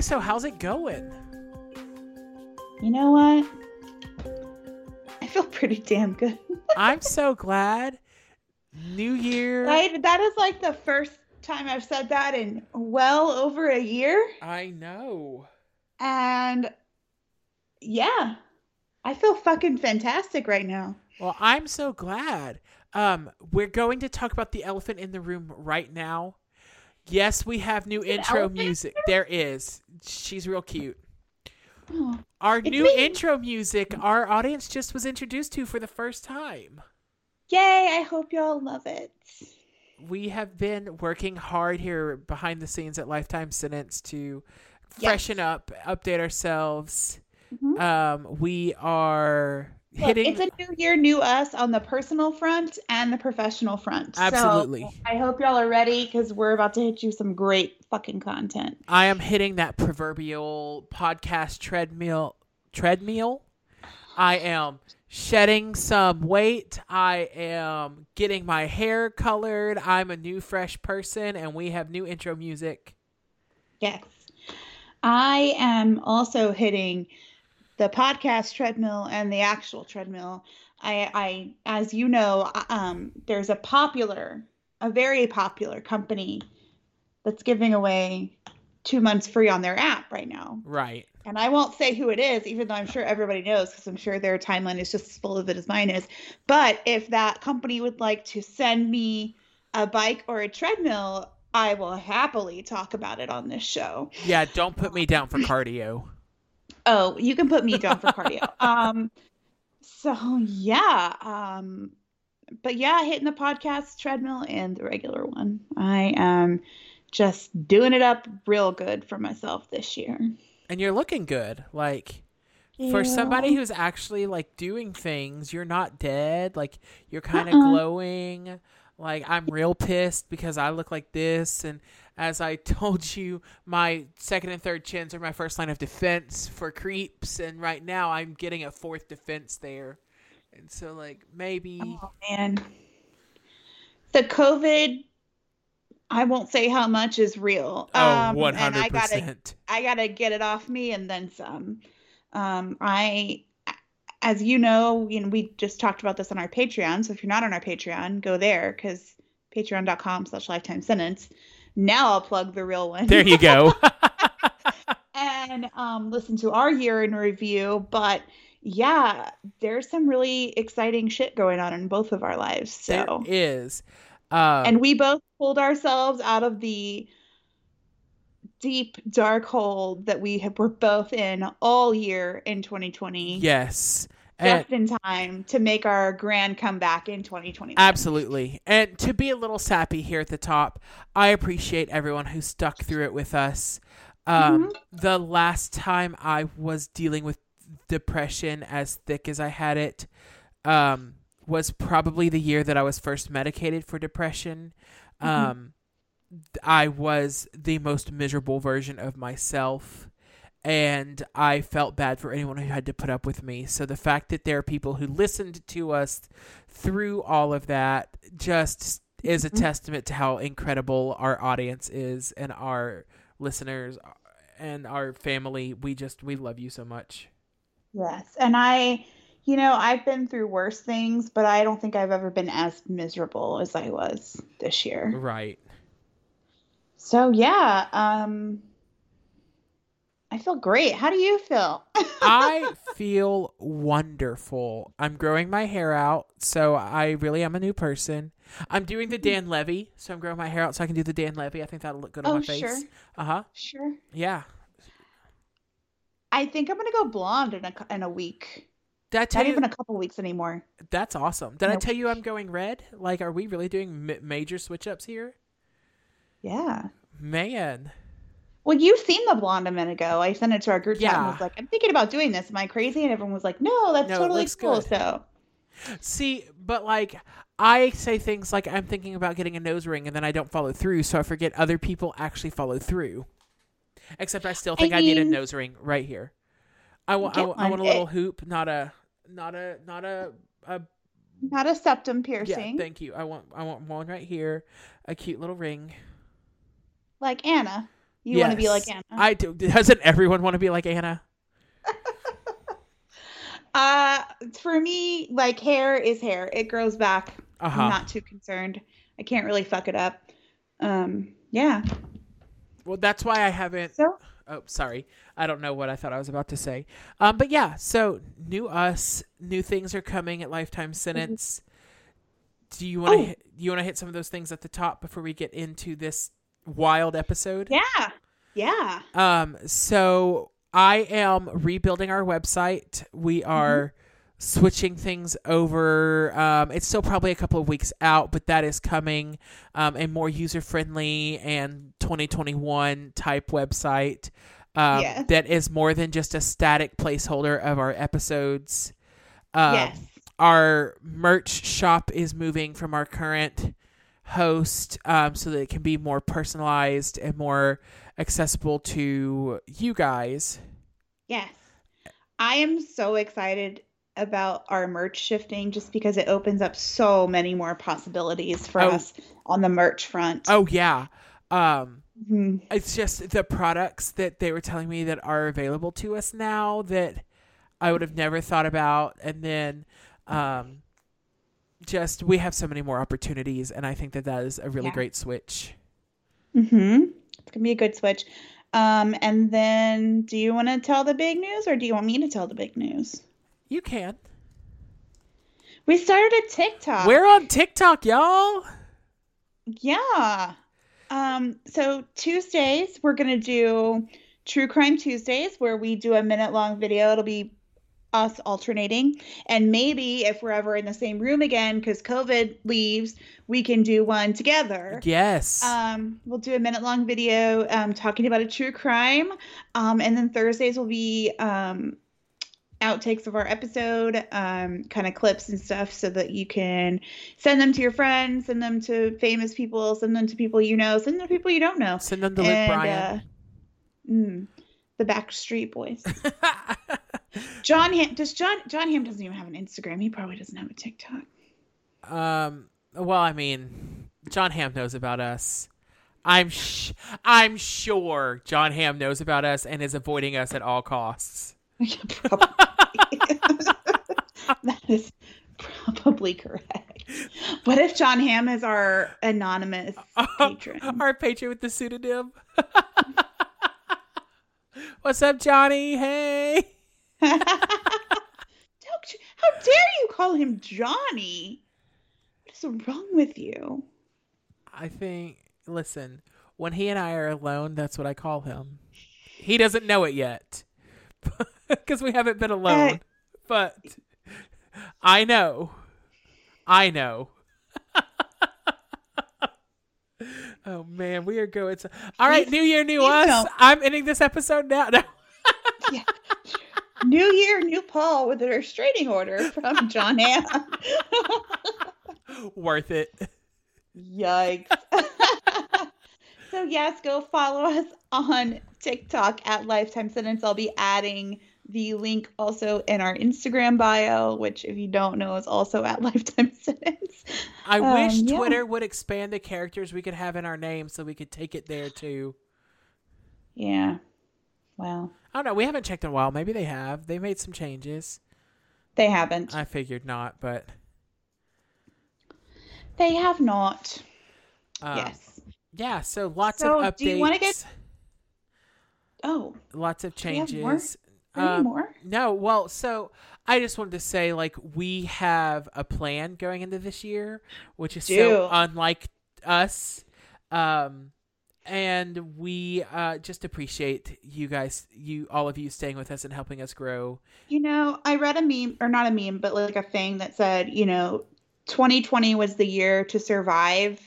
Hey, so how's it going? You know what? I feel pretty damn good. I'm so glad. New year. I, that is like the first time I've said that in well over a year. I know. And yeah, I feel fucking fantastic right now. Well, I'm so glad. Um, we're going to talk about the elephant in the room right now. Yes, we have new intro elephant music. There is. She's real cute. Oh, Our new me. intro music, our audience just was introduced to for the first time. yay, I hope y'all love it. We have been working hard here behind the scenes at Lifetime Sentence to Yes. freshen up, update ourselves. Mhm. Um, we are Look, it's a new year, new us on the personal front and the professional front. So, absolutely. I hope y'all are ready because we're about to hit you some great fucking content. I am hitting that proverbial podcast treadmill. Treadmill. I am shedding some weight. I am getting my hair colored. I'm a new, fresh person, and we have new intro music. Yes. I am also hitting the podcast treadmill and the actual treadmill. I, I as you know, um, there's a popular, a very popular company that's giving away two months free on their app right now. Right. And I won't say who it is, even though I'm sure everybody knows, because I'm sure their timeline is just as full of it as mine is. But if that company would like to send me a bike or a treadmill, I will happily talk about it on this show. Yeah, don't put me down for cardio. Oh, you can put me down for cardio. Um, so yeah, um, but yeah, hitting the podcast treadmill and the regular one. I am just doing it up real good for myself this year. And you're looking good. Like, for somebody who's actually like doing things, you're not dead. Like, you're kind of Uh-uh. glowing. Like, I'm real pissed because I look like this. And as I told you, my second and third chins are my first line of defense for creeps. And right now, I'm getting a fourth defense there. And so, like, maybe. Oh man. The COVID I won't say how much is real. Oh, Um, one and I hundred gotta. I gotta get it off me and then some. Um, I, as you know, you know, we just talked about this on our Patreon. So if you're not on our Patreon, go there because patreon.com slash lifetime sentence. Now I'll plug the real one. There you go. and um, listen to our year in review. But yeah, there's some really exciting shit going on in both of our lives. So There is. Um, and we both pulled ourselves out of the deep dark hole that we have, were both in all year in 2020 yes. And just in time to make our grand comeback in 2021 Absolutely. And to be a little sappy here at the top, I appreciate everyone who stuck through it with us. Um, The last time I was dealing with depression as thick as I had it um, was probably the year that I was first medicated for depression. Um, I was the most miserable version of myself. And I felt bad for anyone who had to put up with me. So the fact that there are people who listened to us through all of that just is a Mhm. testament to how incredible our audience is and our listeners and our family. We just we love you so much. yes and i you know i've been through worse things but i don't think i've ever been as miserable as i was this year Right. so yeah um i feel great how do you feel I feel wonderful. I'm growing my hair out, so I really am a new person. I'm doing the Dan Levy, so I'm growing my hair out so I can do the Dan Levy. I think that'll look good on Oh, my face. sure. Uh huh. sure Yeah. i think i'm gonna go blonde in a, in a week tell not you? even a couple weeks anymore That's awesome. Did I tell you I'm going red? Like, are we really doing ma- major switch ups here? yeah Man. Well, you've seen the blonde a minute ago. I sent it to our group chat and was like, I'm thinking about doing this. Am I crazy? And everyone was like, No, that's No, totally cool. good. So See, but like, I say things like I'm thinking about getting a nose ring and then I don't follow through, so I forget other people actually follow through. Except I still I think I, need a nose ring right here. I want, I, I want a It- little hoop, not a, not a, not a, a not a septum yeah. piercing. Thank you. I want, I want one right here, a cute little ring. like Anna. You want to be like Anna? I do. Doesn't everyone want to be like Anna? Uh, for me, like hair is hair. It grows back. Uh-huh. I'm not too concerned. I can't really fuck it up. Um, yeah. Well, that's why I haven't. So Oh, sorry. I don't know what I thought I was about to say. Um, but yeah, so new us, new things are coming at Lifetime Sentence. Do you want to Oh. hit, you want to hit some of those things at the top before we get into this wild episode? yeah, yeah. Um, so I am rebuilding our website. We are switching things over. Um, it's still probably a couple of weeks out, but that is coming. Um, a more user friendly and 2021 type website. Um, Yes. that is more than just a static placeholder of our episodes. Um, yes. our merch shop is moving from our current host um, so that it can be more personalized and more accessible to you guys. Yes. I am so excited about our merch shifting just because it opens up so many more possibilities for Oh. us on the merch front. Oh yeah. Um Mhm. it's just the products that they were telling me that are available to us now that I would have never thought about and then um just we have so many more opportunities and I think that that is a really Yeah. great switch. Mhm. It's gonna be a good switch. Um, and then, do you want to tell the big news, or do you want me to tell the big news? You can. We started a TikTok. We're on TikTok, y'all. Yeah. Um, so Tuesdays, we're gonna do True Crime Tuesdays, where we do a minute long video. It'll be us alternating. And maybe if we're ever in the same room again, because COVID leaves, we can do one together. Yes. Um, we'll do a minute long video um, talking about a true crime. Um, and then Thursdays will be um, outtakes of our episode, um, kind of clips and stuff, so that you can send them to your friends, send them to famous people, send them to people you know, send them to people you don't know. Send them to Luke And, Bryan. uh, mm, the Backstreet Boys. Jon Hamm does John Jon Hamm doesn't even have an Instagram. He probably doesn't have a TikTok. um. Well, I mean, Jon Hamm knows about us. I'm sh- I'm sure Jon Hamm knows about us and is avoiding us at all costs. That is probably correct. What if Jon Hamm is our anonymous patron? Our patron with the pseudonym. What's up, Johnny? Hey. How dare you call him Johnny? What is wrong with you? I think. Listen, when he and I are alone, that's what I call him. He doesn't know it yet, because we haven't been uh, alone. but I know. I know. oh man, we are going. To... All right, New Year, new us. I'm ending this episode now. No. New year, new Paul with a restraining order from John Hamm. Worth it. Yikes. so yes, go follow us on TikTok at Lifetime Sentence. I'll be adding the link also in our Instagram bio, which if you don't know is also at Lifetime Sentence. I Um, wish yeah. Twitter would expand the characters we could have in our name so we could take it there too. Yeah. Well, I don't know. We haven't checked in a while. Maybe they have. They made some changes. they haven't. I figured not, but They have not. um, yes. yeah. So lots So, of updates. do you wanna get- Oh, lots of we have more? changes. any Um, more? No, well, so I just wanted to say, like, we have a plan going into this year, which is so unlike us. Um, and we uh, just appreciate you guys, you all of you staying with us and helping us grow. You know, I read a meme, or not a meme, but like a thing that said, you know, 2020 was the year to survive,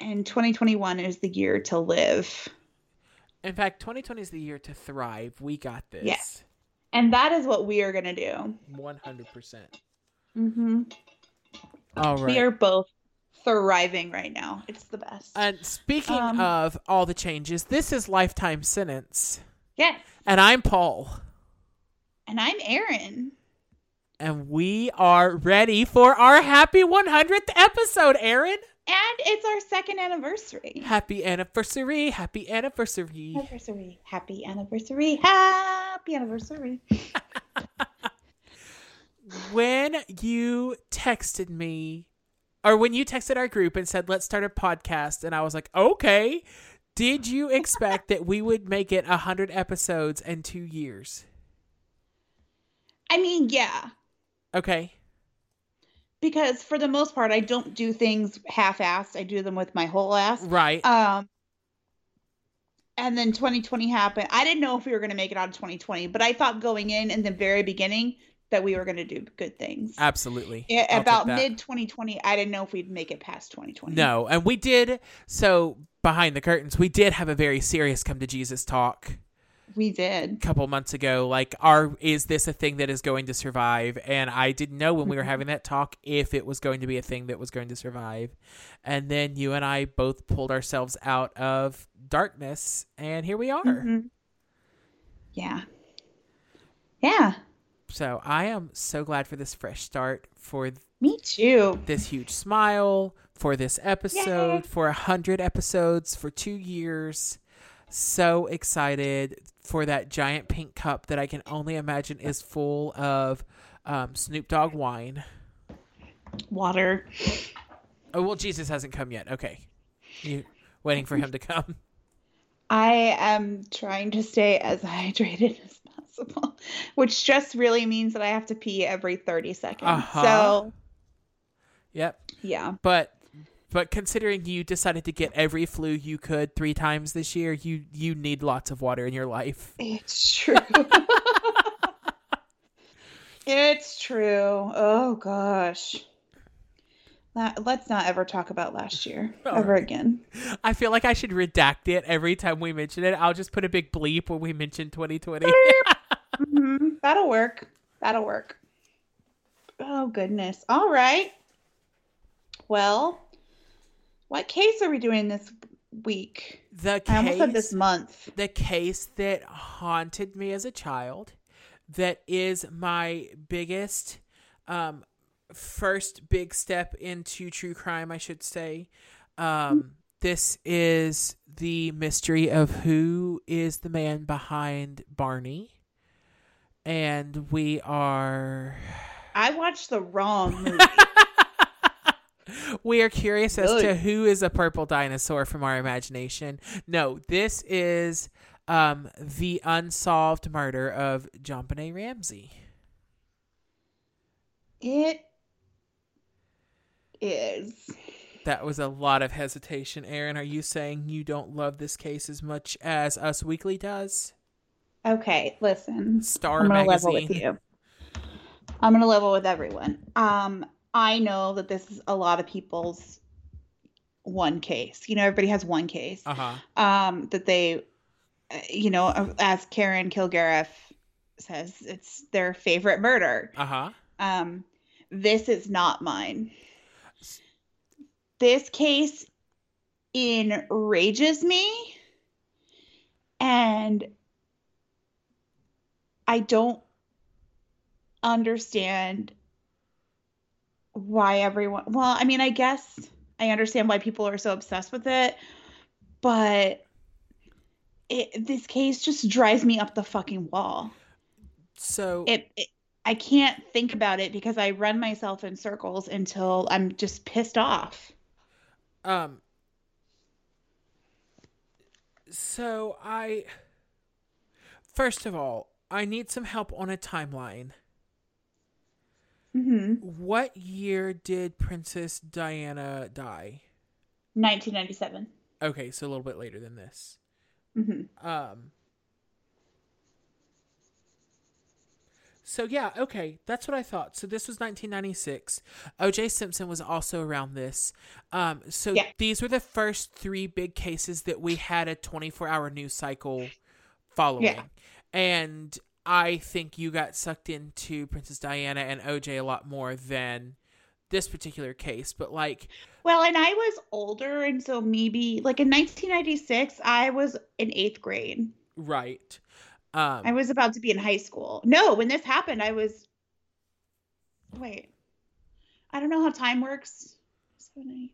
and 2021 is the year to live. In fact, 2020 is the year to thrive. We got this. Yes. And that is what we are going to do. 100%. Mm-hmm. All right. We are both thriving right now. It's the best. and speaking Um, of all the changes, this is Lifetime Sentence. yes. And I'm Paul. And I'm Erin. And we are ready for our happy 100th episode, Erin. And it's our second anniversary. Happy anniversary! Happy anniversary! Anniversary. Happy anniversary. Happy anniversary. when you texted me, or when you texted our group and said, let's start a podcast, and I was like, okay. Did you expect that we would make it 100 episodes in two years? I mean, yeah. Okay. Because for the most part, I don't do things half-assed. I do them with my whole ass. Right. Um, and then 2020 happened. I didn't know if we were going to make it out of 2020, but I thought going in in the very beginning that we were going to do good things. Absolutely. About mid 2020, I didn't know if we'd make it past 2020. No, and we did. So behind the curtains, we did have a very serious come to Jesus talk we did. a couple months ago. Like, are is this a thing that is going to survive? And I didn't know when we were Mm-hmm. having that talk if it was going to be a thing that was going to survive. And then you and I both pulled ourselves out of darkness, and here we are. Mhm. Yeah. Yeah. So I am so glad for this fresh start, for Me too. this huge smile, for this episode, Yay. for a hundred episodes, for two years. So excited for that giant pink cup that I can only imagine is full of um, Snoop Dogg wine. Water. Oh well, Jesus hasn't come yet. Okay, you waiting for him to come? I am trying to stay as hydrated as possible, which just really means that I have to pee every 30 seconds. Uh-huh. So, Yep. yeah. But but considering you decided to get every flu you could three times this year, you you need lots of water in your life. It's true. it's true. Oh gosh. La- Let's not ever talk about last year ever again. I feel like I should redact it every time we mention it. I'll just put a big bleep when we mention 2020. Hmm That'll work. That'll work. Oh goodness. All right. Well, what case are we doing this week? the case, I almost said this month. the case that haunted me as a child, that is my biggest, um, first big step into true crime, I should say. Um, this is the mystery of who is the man behind Barney. And we are I watched the wrong movie. we are curious as to who is a purple dinosaur from our imagination. No, this is um, the unsolved murder of JonBenét Ramsey. it is. That was a lot of hesitation. Erin, are you saying you don't love this case as much as Us Weekly does? Okay, listen. Star I'm gonna Magazine. level with you. I'm gonna level with everyone. Um, I know that this is a lot of people's one case. You know, everybody has one case. Uh huh. Um, that they, uh, you know, as Karen Kilgariff says, it's their favorite murder. Uh huh. Um, this is not mine. This case enrages me, and I don't understand why everyone. Well, I mean, I guess I understand why people are so obsessed with it, but it, this case just drives me up the fucking wall So it, it I can't think about it because I run myself in circles until I'm just pissed off. Um. So I. First of all, I need some help on a timeline. hmm What year did Princess Diana die? 1997. Okay, so a little bit later than this. hmm Um. So yeah, okay, that's what I thought. So this was 1996. O.J. Simpson was also around this. Um, so Yeah. these were the first three big cases that we had a 24-hour news cycle following, Yeah. And I think you got sucked into Princess Diana and O.J. a lot more than this particular case. But like, Well, and I was older, and so maybe like in 1996, I was in eighth grade. right? Um, I was about to be in high school. No, when this happened, I was. Wait, I don't know how time works. Seven, eight.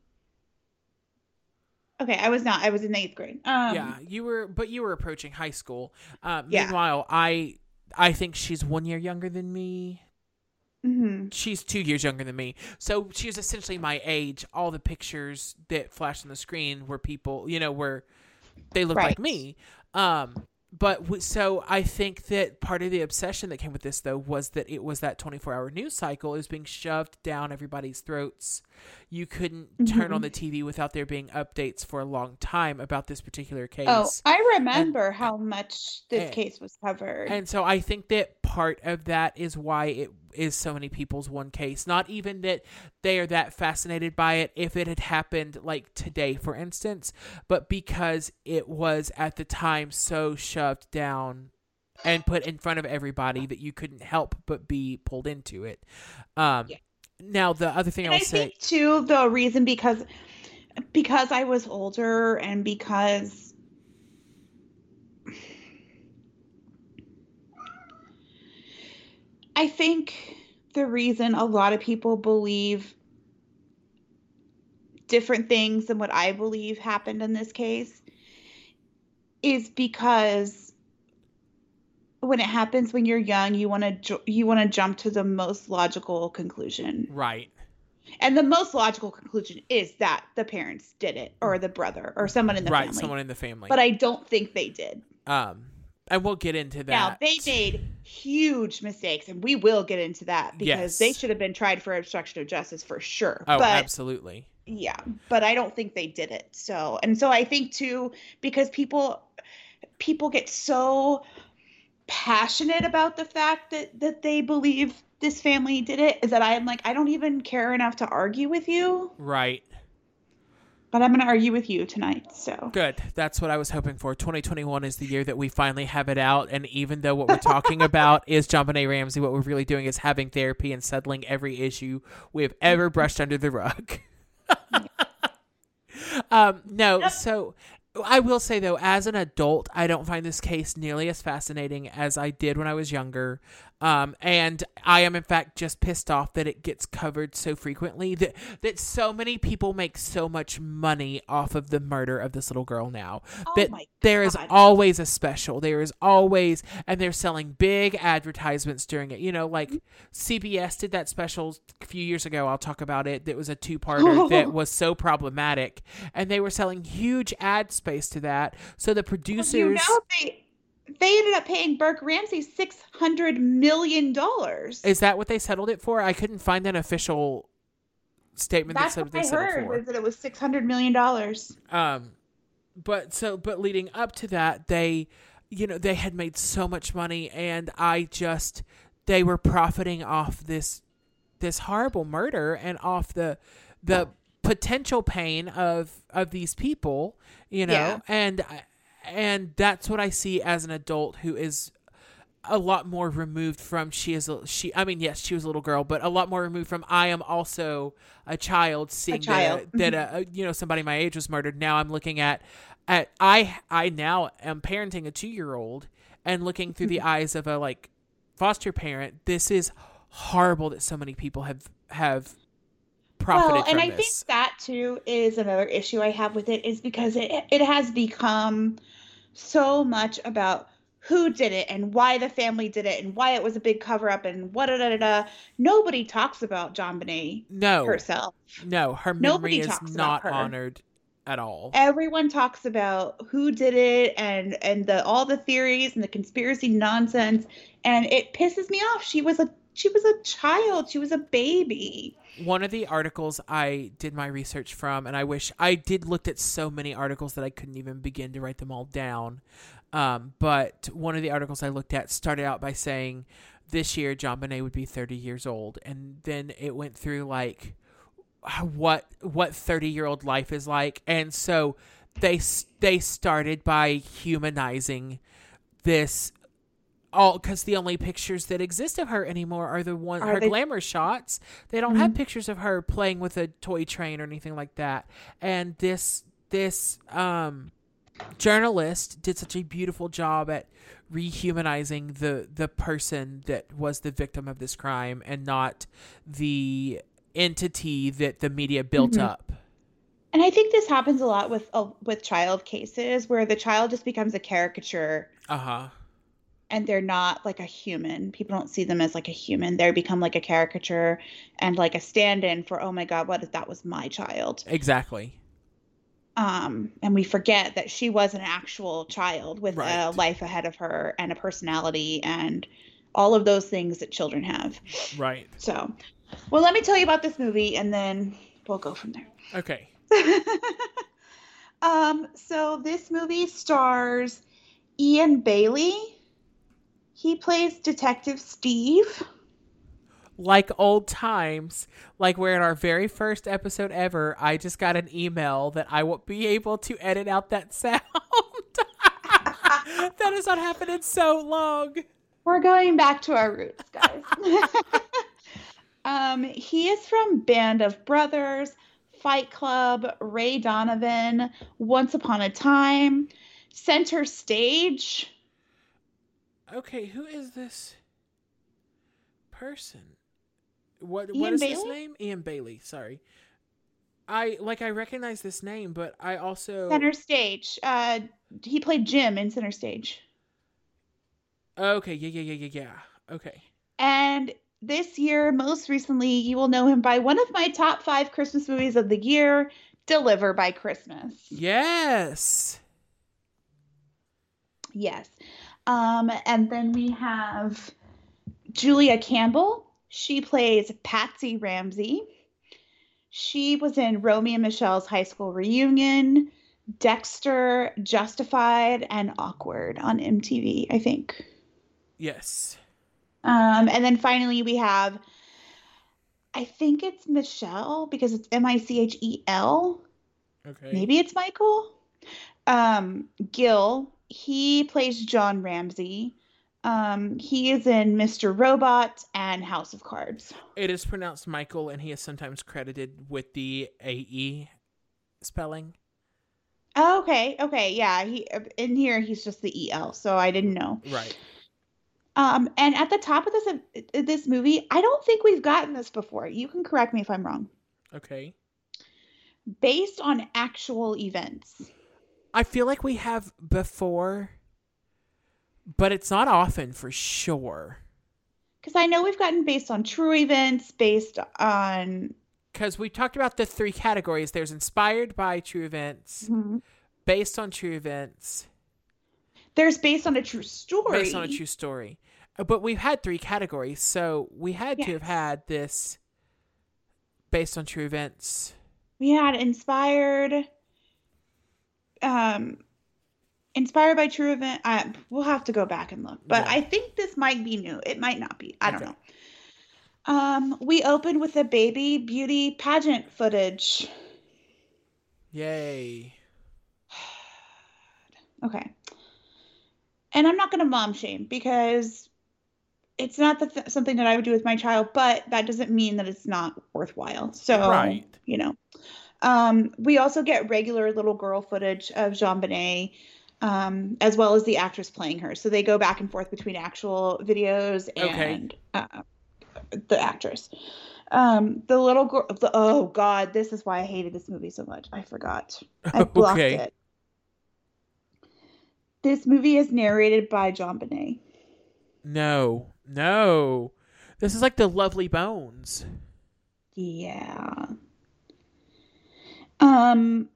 Okay, I was not. I was in eighth grade. Um, yeah, you were, but you were approaching high school. Uh, Yeah. Meanwhile, I I think she's one year younger than me. mhm. She's two years younger than me, so she was essentially my age. All the pictures that flashed on the screen were people, you know, were they looked Right. like me. Um, but w- so I think that part of the obsession that came with this though was that it was that 24 hour news cycle. Was being shoved down everybody's throats. You couldn't turn on Mhm. the TV without there being updates for a long time about this particular case. Oh, I remember how much this and- case was covered. And so I think that part of that is why it is so many people's one case. Not even that they are that fascinated by it if it had happened like today, for instance, but because it was at the time so shoved down and put in front of everybody that you couldn't help but be pulled into it. Um, Yeah. Now, the other thing I'll I say. think too the reason because because I was older and because I think the reason a lot of people believe different things than what I believe happened in this case is because when it happens when you're young you want to ju- you want to jump to the most logical conclusion Right. and the most logical conclusion is that the parents did it or the brother or someone in the right. family. Someone in the family. But I don't think they did. um, and we'll get into that. Now, they made huge mistakes and we will get into that because Yes. they should have been tried for obstruction of justice for sure. Oh, but absolutely. yeah, but I don't think they did it. So, and so I think too because people people get so passionate about the fact that that they believe this family did it is that I'm like I don't even care enough to argue with you. Right. But I'm going to argue with you tonight. So, Good. That's what I was hoping for. 2021 is the year that we finally have it out. And even though what we're talking about is JonBenét Ramsey, what we're really doing is having therapy and settling every issue we have ever brushed under the rug. um, no, so I will say though, as an adult, I don't find this case nearly as fascinating as I did when I was younger. Um, and I am in fact just pissed off that it gets covered so frequently that that so many people make so much money off of the murder of this little girl now. oh that there is always a special. There is always, and they're selling big advertisements during it. You know, like CBS did that special a few years ago. I'll talk about it. That was a two-parter that was so problematic, and they were selling huge ad space to that. So the producers, you know they they ended up paying Burke Ramsey 600 million dollars. is that what they settled it for? I couldn't find an official statement That's that said what I settled heard for. was that it was 600 million dollars. Um, but so, but leading up to that, they, you know, they had made so much money, and I just, they were profiting off this, this horrible murder and off the, the potential pain of of these people, you know, Yeah. and I- and that's what I see as an adult who is a lot more removed from she is a, she I mean yes she was a little girl but a lot more removed from I am also a child seeing child. that, that a, you know somebody my age was murdered. Now I'm looking at at I I now am parenting a 2-year-old and looking through the eyes of a like foster parent. This is horrible that so many people have have profited Well, and I think that too is another issue I have with it is because it it has become so much about who did it and why the family did it and why it was a big cover up and what da, da, da. Nobody talks about JonBenét no herself. no her memory Nobody is not honored at all Everyone talks about who did it and and the all the theories and the conspiracy nonsense and it pisses me off. She was a she was a child. She was a baby. One of the articles I did my research from, and I wish I did looked at so many articles that I couldn't even begin to write them all down. Um, but one of the articles I looked at started out by saying this year JonBenét would be 30 years old, and then it went through like what what 30 year old life is like, and so they they started by humanizing this all because the only pictures that exist of her anymore are the one Are her they- glamour shots. They don't have pictures of her playing with a toy train or anything like that. And this this um journalist did such a beautiful job at rehumanizing the the person that was the victim of this crime and not the entity that the media built Mhm. up. And I think this happens a lot with uh, with child cases where the child just becomes a caricature Uh huh. And they're not like a human. People don't see them as like a human. They become like a caricature and like a stand-in for oh my god, what if that was my child? Exactly. Um, and we forget that she was an actual child with a life ahead of her and a personality and all of those things that children have. Right. So, well, let me tell you about this movie and then we'll go from there. Okay. um, so this movie stars Eion Bailey. He plays Detective Steve. Like old times, like where in our very first episode ever, I just got an email that I won't be able to edit out that sound. that has not happened in so long. We're going back to our roots, guys. um, he is from Band of Brothers, Fight Club, Ray Donovan, Once Upon a Time, Center Stage. Okay, who is this person? What what Eion is his name? Eion Bailey, sorry. I like I recognize this name, but I also Center Stage. Uh, he played Jim in Center Stage. Okay, yeah, yeah, yeah, yeah, yeah. Okay. And this year, most recently, you will know him by one of my top five Christmas movies of the year, Deliver by Christmas. Yes. Yes. Um, and then we have Julia Campbell. She plays Patsy Ramsey. She was in Romeo and Michelle's high school reunion, Dexter, Justified, and Awkward on MTV, I think. Yes. Um, and then finally we have, I think it's Michelle because it's M I C H E L. Okay. Maybe it's Michael. Um, Gil, he plays John Ramsey. Um, he is in Mr. Robot and House of Cards. It is pronounced Michael, and he is sometimes credited with the AE spelling. Oh, okay, okay, yeah. He in here he's just the EL, so I didn't know. Right. Um, and at the top of this uh, this movie, I don't think we've gotten this before. You can correct me if I'm wrong. Okay. Based on actual events. I feel like we have before, but it's not often for sure. Because I know we've gotten based on true events, based on Because we talked about the three categories. There's inspired by true events, based on true events, there's based on a true story. based on a true story. Uh, But we've had three categories, so we had to have had this based on true events. We had inspired, um, inspired by true event. I, we'll have to go back and look, but Yeah. I think this might be new. It might not be. I don't know. Um, we opened with a baby beauty pageant footage. Yay. Okay. And I'm not going to mom shame because it's not the th- something that I would do with my child, but that doesn't mean that it's not worthwhile. So, Right. you know. Um, we also get regular little girl footage of JonBenét, um, as well as the actress playing her. So they go back and forth between actual videos Okay. and uh, the actress. Um, the little girl. The, oh God, this is why I hated this movie so much. I forgot. I blocked Okay. it. This movie is narrated by JonBenét. No, no. This is like the Lovely Bones. Yeah. Um,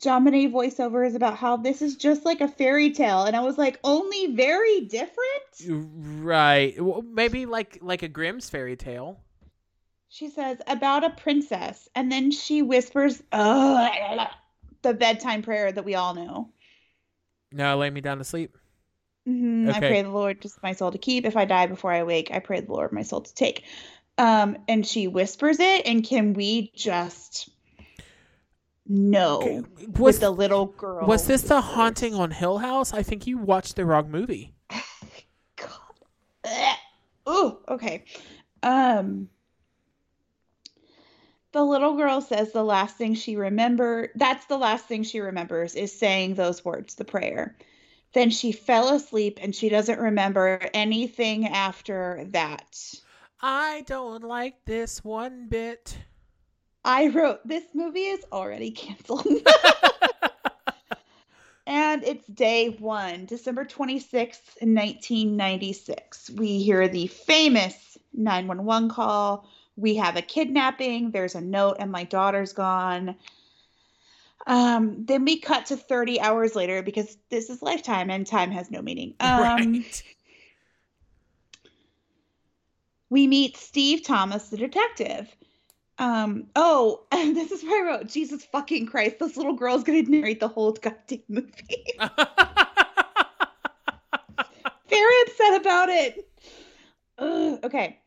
John voiceover is about how this is just like a fairy tale, and I was like, only very different. Right. Well, maybe like like a Grimm's fairy tale. She says about a princess, and then she whispers, "Oh, the bedtime prayer that we all know." Now lay me down to sleep. hmm I pray the Lord just my soul to keep. If I die before I wake, I pray the Lord my soul to take. Um, and she whispers it, and can we just know Okay, with Was the little girl? was this the haunting on Hill House? I think you watched the wrong movie. God. Ooh, okay. Um the little girl says the last thing she remember that's the last thing she remembers is saying those words, the prayer. Then she fell asleep and she doesn't remember anything after that. I don't like this one bit. I wrote this movie is already canceled. and it's day one, December 26th, 1996. We hear the famous 911 call. We have a kidnapping. There's a note, and my daughter's gone. Um, then we cut to 30 hours later because this is lifetime and time has no meaning. Um, right. we meet Steve Thomas, the detective. Um, oh, and this is where I wrote, Jesus fucking Christ, this little girl's gonna narrate the whole goddamn movie. Very upset about it. Ugh, okay.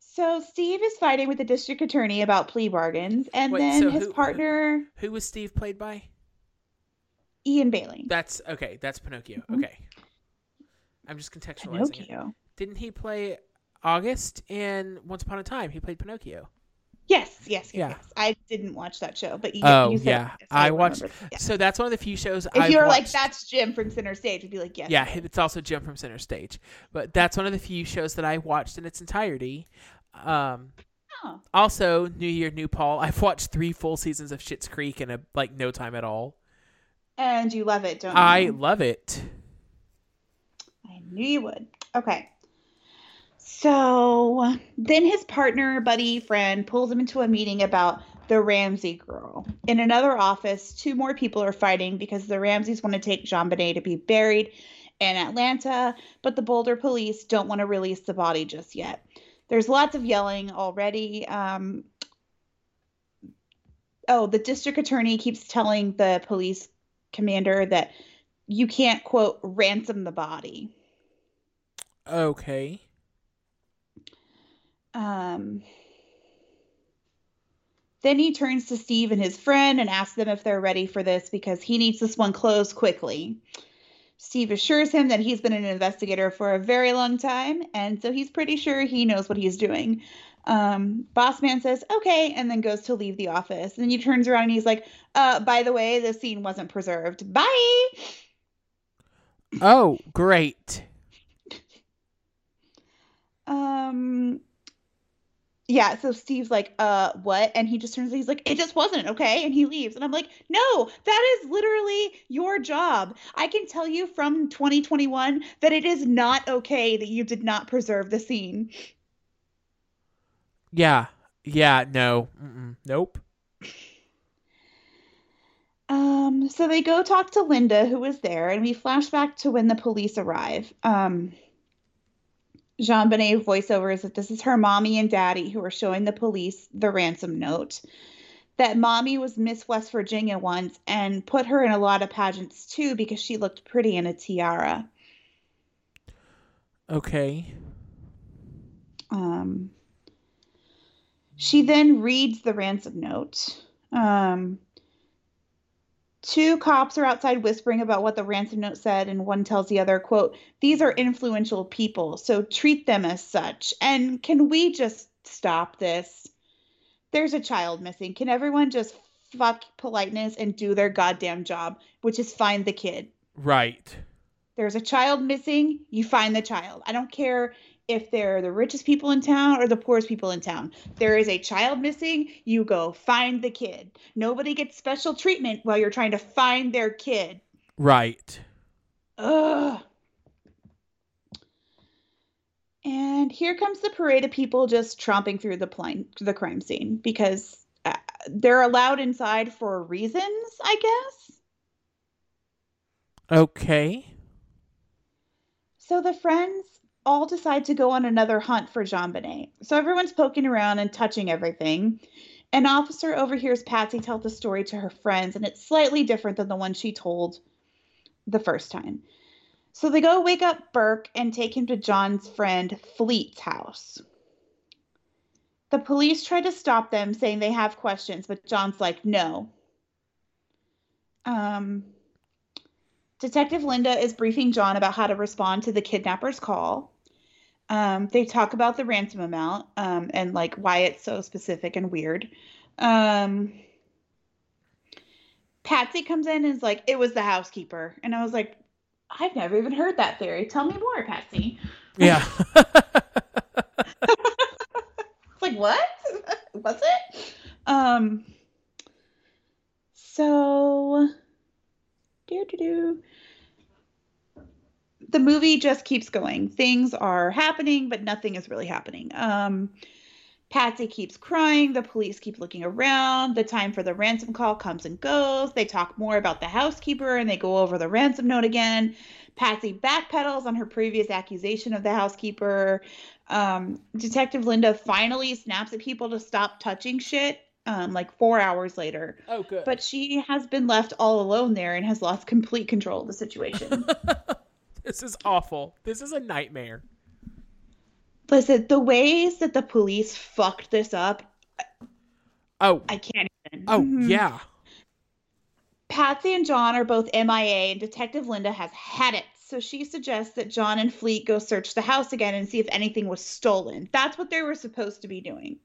So Steve is fighting with the district attorney about plea bargains, and Wait, then so his who- partner Who was Steve played by? Eion Bailey. That's okay. That's Pinocchio. Mhm. Okay. I'm just contextualizing it. Pinocchio. Didn't he play August in Once Upon a Time? He played Pinocchio. Yes, yes, yes, Yeah. yes. I didn't watch that show, but you, Oh, you yeah. so I watched- Yeah. So that's one of the few shows If I've you were like, "That's Jim from Center Stage," would be like, "Yes." Yeah, it's also Jim from Center Stage. But that's one of the few shows that I watched in its entirety. Um, Oh. also, New Year, New Paul. I've watched three full seasons of Schitt's Creek in a like no time at all. And you love it, don't I you? love it. I knew you would. Okay. So then his partner, buddy, friend pulls him into a meeting about the Ramsey girl. In another office, two more people are fighting because the Ramseys want to take JonBenét to be buried in Atlanta, but the Boulder police don't want to release the body just yet. There's lots of yelling already. Um, oh, the district attorney keeps telling the police commander that you can't, quote, ransom the body. Okay. Um, then he turns to Steve and his friend and asks them if they're ready for this because he needs this one closed quickly. Steve assures him that he's been an investigator for a very long time, and so he's pretty sure he knows what he's doing. Um, boss man says, okay, and then goes to leave the office. And then he turns around and he's like, uh, by the way, the scene wasn't preserved. Bye. Oh, great. Um yeah, so Steve's like, uh, what? And he just turns he's like, it just wasn't, okay? And he leaves. And I'm like, no, that is literally your job. I can tell you from 2021 that it is not okay that you did not preserve the scene. Yeah. Yeah. No. Mm-mm. Nope. Um, so they go talk to Linda, who was there, and we flash back to when the police arrive. Um, JonBenét voiceover is that this is her mommy and daddy who are showing the police the ransom note. That mommy was Miss West Virginia once and put her in a lot of pageants too because she looked pretty in a tiara. Okay. Um, she then reads the ransom note. Um, two cops are outside whispering about what the ransom note said, and one tells the other, "quote These are influential people, so treat them as such." And can we just stop this? There's a child missing. Can everyone just fuck politeness and do their goddamn job, which is find the kid? Right. There's a child missing, you find the child. I don't care if they're the richest people in town or the poorest people in town. There is a child missing, you go find the kid. Nobody gets special treatment while you're trying to find their kid. Right. Ugh. And here comes the parade of people just tromping through the plane, the crime scene because uh, they're allowed inside for reasons, I guess. Okay. So the friends all decide to go on another hunt for JonBenét. So everyone's poking around and touching everything. An officer overhears Patsy tell the story to her friends, and it's slightly different than the one she told the first time. So they go wake up Burke and take him to John's friend Fleet's house. The police try to stop them, saying they have questions, but John's like, no. Um, Detective Linda is briefing John about how to respond to the kidnapper's call. Um, they talk about the ransom amount um, and like why it's so specific and weird. Um, Patsy comes in and is like, "It was the housekeeper," and I was like, "I've never even heard that theory. Tell me more, Patsy." Yeah. Like, what? Was it? Um. So, do do do. The movie just keeps going. Things are happening, but nothing is really happening. Um, Patsy keeps crying. The police keep looking around. The time for the ransom call comes and goes. They talk more about the housekeeper and they go over the ransom note again. Patsy backpedals on her previous accusation of the housekeeper. Um, Detective Linda finally snaps at people to stop touching shit. Um, like four hours later. Oh, good. But she has been left all alone there and has lost complete control of the situation. this is awful. This is a nightmare. Listen, the ways that the police fucked this up, Oh, I can't even. oh, Mhm. yeah. Patsy and John are both MIA, and Detective Linda has had it. So she suggests that John and Fleet go search the house again and see if anything was stolen. That's what they were supposed to be doing.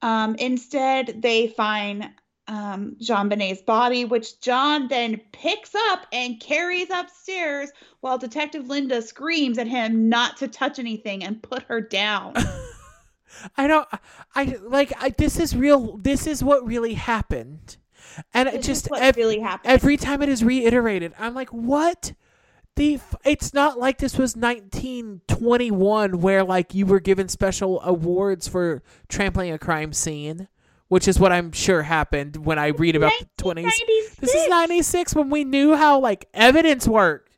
Um, instead, they find um, JonBenét's body, which John then picks up and carries upstairs while Detective Linda screams at him not to touch anything and put her down. I don't. I like. I, this is real. This is what really happened, and it This is just ev- really happened. every time it is reiterated, I'm like, what? The f- it's not like this was 1921 where like you were given special awards for trampling a crime scene, which is what I'm sure happened when I read about the 20s. This is 96 when we knew how like evidence worked.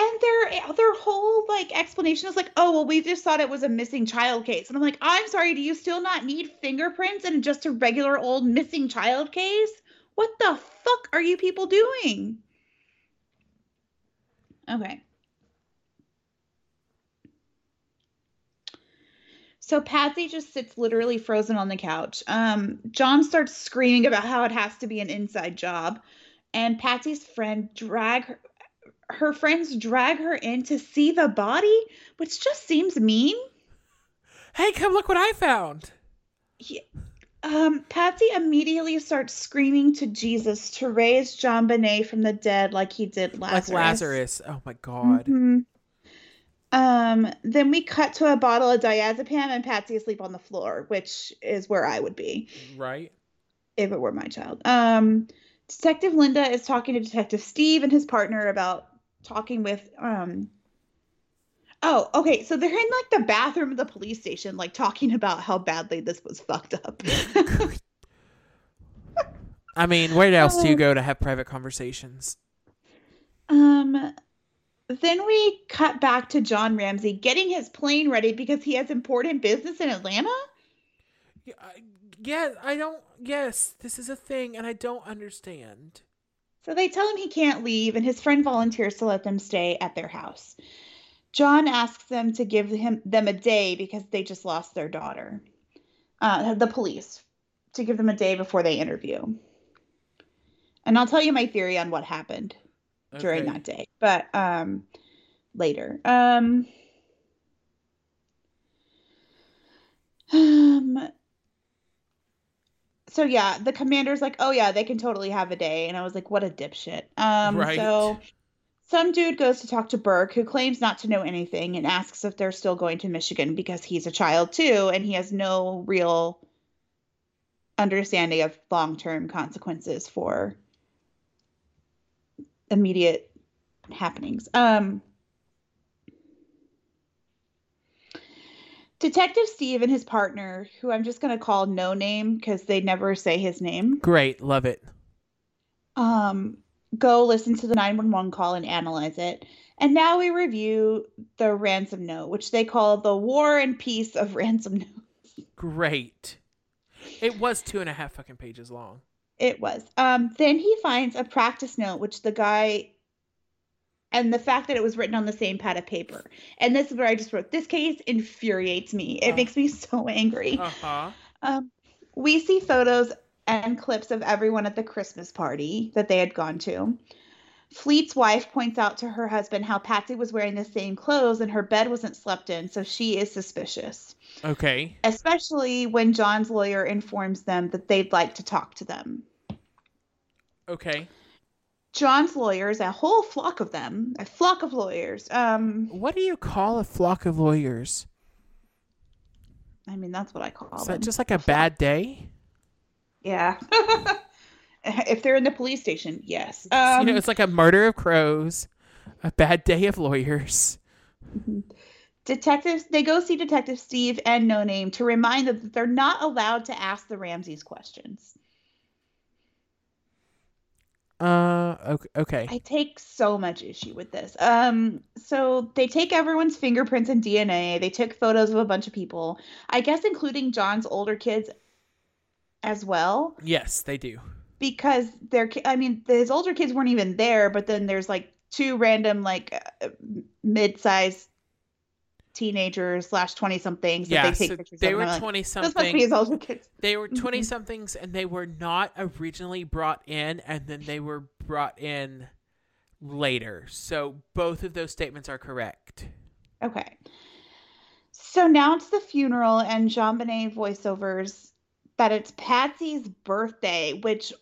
And their their whole like explanation is like, oh well, we just thought it was a missing child case, and I'm like, I'm sorry, do you still not need fingerprints and just a regular old missing child case? What the fuck are you people doing? Okay. So Patsy just sits literally frozen on the couch. Um, John starts screaming about how it has to be an inside job, and Patsy's friend drag her, her friends drag her in to see the body, which just seems mean. Hey, come look what I found. Yeah. um, Patsy immediately starts screaming to Jesus to raise JonBenét from the dead, like he did Lazarus. Like Lazarus. Oh my god. Mhm. Um, then we cut to a bottle of diazepam and Patsy asleep on the floor, which is where I would be Right? if it were my child. Um, Detective Linda is talking to Detective Steve and his partner about talking with um Oh, okay. So they're in like the bathroom of the police station, like talking about how badly this was fucked up. I mean, where else do you Um, go to have private conversations? um then we cut back to John Ramsey getting his plane ready because he has important business in Atlanta. Yeah, I- yeah, I don't. Yes, this is a thing, and I don't understand. So they tell him he can't leave, and his friend volunteers to let them stay at their house. John asks them to give him them a day because they just lost their daughter. Uh, the police to give them a day before they interview. And I'll tell you my theory on what happened during that day, but um, later. Um, um, so yeah, the commander's like, "Oh yeah, they can totally have a day," and I was like, "What a dipshit." Um, Right. so some dude goes to talk to Burke, who claims not to know anything, and asks if they're still going to Michigan because he's a child too, and he has no real understanding of long-term consequences for immediate happenings. Um, Detective Steve and his partner, who I'm just going to call No Name because they never say his name, Great, love it. um, go listen to the 911 call and analyze it. And now we review the ransom note, which they call the War and Peace of Ransom Note. Great. It was two and a half fucking pages long. It was. Um, then he finds a practice note, which the guy, and the fact that it was written on the same pad of paper. And this is where I just wrote, this case infuriates me. It Oh. makes me so angry. Uh huh. Um, we see photos and clips of everyone at the Christmas party that they had gone to. Fleet's wife points out to her husband how Patsy was wearing the same clothes and her bed wasn't slept in, so she is suspicious. Okay. Especially when John's lawyer informs them that they'd like to talk to them. Okay. John's lawyers, a whole flock of them, a flock of lawyers. Um, What do you call a flock of lawyers? I mean that's what I call Is them. that just like a bad day? Yeah. if they're in the police station, yes. Um, you know, it's like a murder of crows, a bad day of lawyers. detectives they go see Detective Steve and No Name to remind them that they're not allowed to ask the Ramseys questions. Uh, okay. I take so much issue with this. Um, so they take everyone's fingerprints and DNA. They took photos of a bunch of people, I guess, including John's older kids as well, Yes, they do. because they're. I mean, his older kids weren't even there, but then there's like two random, like, uh, mid-sized teenagers slash twenty somethings Yeah, they take so pictures they of. were and I'm twenty Those must be something. his older kids. They were Mhm. 20 somethings and they were not originally brought in and then they were brought in later. So both of those statements are correct. Okay. So now it's the funeral and JonBenét voiceovers that it's Patsy's birthday, which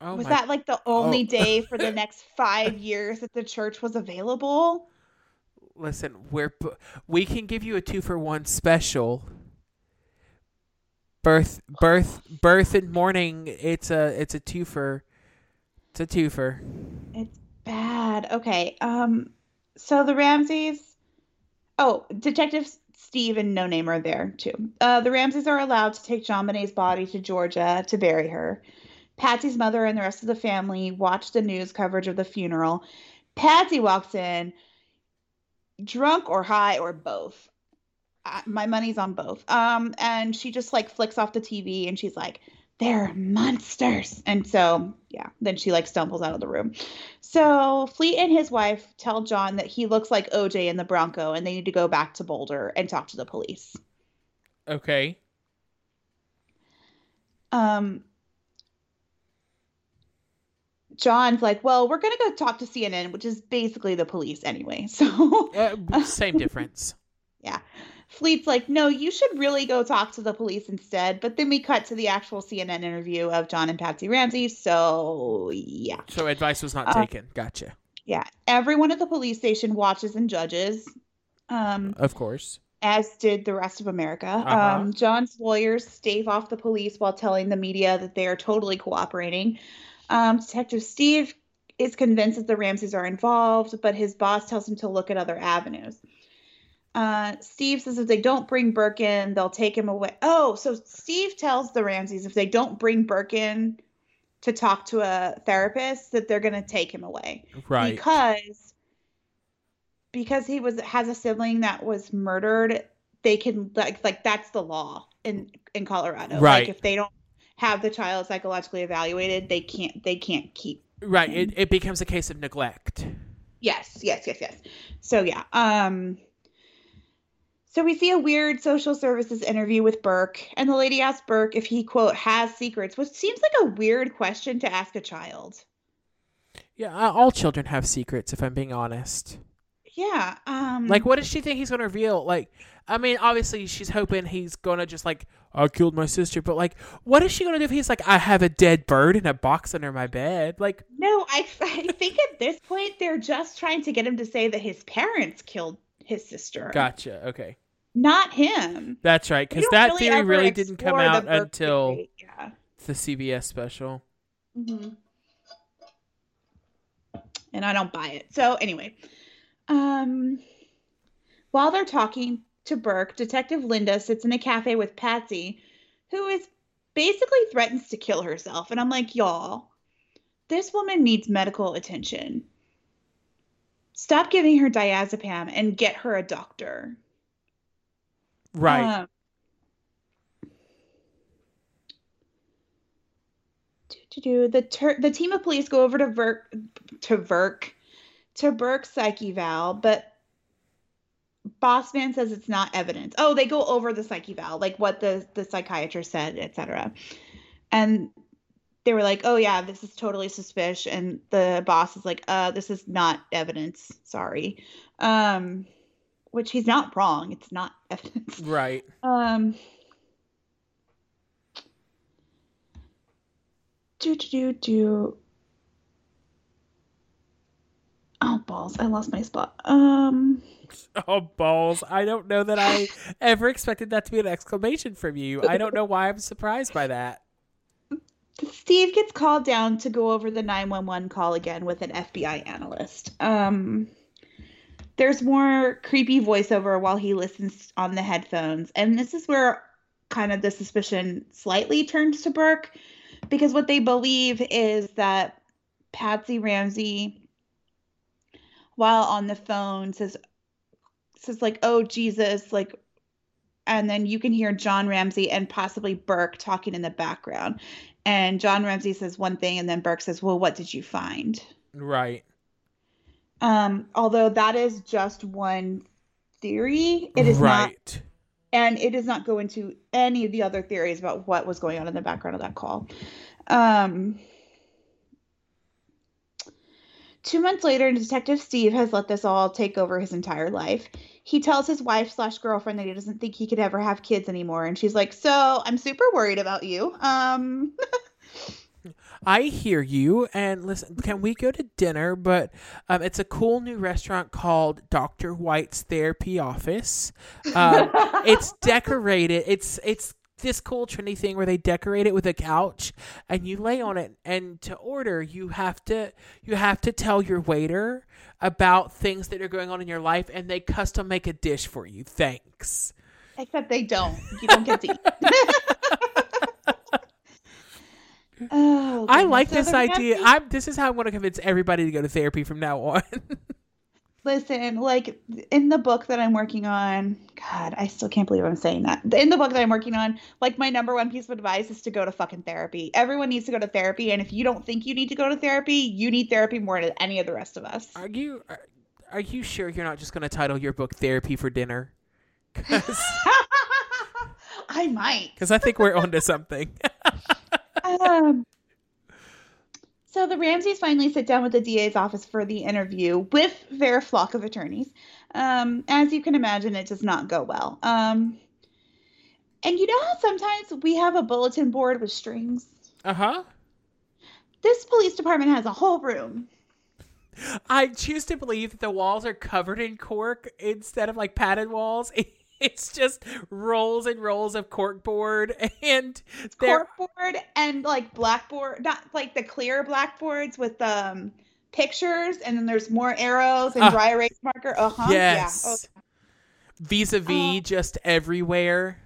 Oh was my that like the only Oh. day for the next five years that the church was available? Listen, we're we can give you a 2 for 1 special. Birth birth birth and mourning, it's a it's a twofer. It's a twofer. It's bad. Okay. Um. So the Ramseys. Oh, Detective Steve and No Name are there too. Uh, the Ramseys are allowed to take JonBenét's body to Georgia to bury her. Patsy's mother and the rest of the family watch the news coverage of the funeral. Patsy walks in, drunk or high or both. Uh, my money's on both. Um, and she just like flicks off the TV and she's like, "They're monsters." And so, yeah, then she like stumbles out of the room. So Fleet and his wife tell John that he looks like OJ in the Bronco and they need to go back to Boulder and talk to the police. Okay. Um, John's like, well, we're gonna go talk to CNN, which is basically the police anyway. So Uh, same difference. Yeah. Fleet's like, no, you should really go talk to the police instead. But then we cut to the actual CNN interview of John and Patsy Ramsey. So yeah, So advice was not Uh, taken. Gotcha. yeah. Everyone at the police station watches and judges. Um, Of course. as did the rest of America. Uh-huh. Um, John's lawyers stave off the police while telling the media that they are totally cooperating. Um, Detective Steve is convinced that the Ramseys are involved, but his boss tells him to look at other avenues. Uh, Steve says if they don't bring Burke in, they'll take him away. Oh, so Steve tells the Ramseys if they don't bring Burke in to talk to a therapist, that they're going to take him away Right. because because he was has a sibling that was murdered they can like like that's the law in in colorado Right. like if they don't have the child psychologically evaluated they can't they can't keep right. It, it becomes a case of neglect. yes yes yes yes so yeah um so we see a weird social services interview with Burke, and the lady asks Burke if he quote has secrets, which seems like a weird question to ask a child. Yeah, all children have secrets, if I'm being honest. Yeah. Um Like, what does she think he's going to reveal? Like, I mean, obviously, she's hoping he's going to just, like, I killed my sister, but, like, what is she going to do if he's like, I have a dead bird in a box under my bed? Like, No, I, I think at this point they're just trying to get him to say that his parents killed his sister, gotcha. Okay. not him. That's right, because that theory really didn't come out until yeah. the CBS special. hmm And I don't buy it. So anyway, um, while they're talking to Burke, Detective Linda sits in a cafe with Patsy, who is basically threatens to kill herself. And I'm like, y'all, this woman needs medical attention. Stop giving her diazepam and get her a doctor. Right. Um, do-do-do. The ter- the team of police go over to Verk to Verk to Burke's psyche val, but Bossman says it's not evidence. Oh, they go over the psyche val, like what the the psychiatrist said, etc. And they were like, "Oh yeah, this is totally suspicious." And the boss is like, "Uh, this is not evidence. Sorry." Um, which he's not wrong. It's not evidence. right. Um. Do do do do. Oh balls. I lost my spot. Um. Oh balls! I don't know that I ever expected that to be an exclamation from you. I don't know why I'm surprised by that. Steve gets called down to go over the 911 call again with an FBI analyst. Um, there's more creepy voiceover while he listens on the headphones, and this is where kind of the suspicion slightly turns to Burke because what they believe is that Patsy Ramsey, while on the phone, says says like, "Oh Jesus," like, and then you can hear John Ramsey and possibly Burke talking in the background, and John Ramsey says one thing, and then Burke says, "Well, what did you find?" Right. Um, although that is just one theory, it is right. not, and it does not go into any of the other theories about what was going on in the background of that call. Um, two months later, Detective Steve has let this all take over his entire life. He tells his wife slash girlfriend that he doesn't think he could ever have kids anymore, and she's like, "So I'm super worried about you." Um. I hear you. And listen, can we go to dinner? But um, it's a cool new restaurant called Doctor White's Therapy Office. Um, it's decorated. It's it's this cool trendy thing where they decorate it with a couch and you lay on it. And to order, you have to you have to tell your waiter about things that are going on in your life, and they custom make a dish for you. Thanks. Except they don't. You don't get to eat. oh, I like So this idea. I'm. This is how I'm going to convince everybody to go to therapy from now on. Listen, like in the book that I'm working on, God, I still can't believe I'm saying that. In the book that I'm working on, like my number one piece of advice is to go to fucking therapy. Everyone needs to go to therapy, and if you don't think you need to go to therapy, you need therapy more than any of the rest of us. Are you are, are you sure you're not just going to title your book "Therapy for Dinner"? Because I might. Because I think we're onto something. Um, so the Ramseys finally sit down with the DA's office for the interview with their flock of attorneys. Um, as you can imagine, it does not go well. Um, and you know how sometimes we have a bulletin board with strings? uh huh. This police department has a whole room. I choose to believe that the walls are covered in cork instead of like padded walls. It's just rolls and rolls of cork board, and Corkboard and like blackboard, not like the clear blackboards with um pictures, and then there's more arrows and Ah. dry erase marker. Uh huh. yes, Yeah. Oh, vis-a-vis Oh. just everywhere.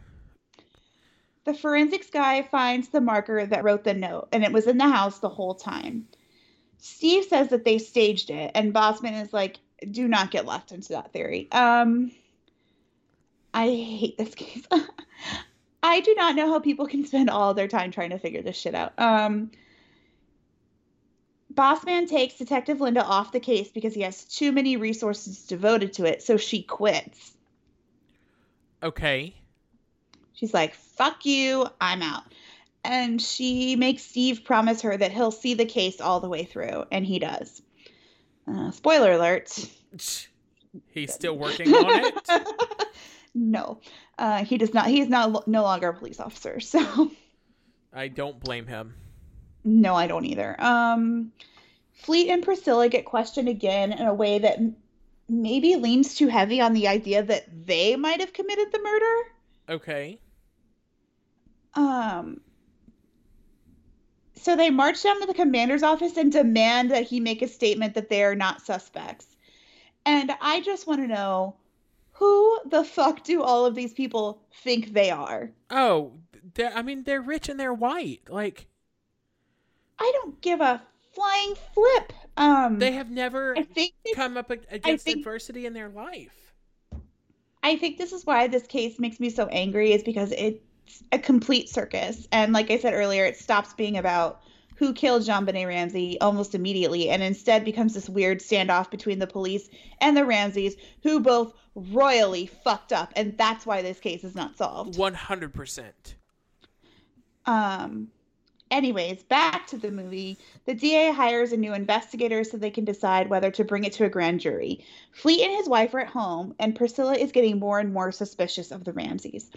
The forensics guy finds the marker that wrote the note, and it was in the house the whole time. Steve says that they staged it, and Bossman is like, "Do not get left into that theory." Um, I hate this case. I do not know how people can spend all their time trying to figure this shit out. Um, Bossman takes Detective Linda off the case because he has too many resources devoted to it, so she quits. Okay. She's like, fuck you, I'm out. And she makes Steve promise her that he'll see the case all the way through, and he does. Uh, spoiler alert. He's still working on it. no, uh, he does not. He is now no longer a police officer. So, I don't blame him. no, I don't either. Um, Fleet and Priscilla get questioned again in a way that maybe leans too heavy on the idea that they might have committed the murder. Okay. Um, so they march down to the commander's office and demand that he make a statement that they are not suspects. And I just want to know who the fuck do all of these people think they are? Oh, they're, I mean, they're rich and they're white. Like I don't give a flying flip. Um, they have never I think this, come up against think- adversity in their life. I think this is why this case makes me so angry is because it's a complete circus. And like I said earlier, it stops being about who killed JonBenét Ramsey almost immediately and instead becomes this weird standoff between the police and the Ramseys, who both royally fucked up. And that's why this case is not solved. One hundred percent. Um, anyways, back to the movie. The DA hires a new investigator so they can decide whether to bring it to a grand jury. Fleet and his wife are at home, and Priscilla is getting more and more suspicious of the Ramseys.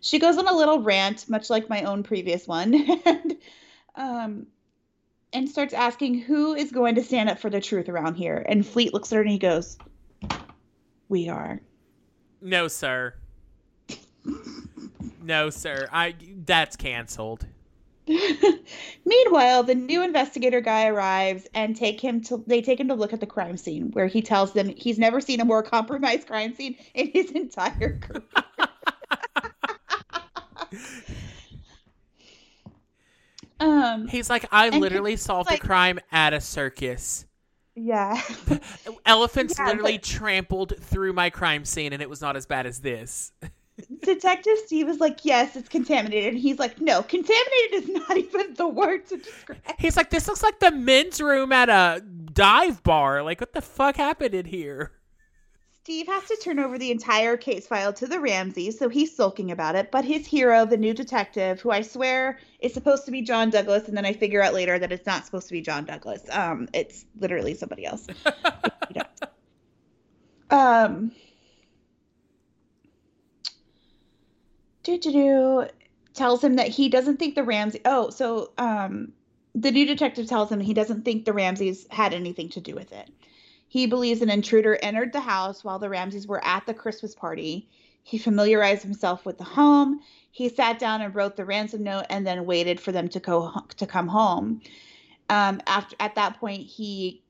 She goes on a little rant, much like my own previous one, and um, and starts asking who is going to stand up for the truth around here. And Fleet looks at her and he goes, "We are." No, sir. no, sir. I that's canceled. Meanwhile, the new investigator guy arrives and take him to they take him to look at the crime scene where he tells them he's never seen a more compromised crime scene in his entire career. um He's like, I literally solved like- a crime at a circus. yeah. Elephants Yeah, literally but- trampled through my crime scene, and it was not as bad as this. Detective Steve is like, "Yes, it's contaminated." And he's like, "No, contaminated is not even the word to describe." He's like, this looks like the men's room at a dive bar. Like, what the fuck happened in here? Steve has to turn over the entire case file to the Ramseys, so he's sulking about it. But his hero, the new detective, who I swear is supposed to be John Douglas, and then I figure out later that it's not supposed to be John Douglas. Um, it's literally somebody else. um, do do do tells him that he doesn't think the Ramsey. Oh, so um, the new detective tells him he doesn't think the Ramseys had anything to do with it. He believes an intruder entered the house while the Ramseys were at the Christmas party. He familiarized himself with the home. He sat down and wrote the ransom note and then waited for them to go to come home. Um, after at that point, he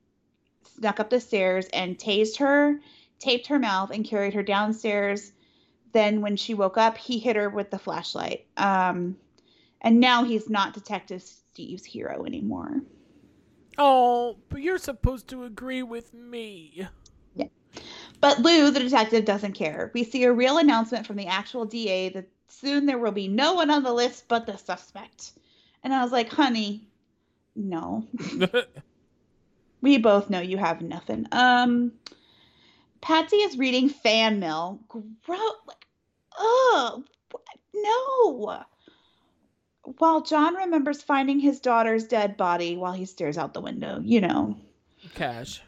snuck up the stairs and tased her, taped her mouth, and carried her downstairs. Then, when she woke up, he hit her with the flashlight. Um, and now he's not Detective Steve's hero anymore. Oh, but you're supposed to agree with me. Yeah. But Lou, the detective, doesn't care. We see a real announcement from the actual DA that soon there will be no one on the list but the suspect. And I was like, honey, no. We both know you have nothing. Um, Patsy is reading fan mail. Gross. Like, ugh. No. While John remembers finding his daughter's dead body while he stares out the window, you know. Cash.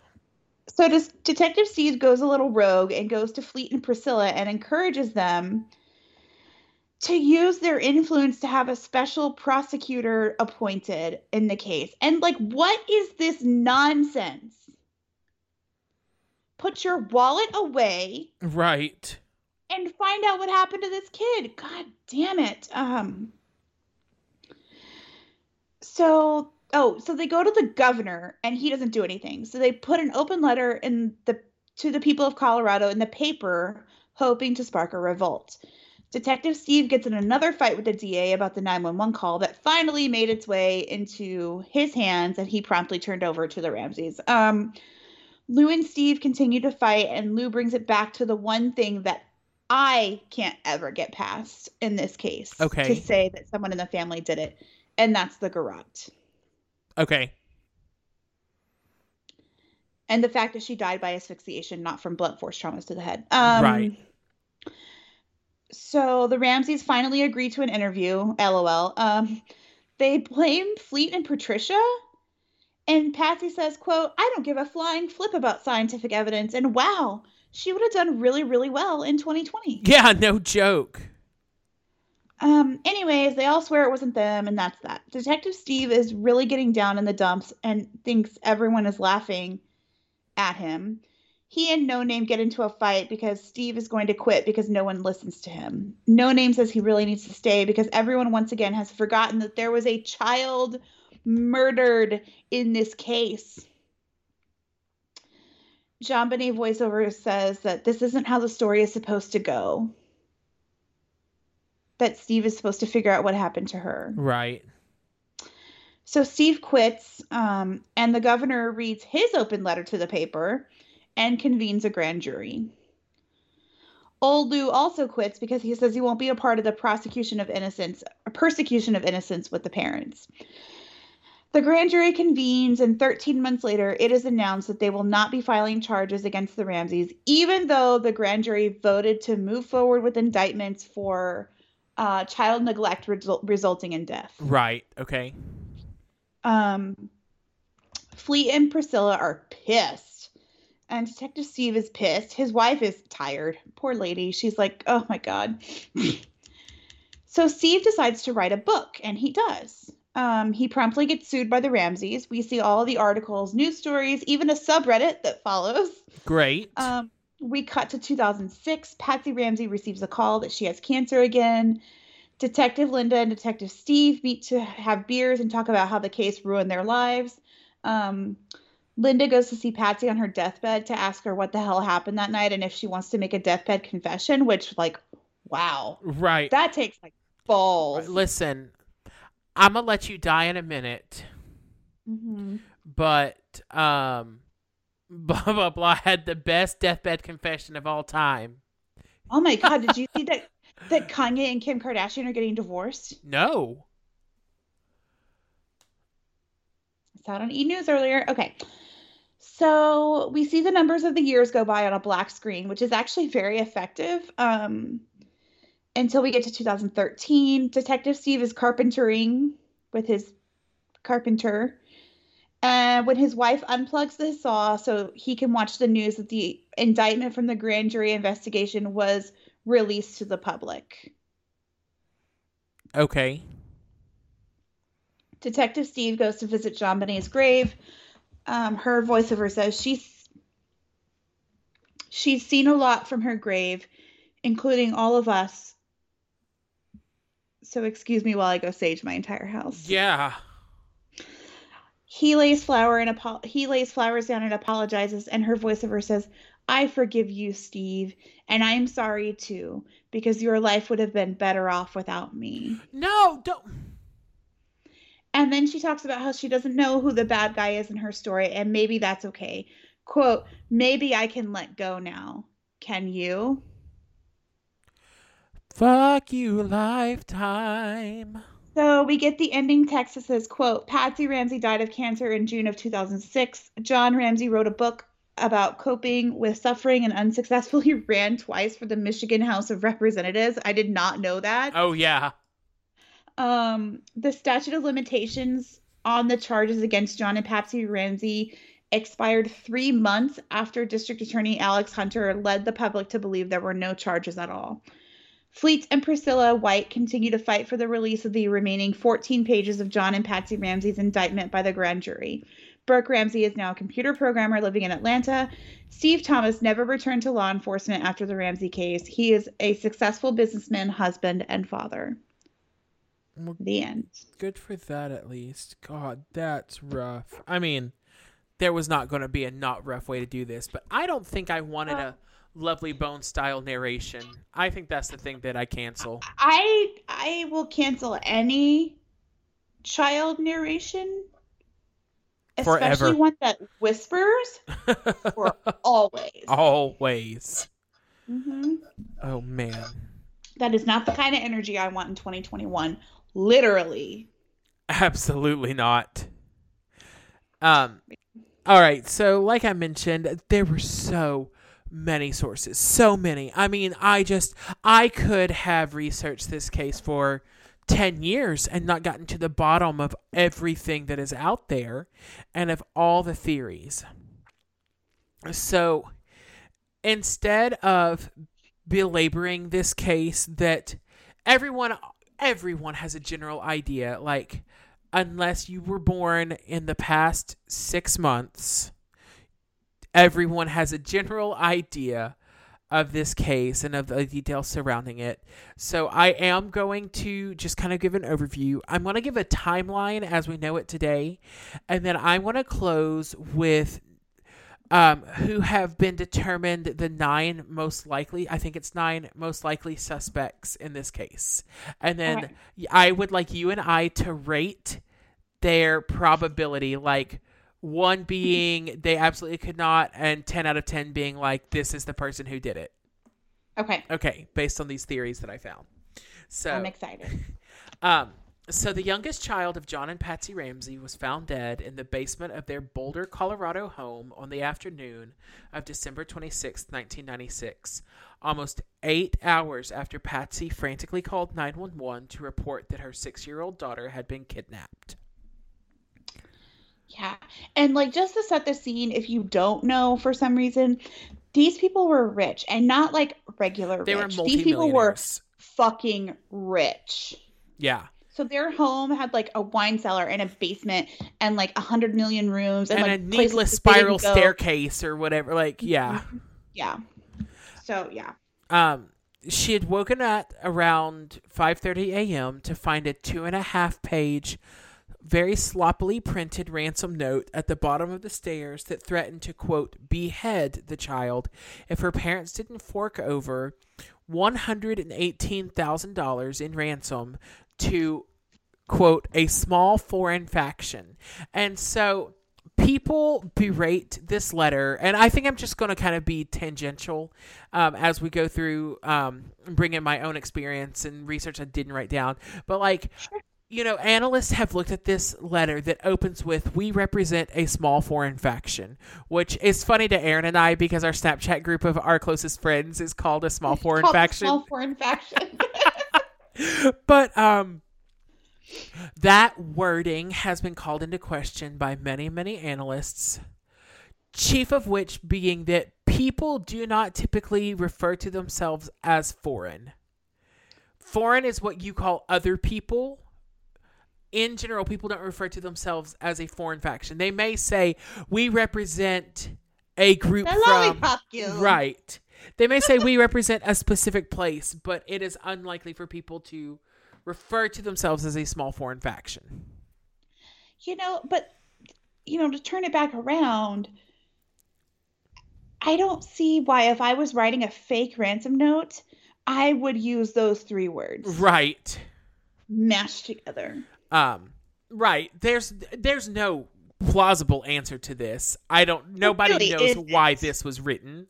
So does Detective Steve goes a little rogue and goes to Fleet and Priscilla and encourages them to use their influence to have a special prosecutor appointed in the case. And like what is this nonsense? Put your wallet away Right. and find out what happened to this kid. God damn it. Um so oh, so they go to the governor and he doesn't do anything. So they put an open letter in the to the people of Colorado in the paper hoping to spark a revolt. Detective Steve gets in another fight with the DA about the 911 call that finally made its way into his hands and he promptly turned over to the Ramseys. Um Lou and Steve continue to fight, and Lou brings it back to the one thing that I can't ever get past in this case. Okay. To say that someone in the family did it, and that's the garrote. Okay. And the fact that she died by asphyxiation, not from blunt force traumas to the head. Um, Right. So the Ramseys finally agree to an interview. LOL. Um, they blame Fleet and Patricia. And Patsy says, quote, I don't give a flying flip about scientific evidence. And wow, she would have done really, really well in 2020. Yeah, no joke. Um, anyways, they all swear it wasn't them, and that's that. Detective Steve is really getting down in the dumps and thinks everyone is laughing at him. He and No Name get into a fight because Steve is going to quit because no one listens to him. No Name says he really needs to stay because everyone once again has forgotten that there was a child murdered in this case. JonBenét voiceover says that this isn't how the story is supposed to go that Steve is supposed to figure out what happened to her. Right. So Steve quits, um, and the governor reads his open letter to the paper and convenes a grand jury. Old Lou also quits because he says he won't be a part of the prosecution of innocence, persecution of innocence with the parents. The grand jury convenes, and 13 months later, it is announced that they will not be filing charges against the Ramseys, even though the grand jury voted to move forward with indictments for uh, child neglect result- resulting in death. Right. Okay. Um, Fleet and Priscilla are pissed. And Detective Steve is pissed. His wife is tired. Poor lady. She's like, oh my God. so Steve decides to write a book, and he does. Um, he promptly gets sued by the Ramseys. We see all the articles, news stories, even a subreddit that follows. Great. Um, we cut to 2006. Patsy Ramsey receives a call that she has cancer again. Detective Linda and Detective Steve meet to have beers and talk about how the case ruined their lives. Um, Linda goes to see Patsy on her deathbed to ask her what the hell happened that night and if she wants to make a deathbed confession, which, like, wow. right. That takes, like, balls. Listen, I'm gonna let you die in a minute, hmm but um, blah blah blah had the best deathbed confession of all time. Oh my God, did you see that, that Kanye and Kim Kardashian are getting divorced? No. I saw it on E! News earlier. Okay. So we see the numbers of the years go by on a black screen, which is actually very effective. Um, until we get to 2013, Detective Steve is carpentering with his carpenter. And when his wife unplugs the saw so he can watch the news that the indictment from the grand jury investigation was released to the public. Okay. Detective Steve goes to visit JonBenét's grave. Um, her voiceover says she's she's seen a lot from her grave, including all of us. So excuse me while I go sage my entire house. Yeah. He lays flower and apo- he lays flowers down and apologizes, and her voiceover says, "I forgive you, Steve, and I'm sorry too, because your life would have been better off without me." No, don't. And then she talks about how she doesn't know who the bad guy is in her story, and maybe that's okay. Quote, maybe I can let go now. Can you? Fuck you, lifetime. So we get the ending text that says, quote, Patsy Ramsey died of cancer in June of 2006. John Ramsey wrote a book about coping with suffering and unsuccessfully ran twice for the Michigan House of Representatives. I did not know that. Oh yeah. um, the statute of limitations on the charges against John and Patsy Ramsey expired three months after District Attorney Alex Hunter led the public to believe there were no charges at all. Fleet and Priscilla White continue to fight for the release of the remaining 14 pages of John and Patsy Ramsey's indictment by the grand jury. Burke Ramsey is now a computer programmer living in Atlanta. Steve Thomas never returned to law enforcement after the Ramsey case. He is a successful businessman, husband, and father. Well, The end. Good for that at least. God, that's rough. I mean, there was not going to be a not rough way to do this, but I don't think I wanted a lovely bone style narration. I think that's the thing that I cancel. I I will cancel any child narration, Forever. especially one that whispers for always. Always. hmm Oh man. That is not the kind of energy I want in 2021. Literally. Absolutely not. Um all right, so like I mentioned, there were so many sources, so many. I mean, I just I could have researched this case for 10 years and not gotten to the bottom of everything that is out there and of all the theories. So, instead of belaboring this case that everyone everyone has a general idea like unless you were born in the past 6 months everyone has a general idea of this case and of the details surrounding it. So I am going to just kind of give an overview. I'm going to give a timeline as we know it today, and then I want to close with um, who have been determined the nine most likely. I think it's nine most likely suspects in this case, and then Okay. I would like you and I to rate their probability, like one being they absolutely could not, and 10 out of 10 being like this is the person who did it. Okay. Okay, based on these theories that I found. So, I'm excited. um, so the youngest child of John and Patsy Ramsey was found dead in the basement of their Boulder, Colorado home on the afternoon of December 26, 1996, almost eight hours after Patsy frantically called 911 to report that her six year old daughter had been kidnapped. Yeah. And like just to set the scene, if you don't know for some reason, these people were rich and not like regular They were rich. These people were fucking rich. Yeah. So their home had like a wine cellar and a basement and like a hundred million rooms and, and like a needless spiral staircase or whatever. Like, yeah. Yeah. So yeah. Um, she had woken up around 5:30 a.m. to find a two and a half page, very sloppily printed ransom note at the bottom of the stairs that threatened to quote behead the child if her parents didn't fork over one hundred and eighteen thousand dollars in ransom to quote a small foreign faction, and so people berate this letter, and I think I'm just going to kind of be tangential um, as we go through, um, bring in my own experience and research I didn't write down. But like, you know, analysts have looked at this letter that opens with "We represent a small foreign faction," which is funny to Erin and I because our Snapchat group of our closest friends is called a small foreign faction. Small foreign faction. but um that wording has been called into question by many many analysts chief of which being that people do not typically refer to themselves as foreign foreign is what you call other people in general people don't refer to themselves as a foreign faction they may say we represent a group the from. Right. They may say we represent a specific place, but it is unlikely for people to refer to themselves as a small foreign faction. You know, but you know, to turn it back around, I don't see why if I was writing a fake ransom note, I would use those three words Right. mashed together. Um right. There's there's no plausible answer to this. I don't nobody really knows isn't. why this was written.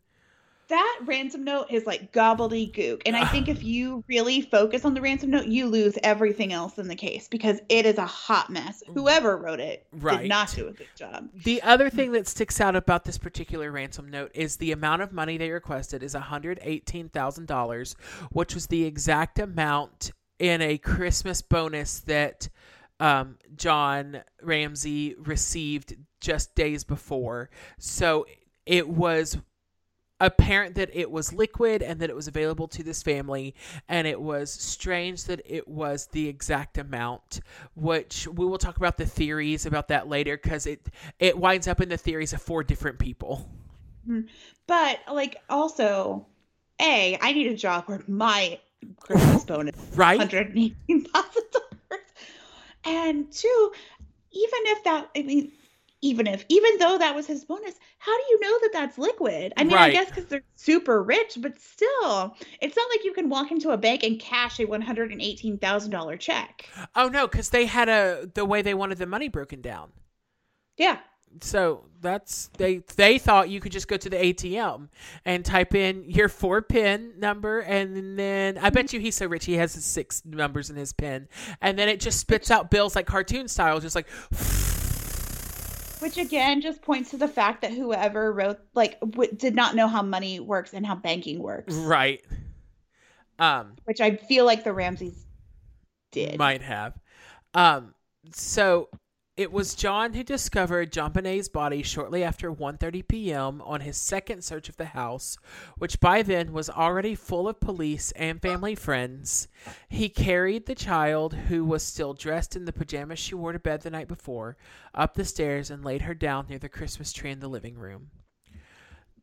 That ransom note is like gobbledygook. And I think if you really focus on the ransom note, you lose everything else in the case because it is a hot mess. Whoever wrote it Right. did not do a good job. The other thing that sticks out about this particular ransom note is the amount of money they requested is $118,000, which was the exact amount in a Christmas bonus that um, John Ramsey received just days before. So it was apparent that it was liquid and that it was available to this family and it was strange that it was the exact amount which we will talk about the theories about that later because it it winds up in the theories of four different people But like also, A, I need a job where my Christmas bonus right hundred and thousand dollars. And two, even if that, I mean, even if, even though that was his bonus, how do you know that that's liquid? I mean, Right. I guess because they're super rich, but still, it's not like you can walk into a bank and cash a one hundred and eighteen thousand dollar check. oh no because they had a the way they wanted the money broken down Yeah, so that's they they thought you could just go to the ATM and type in your four pin number and then I bet you he's so rich he has six numbers in his pin and then it just spits out bills like cartoon style just like which again just points to the fact that whoever wrote like w- did not know how money works and how banking works, right. Um which I feel like the Ramseys did. might have. Um so it was John who discovered JonBenét's body shortly after 1:30 p.m. on his second search of the house, which by then was already full of police and family friends. He carried the child, who was still dressed in the pajamas she wore to bed the night before, up the stairs and laid her down near the Christmas tree in the living room.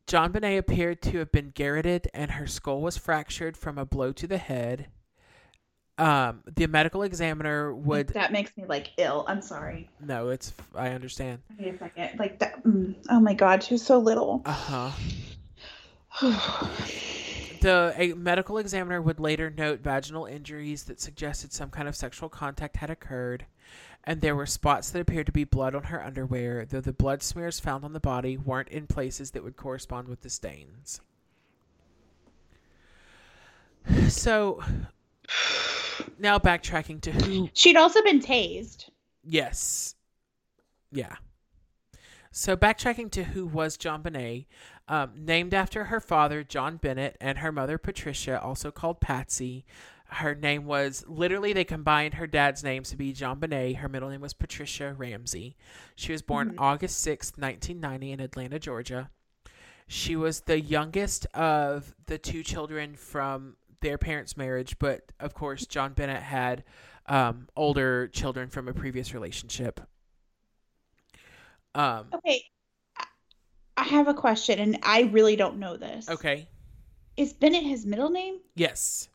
JonBenét appeared to have been garroted, and her skull was fractured from a blow to the head. Um, the medical examiner would that makes me like ill. I'm sorry. no, it's I understand. Wait a second. Like that. mm, oh my god, she was so little. Uh huh. The a medical examiner would later note vaginal injuries that suggested some kind of sexual contact had occurred, and there were spots that appeared to be blood on her underwear, though the blood smears found on the body weren't in places that would correspond with the stains. So, now backtracking to who She'd also been tased. Yes. Yeah. So backtracking to who was JonBenét, um, named after her father John Bennett and her mother Patricia, also called Patsy. Her name was literally they combined her dad's names to be JonBenét. Her middle name was Patricia Ramsey. She was born August sixth, 1990 in Atlanta, Georgia. She was the youngest of the two children from their parents' marriage, but of course John Bennett had um, older children from a previous relationship. Um, Okay. I- I have a question, and I really don't know this. okay. Is Bennett his middle name? Yes.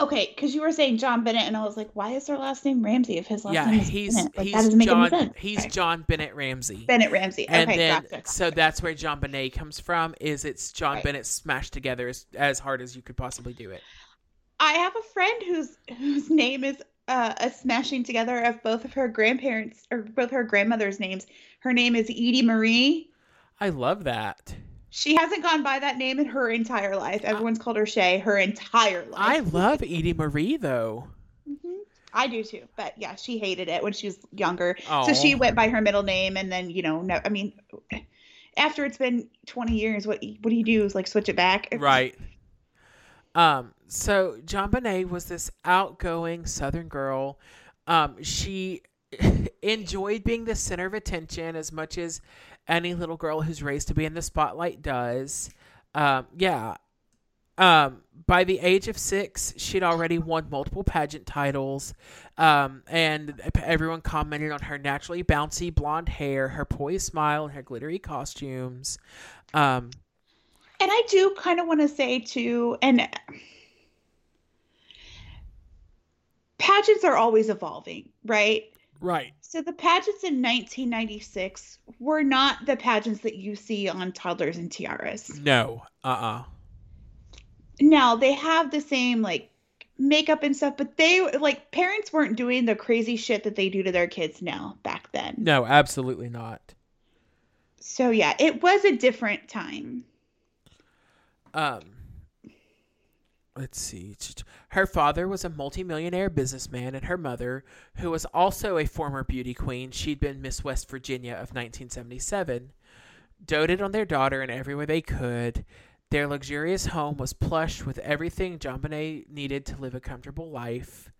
Okay, because you were saying John Bennett, and I was like, why is their last name Ramsey if his last yeah, name is he's Bennett? Like, he's that doesn't make John any sense. he's. John Bennett Ramsey. Bennett Ramsey. and okay, then gotcha. so that's where John Bennett comes from. Is it's John Right. Bennett smashed together as, as hard as you could possibly do it. I have a friend whose whose name is uh, a smashing together of both of her grandparents or both her grandmother's names. Her name is Edie Marie. I love that. She hasn't gone by that name in her entire life. Everyone's called her Shay her entire life. I love Edie Marie though. Mhm. I do too, but yeah, she hated it when she was younger. Oh, So she went by her middle name, and then you know, no, I mean, after it's been twenty years, what what do you do? Is like switch it back, right. Um. So JonBenét was this outgoing Southern girl. Um. She enjoyed being the center of attention as much as any little girl who's raised to be in the spotlight does. Um. Yeah. Um, by the age of six, she'd already won multiple pageant titles, um, and everyone commented on her naturally bouncy blonde hair, her poised smile, and her glittery costumes. Um, And I do kind of want to say too, and pageants are always evolving, right? Right. So the pageants in 1996 were not the pageants that you see on Toddlers and Tiaras. No. Uh. uh Now they have the same like makeup and stuff, but they like parents weren't doing the crazy shit that they do to their kids now back then. No, absolutely not. So yeah, it was a different time. Um. Let's see. Her father was a multimillionaire businessman, and her mother, who was also a former beauty queen, she'd been Miss West Virginia of 1977, doted on their daughter in every way they could. Their luxurious home was plush with everything JonBenét needed to live a comfortable life.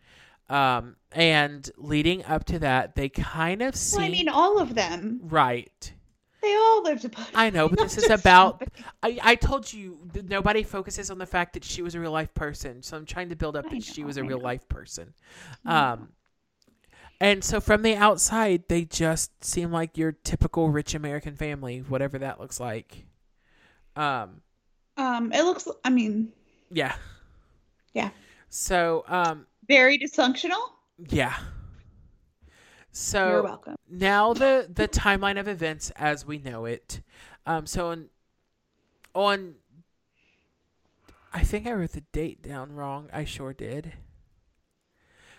Um, and leading up to that, they kind of see Well, I mean, all of them. right. They all lived a. I know, but this is about. I, I told you nobody focuses on the fact that she was a real life person, so I'm trying to build up I that she was a I real know. life person. Um, and so from the outside, they just seem like your typical rich American family, whatever that looks like. Um, Um, it looks. I mean, yeah, Yeah. So, um, very dysfunctional. yeah. So You're welcome. now the the timeline of events as we know it. Um, so on on I think I wrote the date down wrong. I sure did.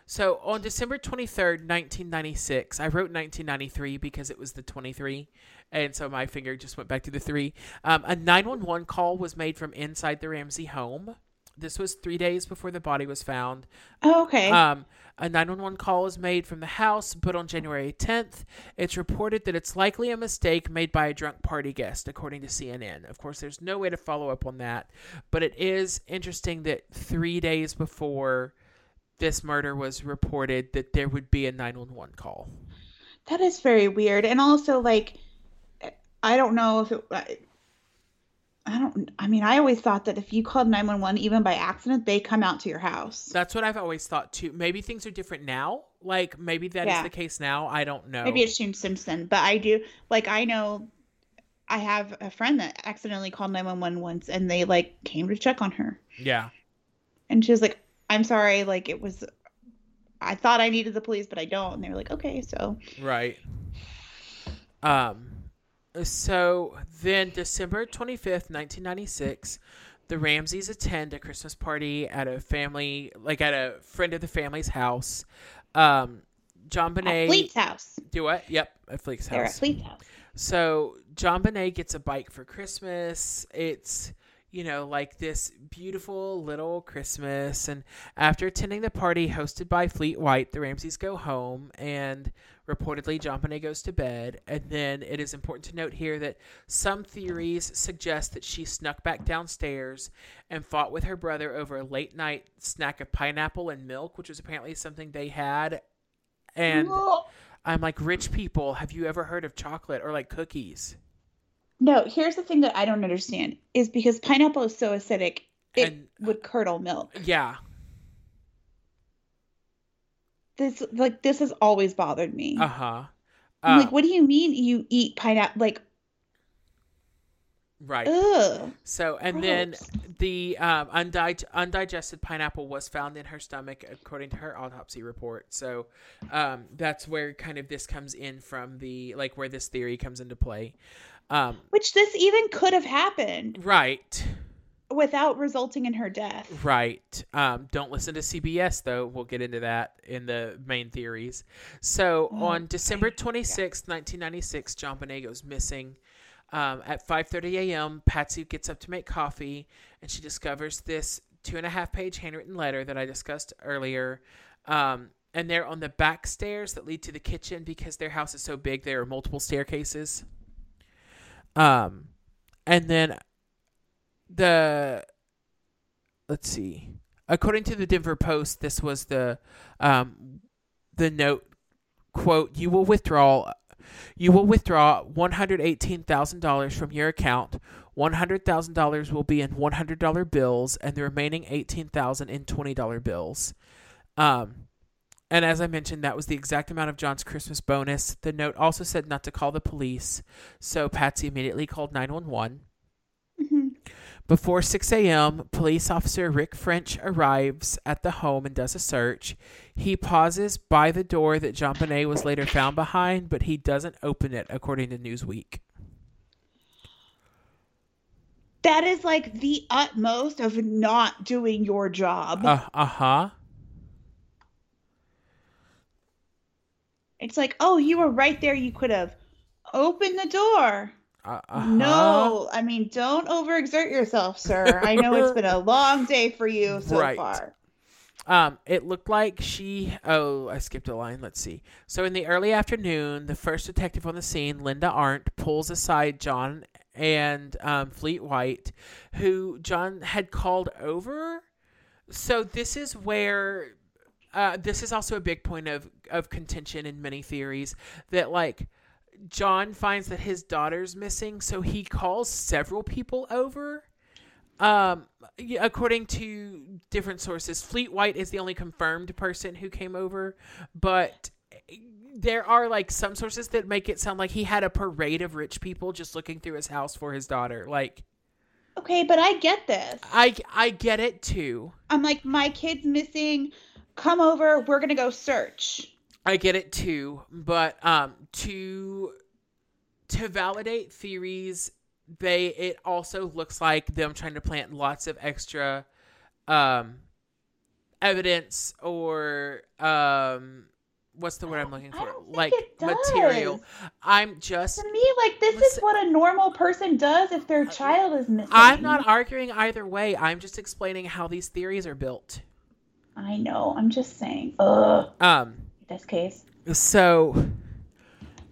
So on December 23rd, 1996, I wrote 1993 because it was the 23, and so my finger just went back to the 3. Um, a 911 call was made from inside the Ramsey home. This was three days before the body was found. Oh, okay. Um, a 911 call is made from the house, but on January 10th, it's reported that it's likely a mistake made by a drunk party guest, according to CNN. Of course, there's no way to follow up on that, but it is interesting that three days before this murder was reported, that there would be a 911 call. that is very weird. And also, like, I don't know if it. I- don't. I mean, I always thought that if you called nine one one, even by accident, they come out to your house. That's what I've always thought too. Maybe things are different now. Like maybe that is Yeah. the case now. I don't know. Maybe it's Shane Simpson, but I do like I know I have a friend that accidentally called 911 once and they like came to check on her. yeah. And she was like, "I'm sorry, like it was I thought I needed the police, but I don't." And they were like, "Okay, so Right. Um so then December 25th, 1996, the Ramseys attend a Christmas party at a family like at a friend of the family's house. Um JonBenét Fleet's house. do what? Yep, at Fleek's They're at. Fleet's house. So JonBenét gets a bike for Christmas. It's you know like this beautiful little Christmas, and after attending the party hosted by Fleet White, the Ramseys go home, and reportedly JonBenét goes to bed. And then it is important to note here that some theories suggest that she snuck back downstairs and fought with her brother over a late night snack of pineapple and milk, which was apparently something they had. And I'm like, rich people, have you ever heard of chocolate or like cookies? No, here's the thing that I don't understand is because pineapple is so acidic, it And- would curdle milk. Yeah. this like this has always bothered me. Uh huh. I'm like, what do you mean you eat pineapple? Like, Right. ugh. So, and then the um, undig- undigested pineapple was found in her stomach, according to her autopsy report. So, um, that's where kind of this comes in from the like where this theory comes into play. Um, Which this even could have happened right, without resulting in her death. right. Um, don't listen to CBS though. We'll get into that in the main theories. So, Oh, on December right. twenty sixth, nineteen ninety six, JonBenét goes missing. Um, at 5:30 a.m., Patsy gets up to make coffee, and she discovers this two and a half page handwritten letter that I discussed earlier. Um, and they're on the back stairs that lead to the kitchen because their house is so big. There are multiple staircases. Um, and then the let's see. According to the Denver Post, this was the um, the note quote you will withdraw you will withdraw $118,000 from your account. $100,000 will be in $100 bills and the remaining 18,000 in $20 bills. Um and as I mentioned, that was the exact amount of John's Christmas bonus. The note also said not to call the police, so Patsy immediately called 911. Mhm. Before 6 a.m., police officer Rick French arrives at the home and does a search. He pauses by the door that JonBenét was later found behind, but he doesn't open it, according to Newsweek. That is like the utmost of not doing your job. Uh huh. It's like, oh, you were right there. You could have opened the door. Uh huh. No, I mean, don't overexert yourself, sir. I know it's been a long day for you so Right. far. Um, it looked like she. Oh, I skipped a line. Let's see. So in the early afternoon, the first detective on the scene, Linda Arndt, pulls aside John and um, Fleet White, who John had called over. So this is where. Uh, this is also a big point of, of contention in many theories that like John finds that his daughter's missing, so he calls several people over. Um, according to different sources, Fleet White is the only confirmed person who came over, but there are like some sources that make it sound like he had a parade of rich people just looking through his house for his daughter. Like, Okay, but I get this. I I get it too. I'm like, my kid's missing. Come over. We're going to go search. I get it too, but um to to validate theories, they it also looks like them trying to plant lots of extra um evidence or um what's the word I'm looking for? Like material. I'm just To me, like, this is what a normal person does if their child is missing. I'm not arguing either way. I'm just explaining how these theories are built. I know. I'm just saying. Ugh. Um This case. So,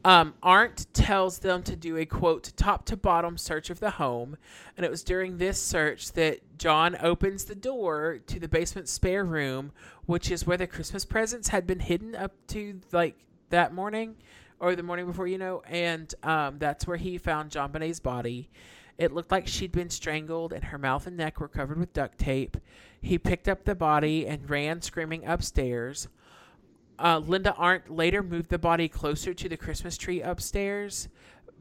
um, Arndt tells them to do a quote top to bottom search of the home, and it was during this search that John opens the door to the basement spare room, which is where the Christmas presents had been hidden up to like that morning or the morning before, you know, and um, that's where he found JonBenét's body. It looked like she'd been strangled, and her mouth and neck were covered with duct tape. He picked up the body and ran screaming upstairs. Uh, Linda Arndt later moved the body closer to the Christmas tree upstairs.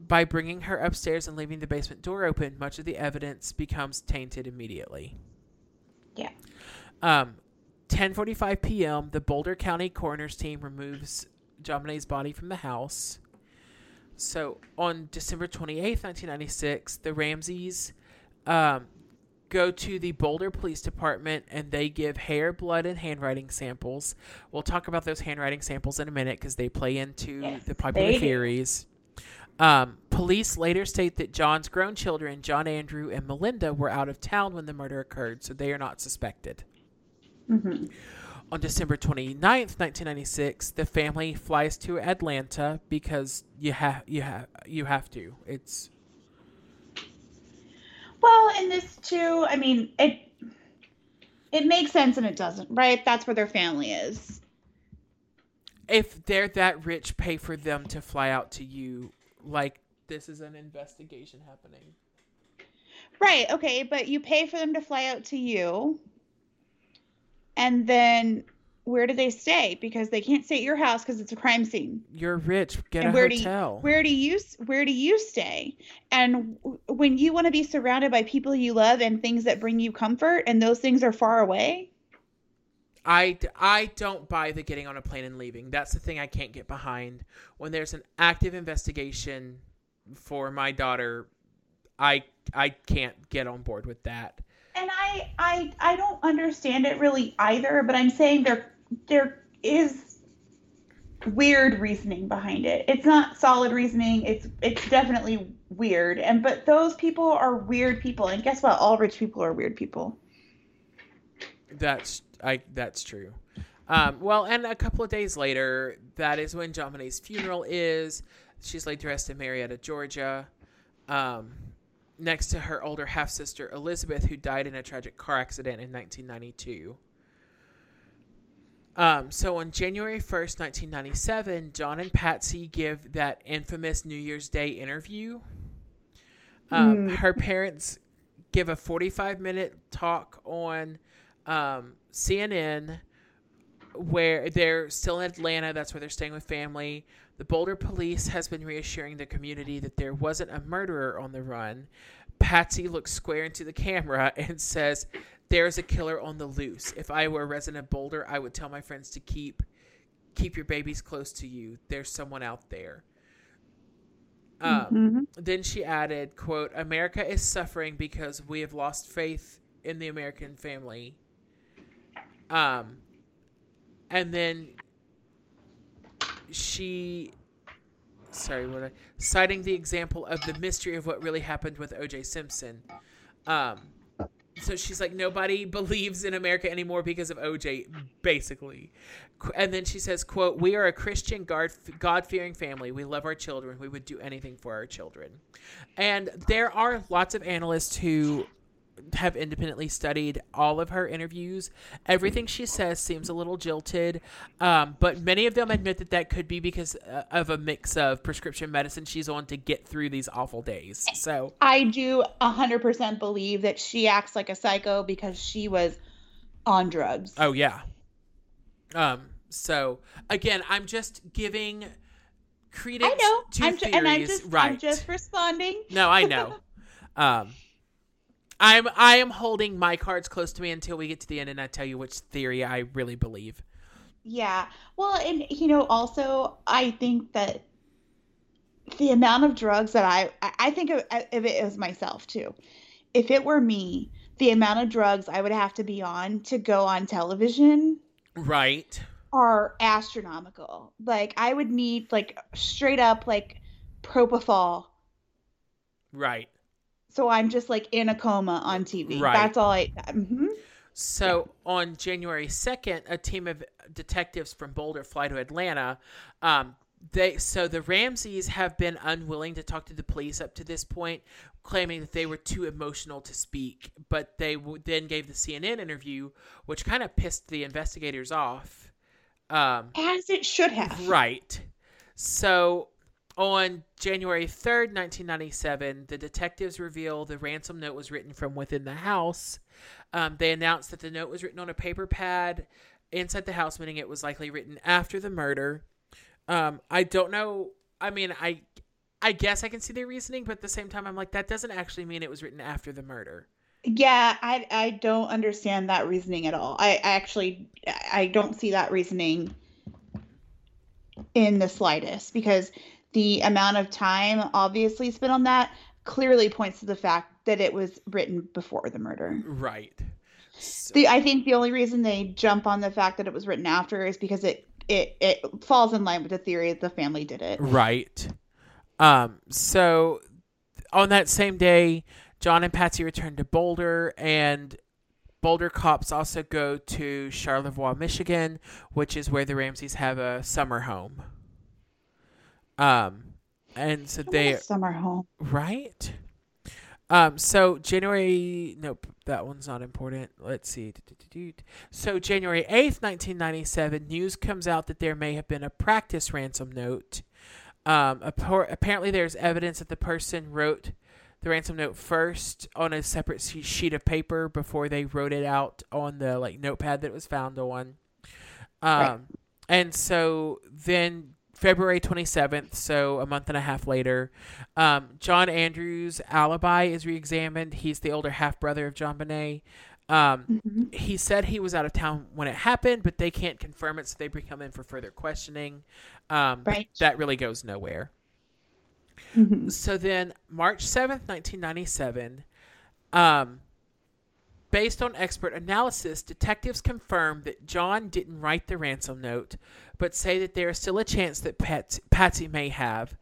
By bringing her upstairs and leaving the basement door open, much of the evidence becomes tainted immediately. Yeah. Um, 10:45 p.m. The Boulder County coroner's team removes JonBenét's body from the house. So on December 28th, 1996, the Ramseys um, go to the Boulder Police Department and they give hair, blood, and handwriting samples. We'll talk about those handwriting samples in a minute because they play into Yes, the popular theories. Um, police later state that John's grown children, John Andrew and Melinda, were out of town when the murder occurred, so they are not suspected. hmm On December 29th, 1996, the family flies to Atlanta because you have you have you have to. It's Well, in this too, I mean, it it makes sense and it doesn't, right? That's where their family is. if they're that rich, pay for them to fly out to you. Like this is an investigation happening. Right, okay, but you pay for them to fly out to you. And then where do they stay? Because they can't stay at your house because it's a crime scene. You're rich. Get and a where hotel. do you, where do you where do you stay? And w- when you want to be surrounded by people you love and things that bring you comfort, and those things are far away, I, I don't buy the getting on a plane and leaving. That's the thing I can't get behind. When there's an active investigation for my daughter, I I can't get on board with that. and I I I don't understand it really either. But I'm saying there there is weird reasoning behind it. It's not solid reasoning. It's it's definitely weird. And but those people are weird people. And guess what? All rich people are weird people. That's I that's true. Um, well, and a couple of days later, that is when John funeral is. She's laid to rest in Marietta, Georgia, um, next to her older half sister Elizabeth, who died in a tragic car accident in 1992. Um, so on January 1st, 1997, John and Patsy give that infamous New Year's Day interview. Um, Mm. Her parents give a 45 minute talk on um, CNN where they're still in Atlanta. That's where they're staying with family. The Boulder police has been reassuring the community that there wasn't a murderer on the run. Patsy looks square into the camera and says, "There's a killer on the loose. If I were a resident of Boulder, I would tell my friends to keep keep your babies close to you. There's someone out there." Um, Mhm. then she added, "quote America is suffering because we have lost faith in the American family." Um, and then she, sorry, what I, citing the example of the mystery of what really happened with O.J. Simpson. Um, so she's like, nobody believes in America anymore because of OJ, basically. And then she says, "quote We are a Christian, God fearing family. We love our children. We would do anything for our children." And there are lots of analysts who have independently studied all of her interviews. Everything she says seems a little jilted, um, but many of them admit that that could be because uh, of a mix of prescription medicine she's on to get through these awful days. So I do 100% believe that she acts like a psycho because she was on drugs. Oh yeah. Um. So again, I'm just giving credence I know. to I'm ju- theories. and I'm just right. I'm just responding. No, I know. um. I'm I am holding my cards close to me until we get to the end, and I tell you which theory I really believe. Yeah. Well, and you know, also I think that the amount of drugs that I I think of, of it as myself too. If it were me, the amount of drugs I would have to be on to go on television Right. are astronomical. Like I would need like straight up like propofol. Right. So I'm just like in a coma on TV. Right. That's all I. mhm. So on January second, a team of detectives from Boulder fly to Atlanta. Um, they so the Ramseys have been unwilling to talk to the police up to this point, claiming that they were too emotional to speak. But they w- then gave the CNN interview, which kind of pissed the investigators off. Um, As it should have. Right. So on January 3rd, 1997, the detectives reveal the ransom note was written from within the house. Um, they announced that the note was written on a paper pad inside the house, meaning it was likely written after the murder. Um, I don't know. I mean, I. I guess I can see their reasoning, but at the same time, I'm like, that doesn't actually mean it was written after the murder. Yeah, I I don't understand that reasoning at all. I, I actually I don't see that reasoning in the slightest because the amount of time obviously spent on that clearly points to the fact that it was written before the murder. Right. So- The I think the only reason they jump on the fact that it was written after is because it it it falls in line with the theory that the family did it. Right. Um, so on that same day, John and Patsy return to Boulder, and Boulder cops also go to Charlevoix, Michigan, which is where the Ramseys have a summer home. Um, and so I they summer home. right. Um, so January, nope, that one's not important. Let's see. So January 8th, 1997, news comes out that there may have been a practice ransom note. Um, apparently there's evidence that the person wrote the ransom note first on a separate sheet of paper before they wrote it out on the like notepad that it was found on. Um, Right. And so then February 27th, so a month and a half later, um, John Andrews' alibi is re examined. He's the older half brother of JonBenét. Um, Mhm. he said he was out of town when it happened, but they can't confirm it, so they bring him in for further questioning. Um, Right. That really goes nowhere. Mhm. So then, March 7th, 1997, um, based on expert analysis, detectives confirm that John didn't write the ransom note, but say that there is still a chance that Pat- Patsy may have.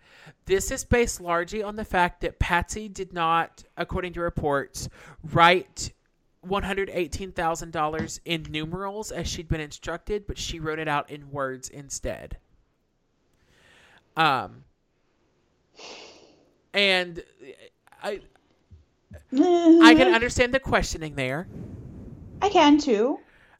This is based largely on the fact that Patsy did not, according to reports, write $118,000 in numerals as she'd been instructed, but she wrote it out in words instead. Um, and I I can understand the questioning there. I can too.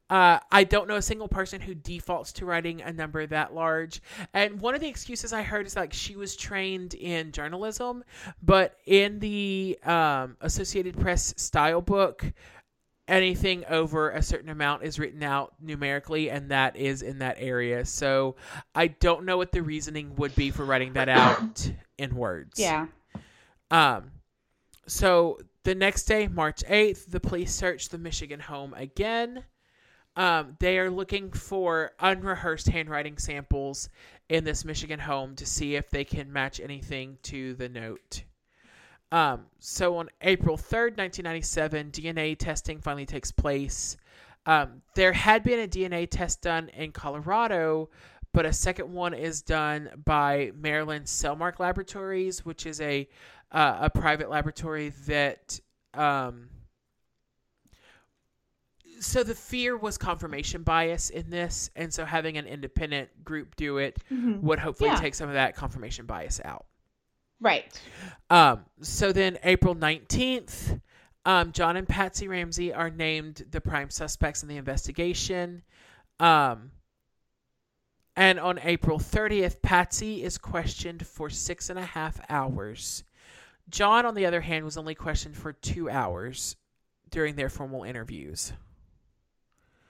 Uh, I don't know a single person who defaults to writing a number that large. And one of the excuses I heard is like she was trained in journalism, but in the um, Associated Press style book, anything over a certain amount is written out numerically, and that is in that area. So I don't know what the reasoning would be for writing that out in words. Yeah. Um, so the next day, March 8th, the police search the Michigan home again. Um, they are looking for unrehearsed handwriting samples in this Michigan home to see if they can match anything to the note. Um, so on April 3rd, 1997, DNA testing finally takes place. Um, there had been a DNA test done in Colorado, but a second one is done by Maryland Cellmark Laboratories, which is a uh, a private laboratory that. Um, so the fear was confirmation bias in this, and so having an independent group do it Mhm. would hopefully Yeah. take some of that confirmation bias out. Right. Um, so then April 19th, um, John and Patsy Ramsey are named the prime suspects in the investigation. Um, and on April 30th, Patsy is questioned for six and a half hours. John, on the other hand, was only questioned for two hours during their formal interviews.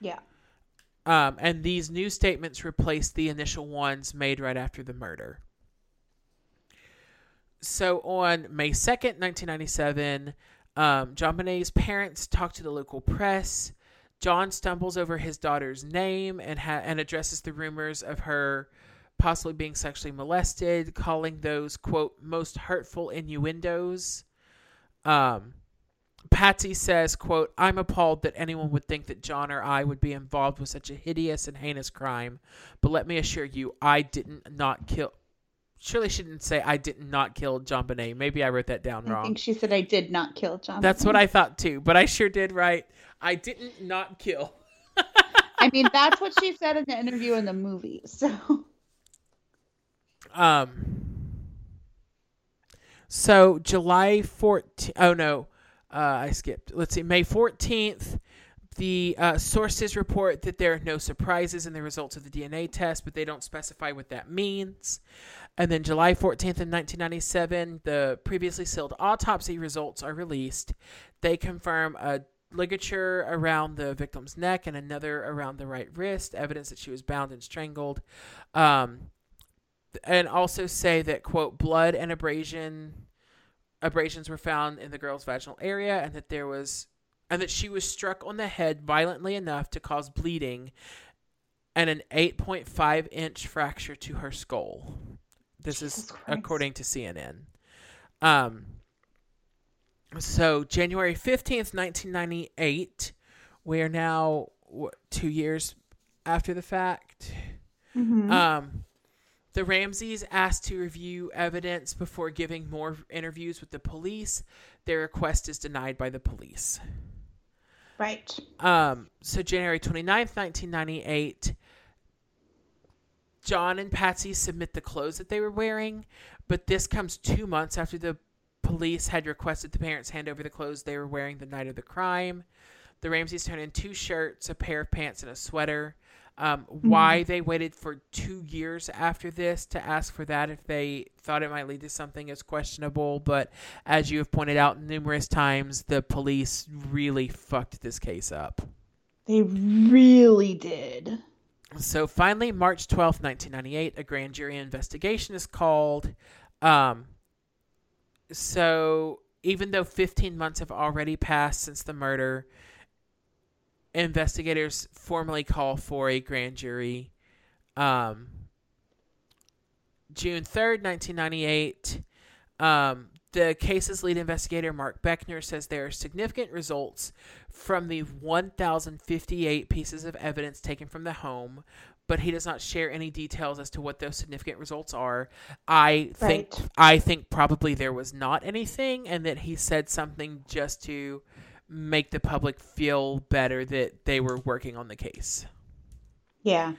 Yeah. Um, and these new statements replaced the initial ones made right after the murder. So on May 2nd, 1997, um, JonBenét's parents talked to the local press. John stumbles over his daughter's name and, ha- and addresses the rumors of her possibly being sexually molested, calling those, quote, most hurtful innuendos. Um, Patsy says, quote, I'm appalled that anyone would think that John or I would be involved with such a hideous and heinous crime. But let me assure you, I didn't not kill. Surely she didn't say I did not kill JonBenét. Maybe I wrote that down wrong. I think she said I did not kill John. That's what I thought too, but I sure did write I didn't not kill. I mean, that's what she said in the interview in the movie. So Um. So July 14th. Oh no, uh, I skipped. Let's see. May 14th. The uh, sources report that there are no surprises in the results of the DNA test, but they don't specify what that means. And then July 14th in 1997, the previously sealed autopsy results are released. They confirm a ligature around the victim's neck and another around the right wrist, evidence that she was bound and strangled. Um, and also say that quote blood and abrasion abrasions were found in the girl's vaginal area and that there was and that she was struck on the head violently enough to cause bleeding and an 8.5 inch fracture to her skull this Jesus is Christ. according to cnn um so january 15th 1998 we are now what, two years after the fact Mhm. um, the Ramseys asked to review evidence before giving more interviews with the police. Their request is denied by the police. right. Um, so January 29th, 1998, John and Patsy submit the clothes that they were wearing, but this comes two months after the police had requested the parents hand over the clothes they were wearing the night of the crime. The Ramseys turn in two shirts, a pair of pants, and a sweater. Um, Why they waited for two years after this to ask for that if they thought it might lead to something is questionable. But as you have pointed out numerous times, the police really fucked this case up. They really did. So finally, March 12th, 1998, a grand jury investigation is called. Um, so even though 15 months have already passed since the murder, investigators formally call for a grand jury. Um, June 3rd, 1998, um, the case's lead investigator, Mark Beckner, says there are significant results from the 1,058 pieces of evidence taken from the home, but he does not share any details as to what those significant results are. I think Right. I think probably there was not anything, and that he said something just to make the public feel better that they were working on the case. Yeah.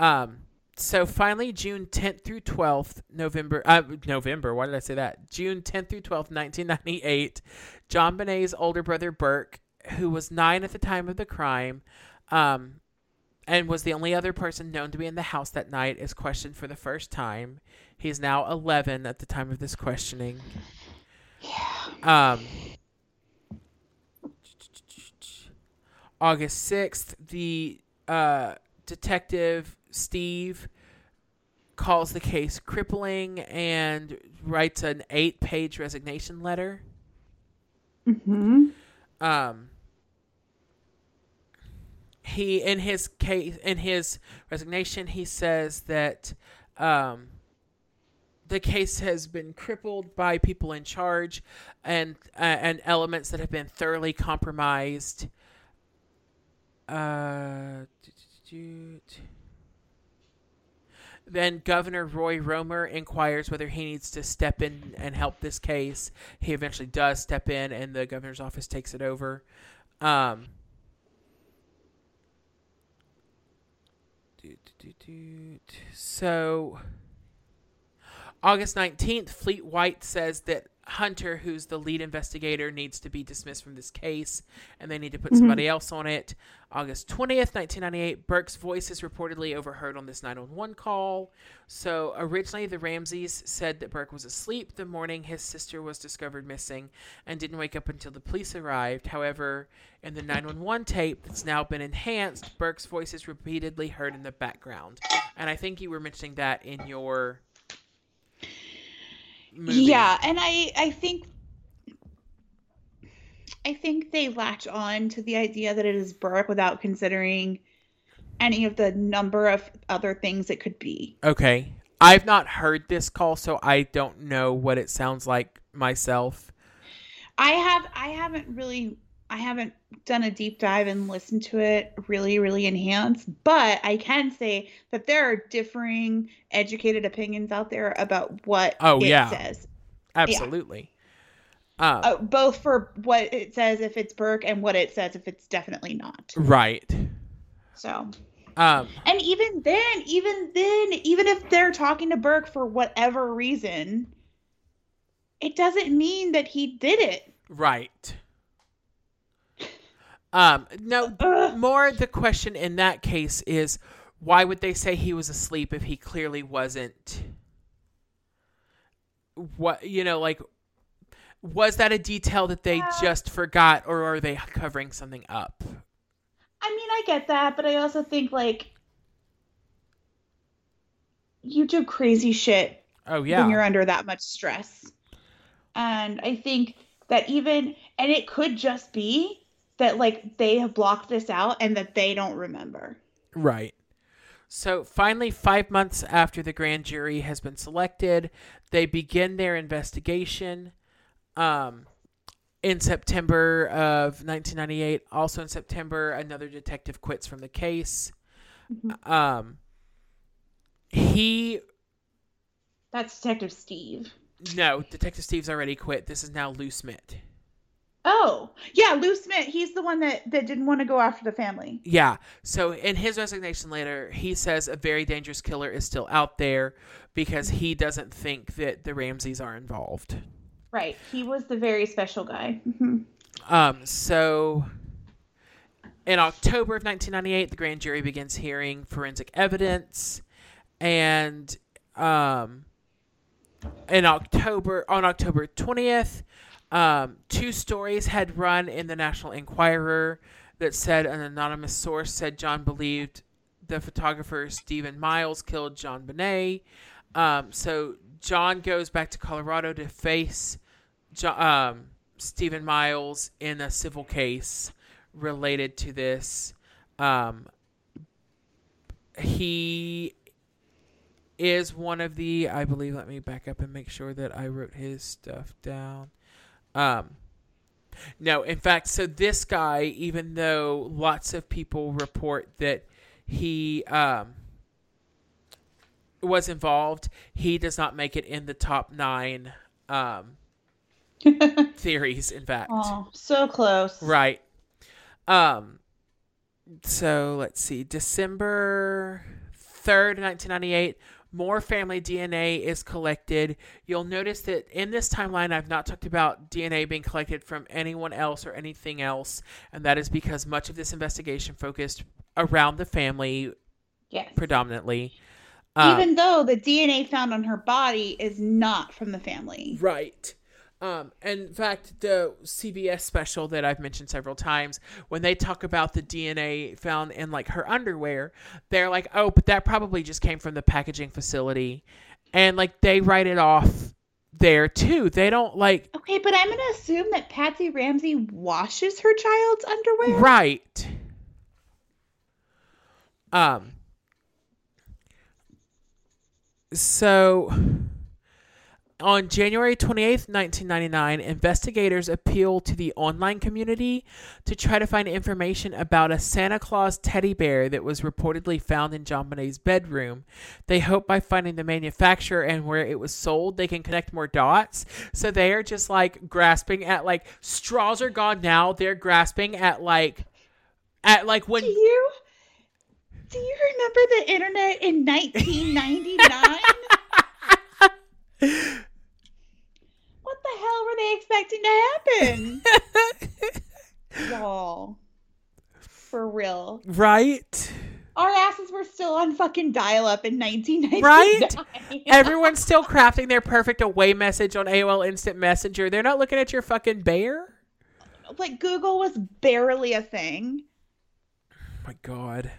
Um, so finally, June 10th through 12th, November, uh, November, why did I say that? June 10th through 12th, 1998, JonBenét's older brother, Burke, who was nine at the time of the crime, um, and was the only other person known to be in the house that night, is questioned for the first time. He's now 11 at the time of this questioning. Yeah. Um, August 6th, the uh, detective Steve calls the case crippling and writes an eight page resignation letter. Mm-hmm. Um, he in his case in his resignation he says that um, the case has been crippled by people in charge and uh, and elements that have been thoroughly compromised. Uh, then Governor Roy Romer inquires whether he needs to step in and help this case. He eventually does step in, and the governor's office takes it over. Um, so, August 19th, Fleet White says that Hunter, who's the lead investigator, needs to be dismissed from this case and they need to put mm-hmm. somebody else on it. August 20th, 1998, Burke's voice is reportedly overheard on this 911 call. So originally, the Ramseys said that Burke was asleep the morning his sister was discovered missing and didn't wake up until the police arrived. However, in the 911 tape that's now been enhanced, Burke's voice is repeatedly heard in the background. And I think you were mentioning that in your. Movie. Yeah, and I I think I think they latch on to the idea that it is Burke without considering any of the number of other things it could be. Okay. I've not heard this call, so I don't know what it sounds like myself. I have I haven't really I haven't done a deep dive and listened to it really really enhanced, but I can say that there are differing educated opinions out there about what Oh, it yeah. says. Absolutely. Um, Uh, both for what it says if it's Burke and what it says if it's definitely not. right. So Um, And even then, even then, even if they're talking to Burke for whatever reason, it doesn't mean that he did it. right. Um, no, Ugh. more the question in that case is why would they say he was asleep if he clearly wasn't? What, you know, like, was that a detail that they Yeah. just forgot or are they covering something up? I mean, I get that, but I also think like you do crazy shit Oh, yeah. when you're under that much stress. And I think that even and it could just be that like they have blocked this out and that they don't remember. Right. So finally, five months after the grand jury has been selected, they begin their investigation. Um, in September of 1998, also in September, another detective quits from the case. Um, he That's Detective Steve. no, Detective Steve's already quit. This is now Lou Smith. Oh, yeah, Lou Smith. He's the one that that didn't want to go after the family. Yeah. So in his resignation later, he says a very dangerous killer is still out there because he doesn't think that the Ramseys are involved. Right. He was the very special guy. Mhm. Um, so in October of 1998, the grand jury begins hearing forensic evidence, and um, in October on October 20th, um, two stories had run in the National Enquirer that said an anonymous source said John believed the photographer Stephen Miles killed JonBenét. Um, so John goes back to Colorado to face jo- um, Stephen Miles in a civil case related to this. Um, he is one of the, I believe, let me back up and make sure that I wrote his stuff down. Um, no, in fact, so this guy, even though lots of people report that he um, was involved, he does not make it in the top nine um, theories. In fact, oh, so close. right. Um, so let's see, December third, nineteen ninety eight. More family DNA is collected. You'll notice that in this timeline, I've not talked about DNA being collected from anyone else or anything else, and that is because much of this investigation focused around the family Yes. predominantly. Um, Even though the DNA found on her body is not from the family. Right. Um, and in fact, the CBS special that I've mentioned several times, when they talk about the DNA found in like her underwear, they're like, "Oh, but that probably just came from the packaging facility," and like they write it off there too. They don't like Okay, but I'm gonna assume that Patsy Ramsey washes her child's underwear. right. Um. So, on January 28th, 1999, investigators appealed to the online community to try to find information about a Santa Claus teddy bear that was reportedly found in JonBenét's bedroom. They hope by finding the manufacturer and where it was sold, they can connect more dots. So they are just like grasping at like straws are gone now. They're grasping at like at like when Do you do you remember the internet in 1999? what the hell were they expecting to happen? Y'all. For real. right Our asses were still on fucking dial up in 1999. Right? everyone's still crafting their perfect away message on AOL Instant Messenger. They're not looking at your fucking bear. like Google was barely a thing. Oh my god.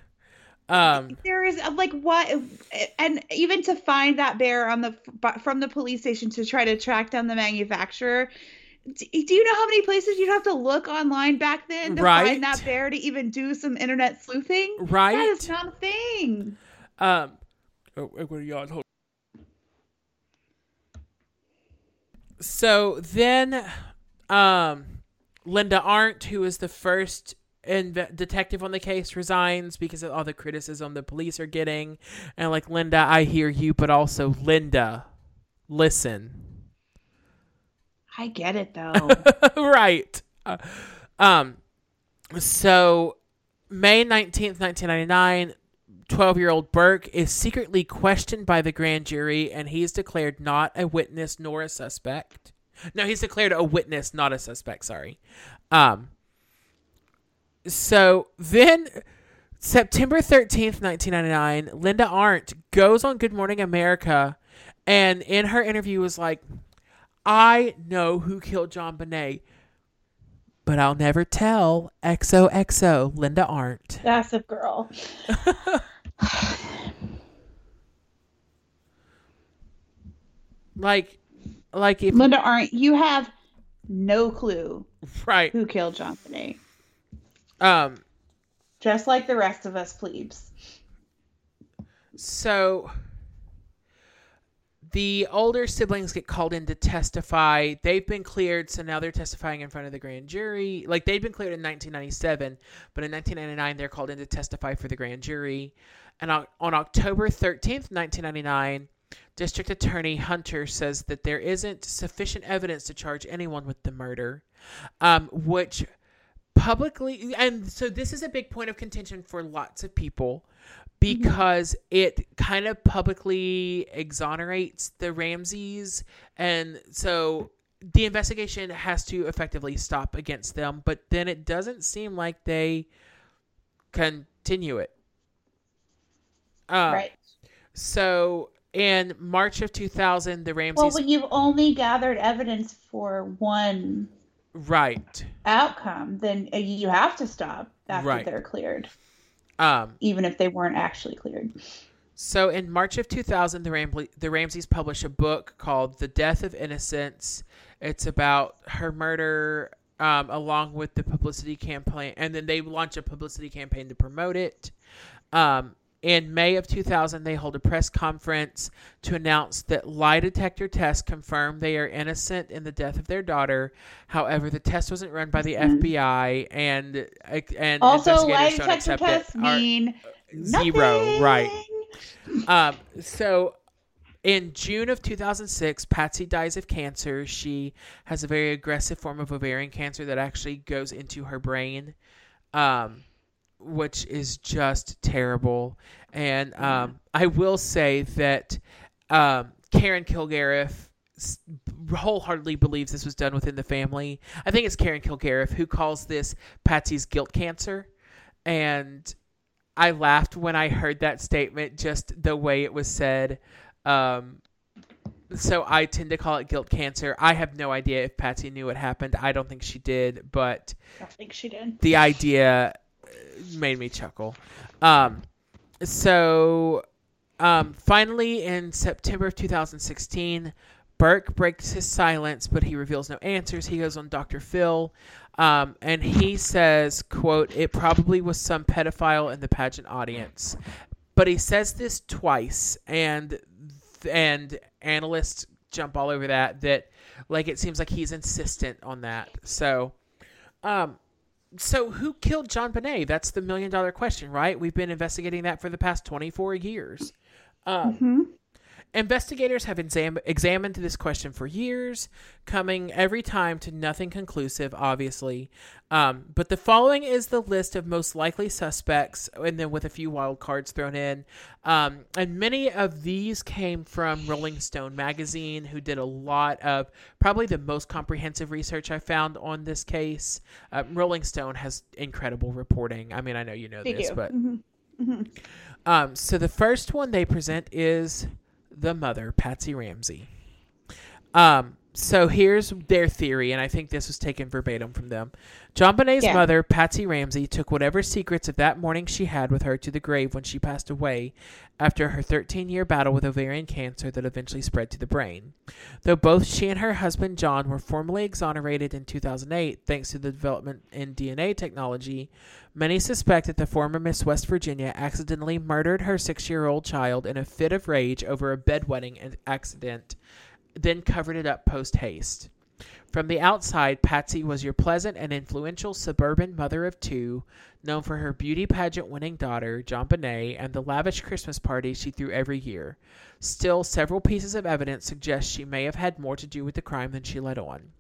Um There is like what, and even to find that bear on the from the police station to try to track down the manufacturer. Do do you know how many places you'd have to look online back then to Right. find that bear to even do some internet sleuthing? right? That is not a thing. Um oh, what are y'all hold- So then um Linda Arndt, who is the first inve- detective on the case, resigns because of all the criticism the police are getting. And like Linda, I hear you, but also Linda, listen. I get it though. right. Uh, um so May 19th, 1999, 12-year-old Burke is secretly questioned by the grand jury and he's declared not a witness nor a suspect. No, he's declared a witness, not a suspect, sorry. Um so then September 13th, 1999, Linda Arndt goes on Good Morning America and in her interview was like I know who killed JonBenét, but I'll never tell. XOXO, Linda Arndt. Gossip girl. Like, like if Linda Arndt, you have no clue right. who killed JonBenét. Um. Just like the rest of us plebes. So the older siblings get called in to testify. They've been cleared, so now they're testifying in front of the grand jury. Like they'd been cleared in 1997, but in 1999 they're called in to testify for the grand jury. And on, on October 13th, 1999, District Attorney Hunter says that there isn't sufficient evidence to charge anyone with the murder, um, which publicly and so this is a big point of contention for lots of people because it kind of publicly exonerates the Ramseys and so the investigation has to effectively stop against them but then it doesn't seem like they continue it uh, right. so in March of 2000 the Ramseys Well, when you've only gathered evidence for one right outcome, then you have to stop after Right. they're cleared. Um, even if they weren't actually cleared. So in March of 2000, the, Ram- the Ramseys published a book called The Death of Innocence. It's about her murder um, along with the publicity campaign. And then they launch a publicity campaign to promote it. Um, in May of 2000, they hold a press conference to announce that lie detector tests confirm they are innocent in the death of their daughter. However, the test wasn't run by the Mhm. FBI, and and Also, lie detector tests mean zero, right? Um, so in June of 2006, Patsy dies of cancer. She has a very aggressive form of ovarian cancer that actually goes into her brain, um, which is just terrible. And um, I will say that um, Karen Kilgariff wholeheartedly believes this was done within the family. I think it's Karen Kilgariff who calls this Patsy's guilt cancer. And I laughed when I heard that statement, just the way it was said. Um, so I tend to call it guilt cancer. I have no idea if Patsy knew what happened. I don't think she did, but I think she did. the idea made me chuckle. Um, so um, finally, in September of 2016, Burke breaks his silence, but he reveals no answers. He goes on Dr. Phil, um, and he says, "quote It probably was some pedophile in the pageant audience." But he says this twice, and and analysts jump all over that. That like it seems like he's insistent on that. So, um, so who killed JonBenét? That's the million dollar question, right? We've been investigating that for the past 24 years. Um, hmm investigators have exam- examined this question for years, coming every time to nothing conclusive, obviously. Um, but the following is the list of most likely suspects, and then with a few wild cards thrown in. Um, and many of these came from Rolling Stone magazine, who did a lot of probably the most comprehensive research I found on this case. Uh, Rolling Stone has incredible reporting. I mean, I know you know They this, do. but Mhm. Mhm. um, so the first one they present is the mother, Patsy Ramsey. Um, so here's their theory, and I think this was taken verbatim from them. JonBenét's Yeah. mother, Patsy Ramsey, took whatever secrets of that morning she had with her to the grave when she passed away after her 13 year battle with ovarian cancer that eventually spread to the brain. Though both she and her husband John were formally exonerated in 2008 thanks to the development in DNA technology, many suspect that the former Miss West Virginia accidentally murdered her six year old child in a fit of rage over a bedwetting in- accident, then covered it up post haste. From the outside, Patsy was your pleasant and influential suburban mother of two, known for her beauty pageant winning daughter, JonBenét, and the lavish Christmas parties she threw every year. Still, several pieces of evidence suggest she may have had more to do with the crime than she let on.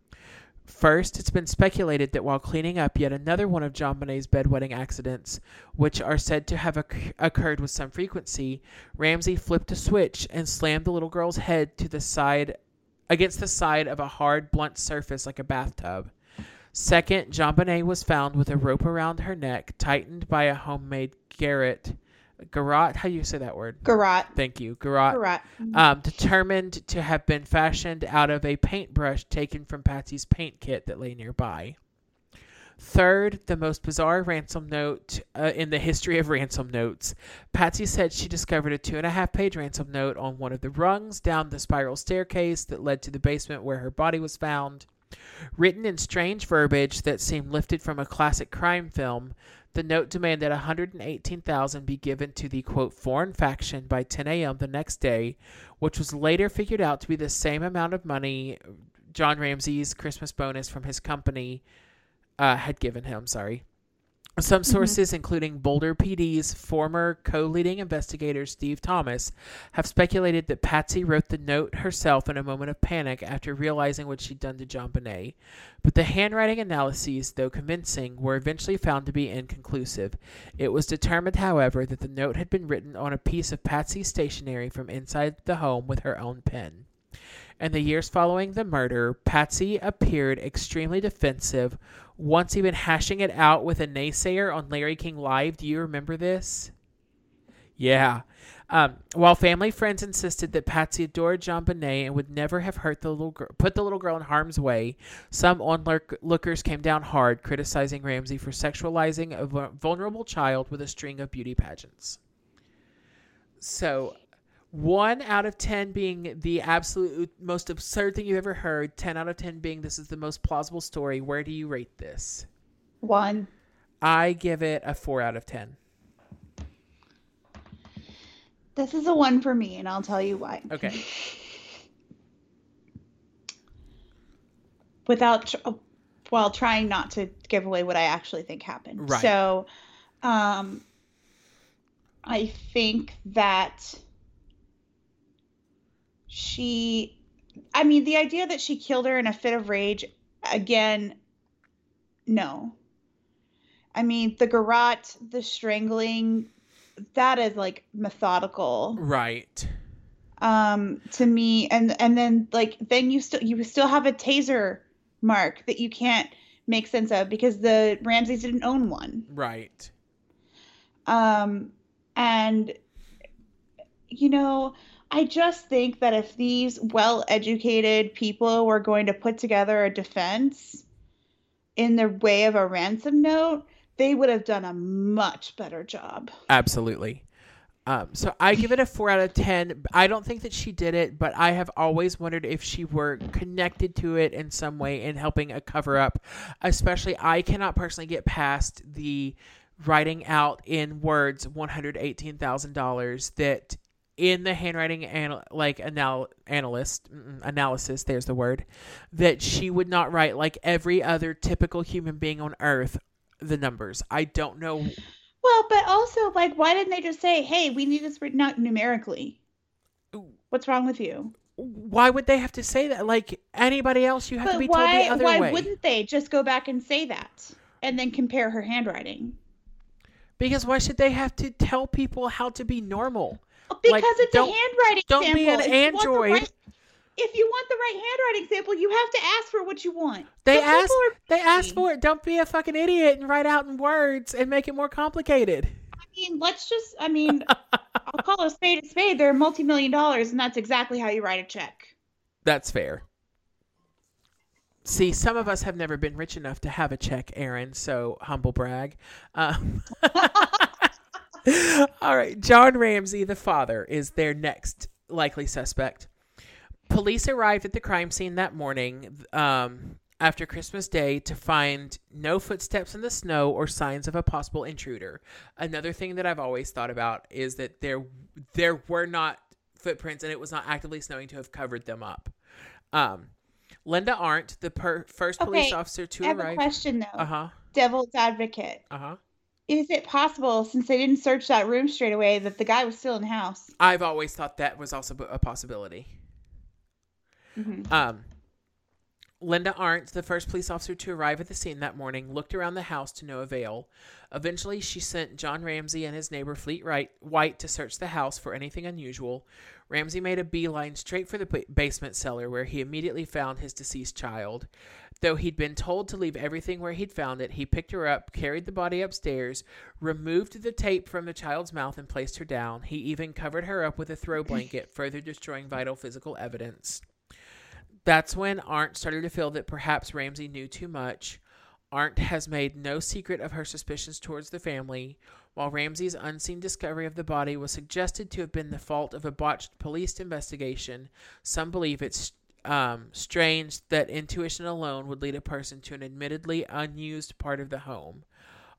First, it's been speculated that while cleaning up yet another one of JonBenét's bedwetting accidents, which are said to have occ- occurred with some frequency, Ramsey flipped a switch and slammed the little girl's head to the side against the side of a hard, blunt surface like a bathtub. Second, JonBenét was found with a rope around her neck, tightened by a homemade garrote. Garrote? How do you say that word? Garrot. Thank you. Garrote Garrot. um, determined to have been fashioned out of a paintbrush taken from Patsy's paint kit that lay nearby. Third, the most bizarre ransom note uh, in the history of ransom notes. Patsy said she discovered a two and a half page ransom note on one of the rungs down the spiral staircase that led to the basement where her body was found. Written in strange verbiage that seemed lifted from a classic crime film, the note demanded 118,000 be given to the quote foreign faction by 10 a.m. the next day, which was later figured out to be the same amount of money John Ramsey's Christmas bonus from his company uh, had given him. Sorry. Some sources, including Boulder PD's former co leading investigator Steve Thomas, have speculated that Patsy wrote the note herself in a moment of panic after realizing what she'd done to JonBenét. But the handwriting analyses, though convincing, were eventually found to be inconclusive. It was determined, however, that the note had been written on a piece of Patsy's stationery from inside the home with her own pen. In the years following the murder, Patsy appeared extremely defensive, once even hashing it out with a naysayer on Larry King Live. Do you remember this? Yeah. Um, while family friends insisted that Patsy adored JonBenét and would never have hurt the little girl, put the little girl in harm's way, some onlookers came down hard, criticizing Ramsey for sexualizing a vulnerable child with a string of beauty pageants. So, one out of ten being the absolute most absurd thing you've ever heard, ten out of ten being this is the most plausible story. Where do you rate this? One. I give it a four out of ten. This is a one for me, and I'll tell you why. Okay. Without, while trying not to give away what I actually think happened. Right. So, um, I think that she, I mean, the idea that she killed her in a fit of rage, again, no. I mean, the garrote, the strangling, that is like methodical. Right. Um to me and and then like then you still you still have a taser mark that you can't make sense of because the Ramseys didn't own one. Right. Um and you know i just think that if these well educated people were going to put together a defense in the way of a ransom note they would have done a much better job. Absolutely. Um, so I give it a four out of ten. I don't think that she did it, but I have always wondered if she were connected to it in some way in helping a cover up. Especially, I cannot personally get past the writing out in words one hundred eighteen thousand dollars that in the handwriting anal- like anal- analyst analysis there's the word that she would not write like every other typical human being on earth the numbers. I don't know. Well, but also, like, why didn't they just say, "Hey, we need this written out numerically"? What's wrong with you? Why would they have to say that? Like anybody else, you have but to be why, told the other why way. Why wouldn't they just go back and say that and then compare her handwriting? Because why should they have to tell people how to be normal? Because like, it's a handwriting. Don't sample. be an android if you want the right handwriting sample, you have to ask for what you want. They ask. They ask for it. Don't be a fucking idiot and write out in words and make it more complicated. I mean, let's just. I mean, I'll call a spade a spade. They're multi-million dollars, and that's exactly how you write a check. That's fair. See, some of us have never been rich enough to have a check, Erin. So humble brag. Um, all right, John Ramsey, the father, is their next likely suspect. Police arrived at the crime scene that morning um, after Christmas Day to find no footsteps in the snow or signs of a possible intruder. Another thing that I've always thought about is that there there were not footprints and it was not actively snowing to have covered them up. Um, Linda Arndt, the per- first okay, police officer to I have arrive. a question though. Uh huh. Devil's advocate. Uh huh. Is it possible, since they didn't search that room straight away, that the guy was still in the house? I've always thought that was also a possibility. Mm-hmm. Um, Linda Arndt, the first police officer to arrive at the scene that morning, looked around the house to no avail. Eventually, she sent John Ramsey and his neighbor Fleet Wright, White to search the house for anything unusual. Ramsey made a beeline straight for the basement cellar, where he immediately found his deceased child. Though he'd been told to leave everything where he'd found it, he picked her up, carried the body upstairs, removed the tape from the child's mouth, and placed her down. He even covered her up with a throw blanket, further destroying vital physical evidence. That's when Arndt started to feel that perhaps Ramsey knew too much. Arndt has made no secret of her suspicions towards the family. While Ramsey's unseen discovery of the body was suggested to have been the fault of a botched police investigation, some believe it's um, strange that intuition alone would lead a person to an admittedly unused part of the home.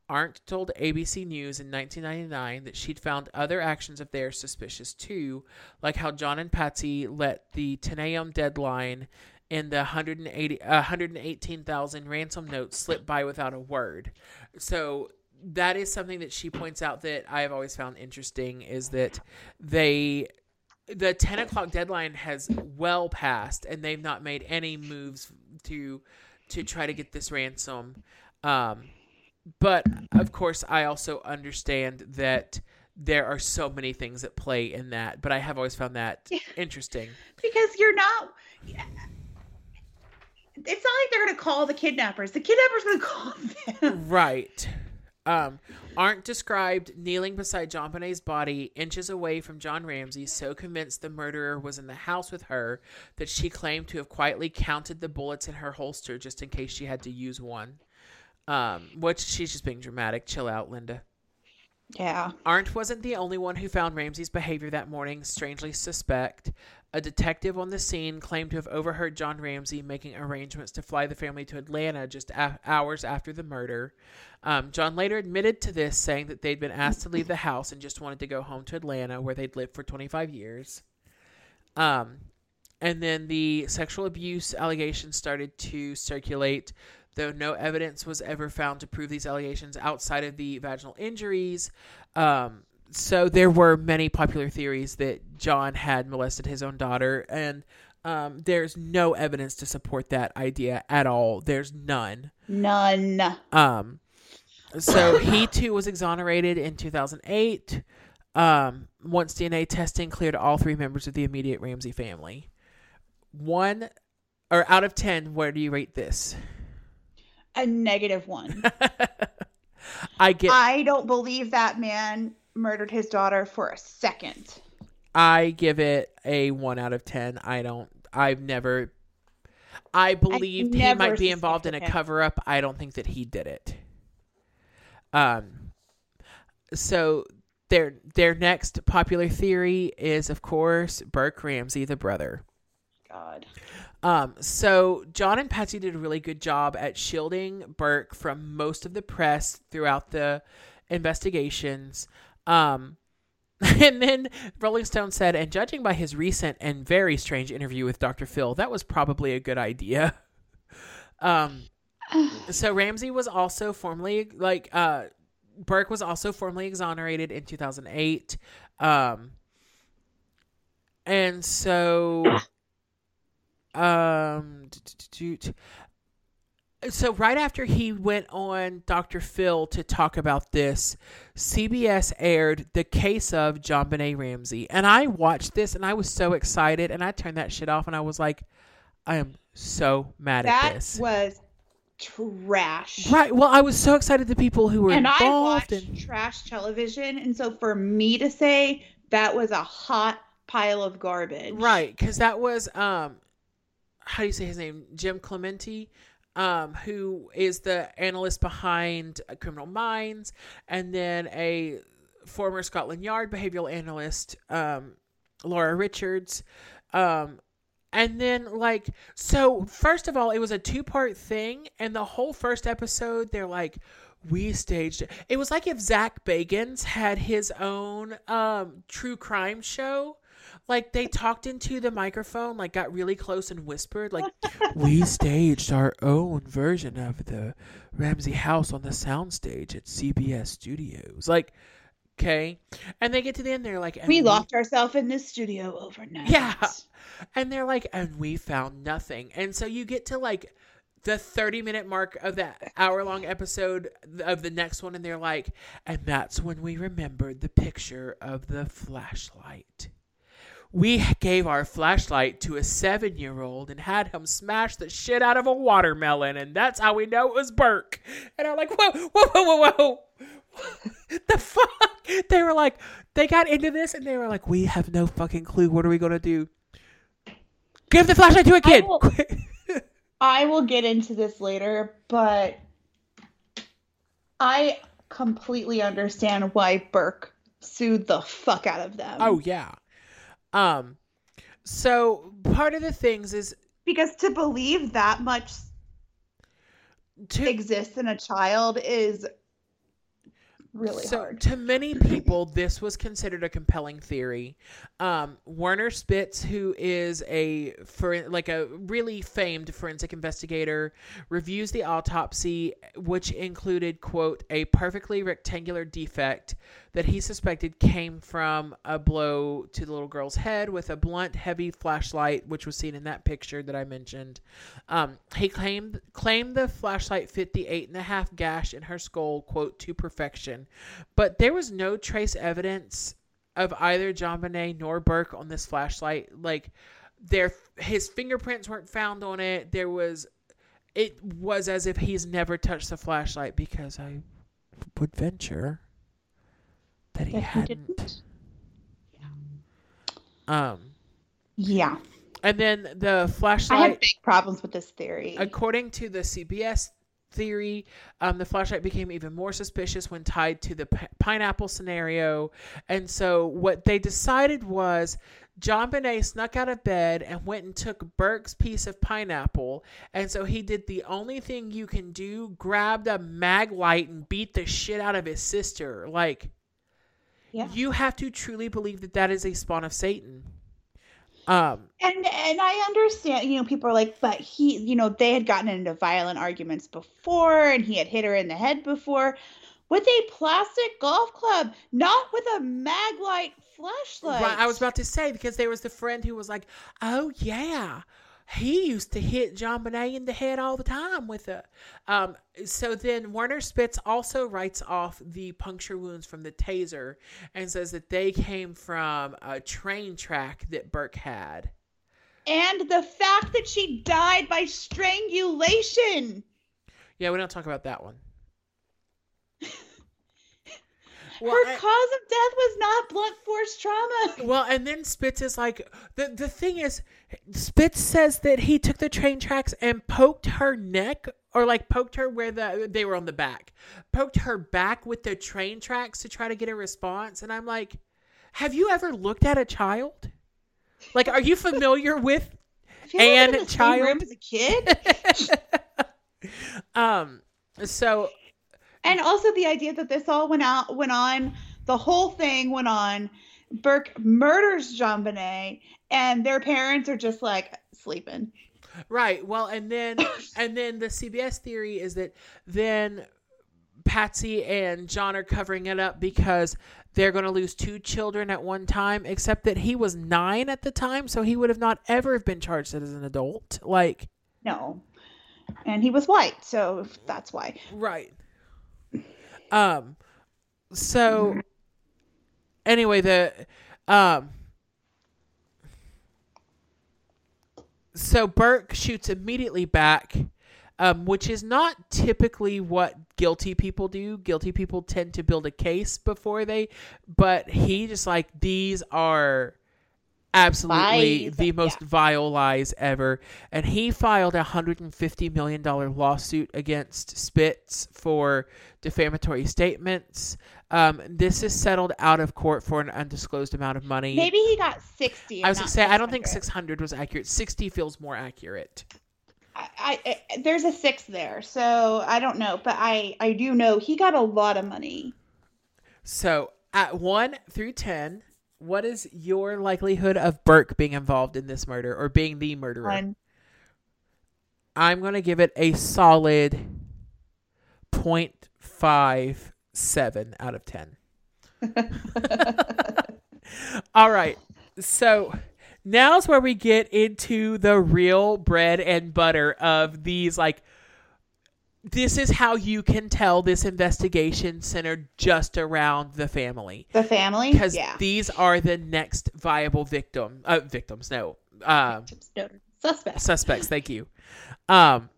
Arndt told ABC News in 1999 that she'd found other actions of theirs suspicious too, like how John and Patsy let the 10 a.m. deadline and the 180, uh, 118,000 ransom note slip by without a word. So that is something that she points out that I have always found interesting is that they the 10 o'clock deadline has well passed and they've not made any moves to to try to get this ransom um, but of course, I also understand that there are so many things at play in that. But I have always found that yeah. interesting because you're not. It's not like they're going to call the kidnappers. The kidnappers going to call them. Right. Um, Arndt described kneeling beside JonBenét's body, inches away from John Ramsey, so convinced the murderer was in the house with her that she claimed to have quietly counted the bullets in her holster just in case she had to use one. Um, which she's just being dramatic. Chill out, Linda. Yeah. Arndt wasn't the only one who found Ramsey's behavior that morning strangely suspect. A detective on the scene claimed to have overheard John Ramsey making arrangements to fly the family to Atlanta just a- hours after the murder. Um, John later admitted to this, saying that they'd been asked to leave the house and just wanted to go home to Atlanta, where they'd lived for 25 years. Um, and then the sexual abuse allegations started to circulate, though no evidence was ever found to prove these allegations outside of the vaginal injuries. Um, so there were many popular theories that John had molested his own daughter, and um, there's no evidence to support that idea at all. There's none. None. Um, so he too was exonerated in 2008. Um, once DNA testing cleared all three members of the immediate Ramsey family. One, or out of ten, where do you rate this? A negative one. I get. I don't believe that man murdered his daughter for a second. I give it a one out of ten. I don't. I've never. I believed he never might be involved in a cover up. I don't think that he did it. Um. So their their next popular theory is, of course, Burke Ramsey, the brother. God. Um, so John and Patsy did a really good job at shielding Burke from most of the press throughout the investigations. Um, and then Rolling Stone said, and judging by his recent and very strange interview with Dr. Phil, that was probably a good idea. Um, so Ramsey was also formally like uh, Burke was also formally exonerated in 2008. Um, and so um so right after he went on Dr. Phil to talk about this, CBS aired the case of JonBenét Ramsey. And I watched this and I was so excited and I turned that shit off and I was like, I am so mad That at this. That was trash. Right. Well, I was so excited the people who were And I involved watched and trash television, and so for me to say that was a hot pile of garbage. Right, because that was um, how do you say his name? Jim Clemente, um, who is the analyst behind uh, Criminal Minds, and then a former Scotland Yard behavioral analyst, um, Laura Richards, um. And then, like, so first of all, it was a two part thing, and the whole first episode, they're like, we staged it. It was like if Zak Bagans had his own um true crime show. Like they talked into the microphone, like got really close and whispered, like we staged our own version of the Ramsey house on the soundstage at CBS Studios. Like, okay. And they get to the end, they're like, and We locked ourselves in this studio overnight. Yeah. and they're like, and we found nothing. And so you get to like the 30 minute mark of that hour long episode of the next one, and they're like, and that's when we remembered the picture of the flashlight. We gave our flashlight to a seven year old and had him smash the shit out of a watermelon, and that's how we know it was Burke. And I'm like, whoa, whoa, whoa, whoa, whoa. the fuck? They were like, they got into this and they were like, we have no fucking clue. What are we going to do? Give the flashlight to a kid. will- I will get into this later, but I completely understand why Burke sued the fuck out of them. oh, yeah. Um, so part of the things is because to believe that much to exists in a child is really so hard. to many people this was considered a compelling theory um, werner spitz who is a for like a really famed forensic investigator reviews the autopsy which included quote a perfectly rectangular defect that he suspected came from a blow to the little girl's head with a blunt heavy flashlight which was seen in that picture that i mentioned um, he claimed claimed the flashlight fit the eight and a half gash in her skull quote to perfection but there was no trace evidence of either JonBenét nor Burke on this flashlight. Like their his fingerprints weren't found on it. There was it was as if he's never touched the flashlight because I would venture that he That hadn't. didn't. Um, Yeah. and then the flashlight. I have big problems with this theory. According to the CBS theory, um, the flashlight became even more suspicious when tied to the pi- pineapple scenario. And so, what they decided was JonBenét snuck out of bed and went and took Burke's piece of pineapple. And so, he did the only thing you can do grabbed a mag light and beat the shit out of his sister. Like, Yeah. you have to truly believe that that is a spawn of Satan. Um, And and I understand, you know, people are like, but he, you know, they had gotten into violent arguments before and he had hit her in the head before with a plastic golf club, not with a maglite flashlight. Right, I was about to say because there was the friend who was like, "Oh yeah, he used to hit JonBenét in the head all the time with it." Um, so then Werner Spitz also writes off the puncture wounds from the taser and says that they came from a train track that Burke had. And the fact that she died by strangulation. Yeah, we don't talk about that one. Her I- cause of death was not blunt force trauma. Well, and then Spitz is like the the thing is Spitz says that he took the train tracks and poked her neck or like poked her where the they were on the back. Poked her back with the train tracks to try to get a response and I'm like, "Have you ever looked at a child? Like are you familiar with I feel like I'm And child. as a kid. um so and also the idea that this all went out went on the whole thing went on burke murders JonBenét and their parents are just like sleeping Right. Well, and then and then the CBS theory is that then Patsy and John are covering it up because they're going to lose two children at one time, except that he was nine at the time, so he would have not ever have been charged as an adult. Like, no and he was white so that's why right. Um. So, anyway, the um. So Burke shoots immediately back, um, which is not typically what guilty people do. Guilty people tend to build a case before they, but he just like these are absolutely Lies, the most yeah. vile lies ever. And he filed a hundred and fifty million dollar lawsuit against Spitz for defamatory statements. Um, this is settled out of court for an undisclosed amount of money. maybe he got 60 I was gonna say I don't think 600. 600 was accurate. 60 feels more accurate. I, I, I there's a six there so i don't know but i i do know he got a lot of money So at one through 10, what is your likelihood of Burke being involved in this murder or being the murderer? One. I'm gonna give it a solid 0.57 out of 10. All right. So now's where we get into the real bread and butter of these like this is how you can tell this investigation centered just around the family. The family? Because yeah. these are the next viable victim uh, victims no um suspect suspects thank you. Um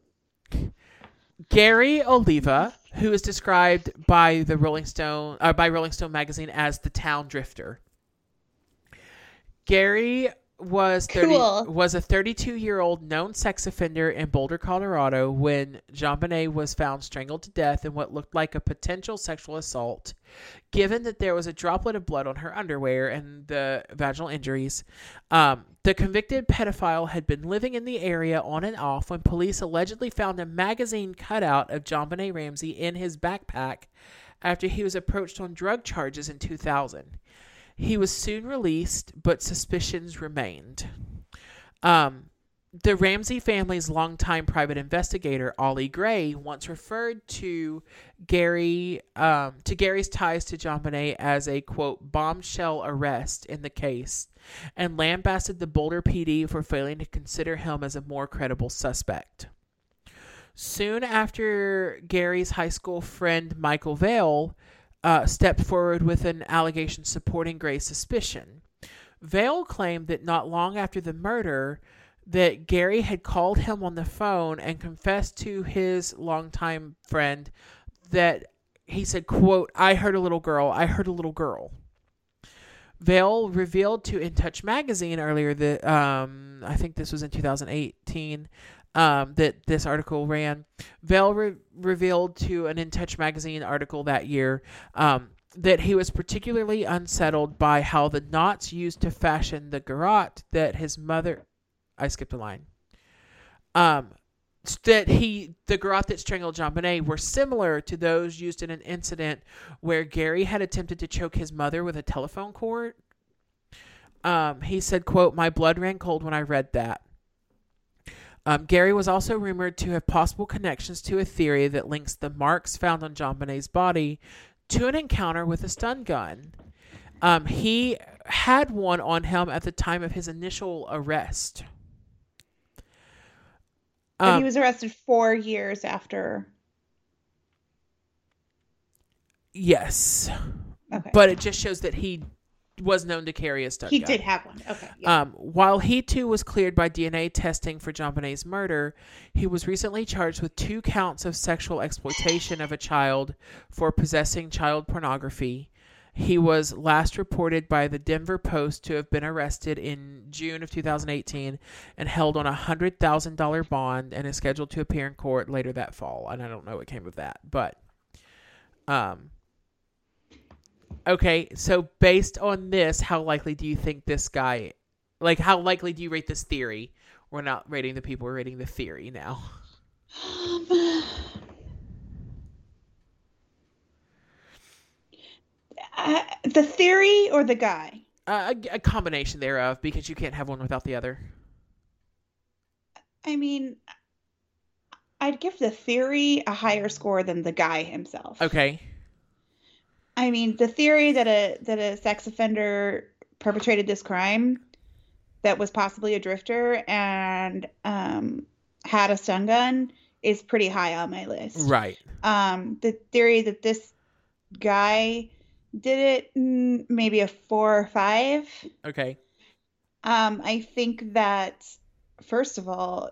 Gary Oliva who is described by the Rolling Stone uh, by Rolling Stone magazine as the town drifter. Gary was 30, Cool. was a 32 year old known sex offender in Boulder, Colorado, when JonBenét was found strangled to death in what looked like a potential sexual assault. Given that there was a droplet of blood on her underwear and the vaginal injuries, um, the convicted pedophile had been living in the area on and off when police allegedly found a magazine cutout of JonBenét Ramsey in his backpack after he was approached on drug charges in 2000. He was soon released, but suspicions remained. Um, the Ramsey family's longtime private investigator, Ollie Gray, once referred to Gary um, to Gary's ties to John as a quote bombshell arrest in the case, and lambasted the Boulder PD for failing to consider him as a more credible suspect. Soon after Gary's high school friend Michael Vale uh, stepped forward with an allegation supporting Gray's suspicion. Vale claimed that not long after the murder, that Gary had called him on the phone and confessed to his longtime friend that he said, quote, I heard a little girl. I heard a little girl. Vale revealed to In Touch magazine earlier that um, I think this was in 2018 um, that this article ran. Vale re- revealed to an In Touch magazine article that year um, that he was particularly unsettled by how the knots used to fashion the garrote that his mother. I skipped a line. Um, that he the garrote that strangled JonBenét were similar to those used in an incident where Gary had attempted to choke his mother with a telephone cord. Um, he said, "quote My blood ran cold when I read that." Um, Gary was also rumored to have possible connections to a theory that links the marks found on John JonBenét's body to an encounter with a stun gun. Um, he had one on him at the time of his initial arrest. Um, he was arrested four years after. yes, Okay. but it just shows that he was known to carry a stun he gun. did have one. Okay. yeah. Um, while he too was cleared by DNA testing for JonBenét's murder, he was recently charged with two counts of sexual exploitation of a child for possessing child pornography. He was last reported by the Denver Post to have been arrested in June of 2018 and held on a hundred thousand dollar bond and is scheduled to appear in court later that fall. And I don't know what came of that, but um, Okay, so based on this, how likely do you think this guy, like, how likely do you rate this theory? We're not rating the people, we're rating the theory now. Um, uh, the theory or the guy? Uh, a, a combination thereof, because you can't have one without the other. I mean, I'd give the theory a higher score than the guy himself. Okay. I mean, the theory that a that a sex offender perpetrated this crime that was possibly a drifter and um, had a stun gun is pretty high on my list. Right. Um, the theory that this guy did it, mm, maybe a four or five. Okay. Um, I think that first of all,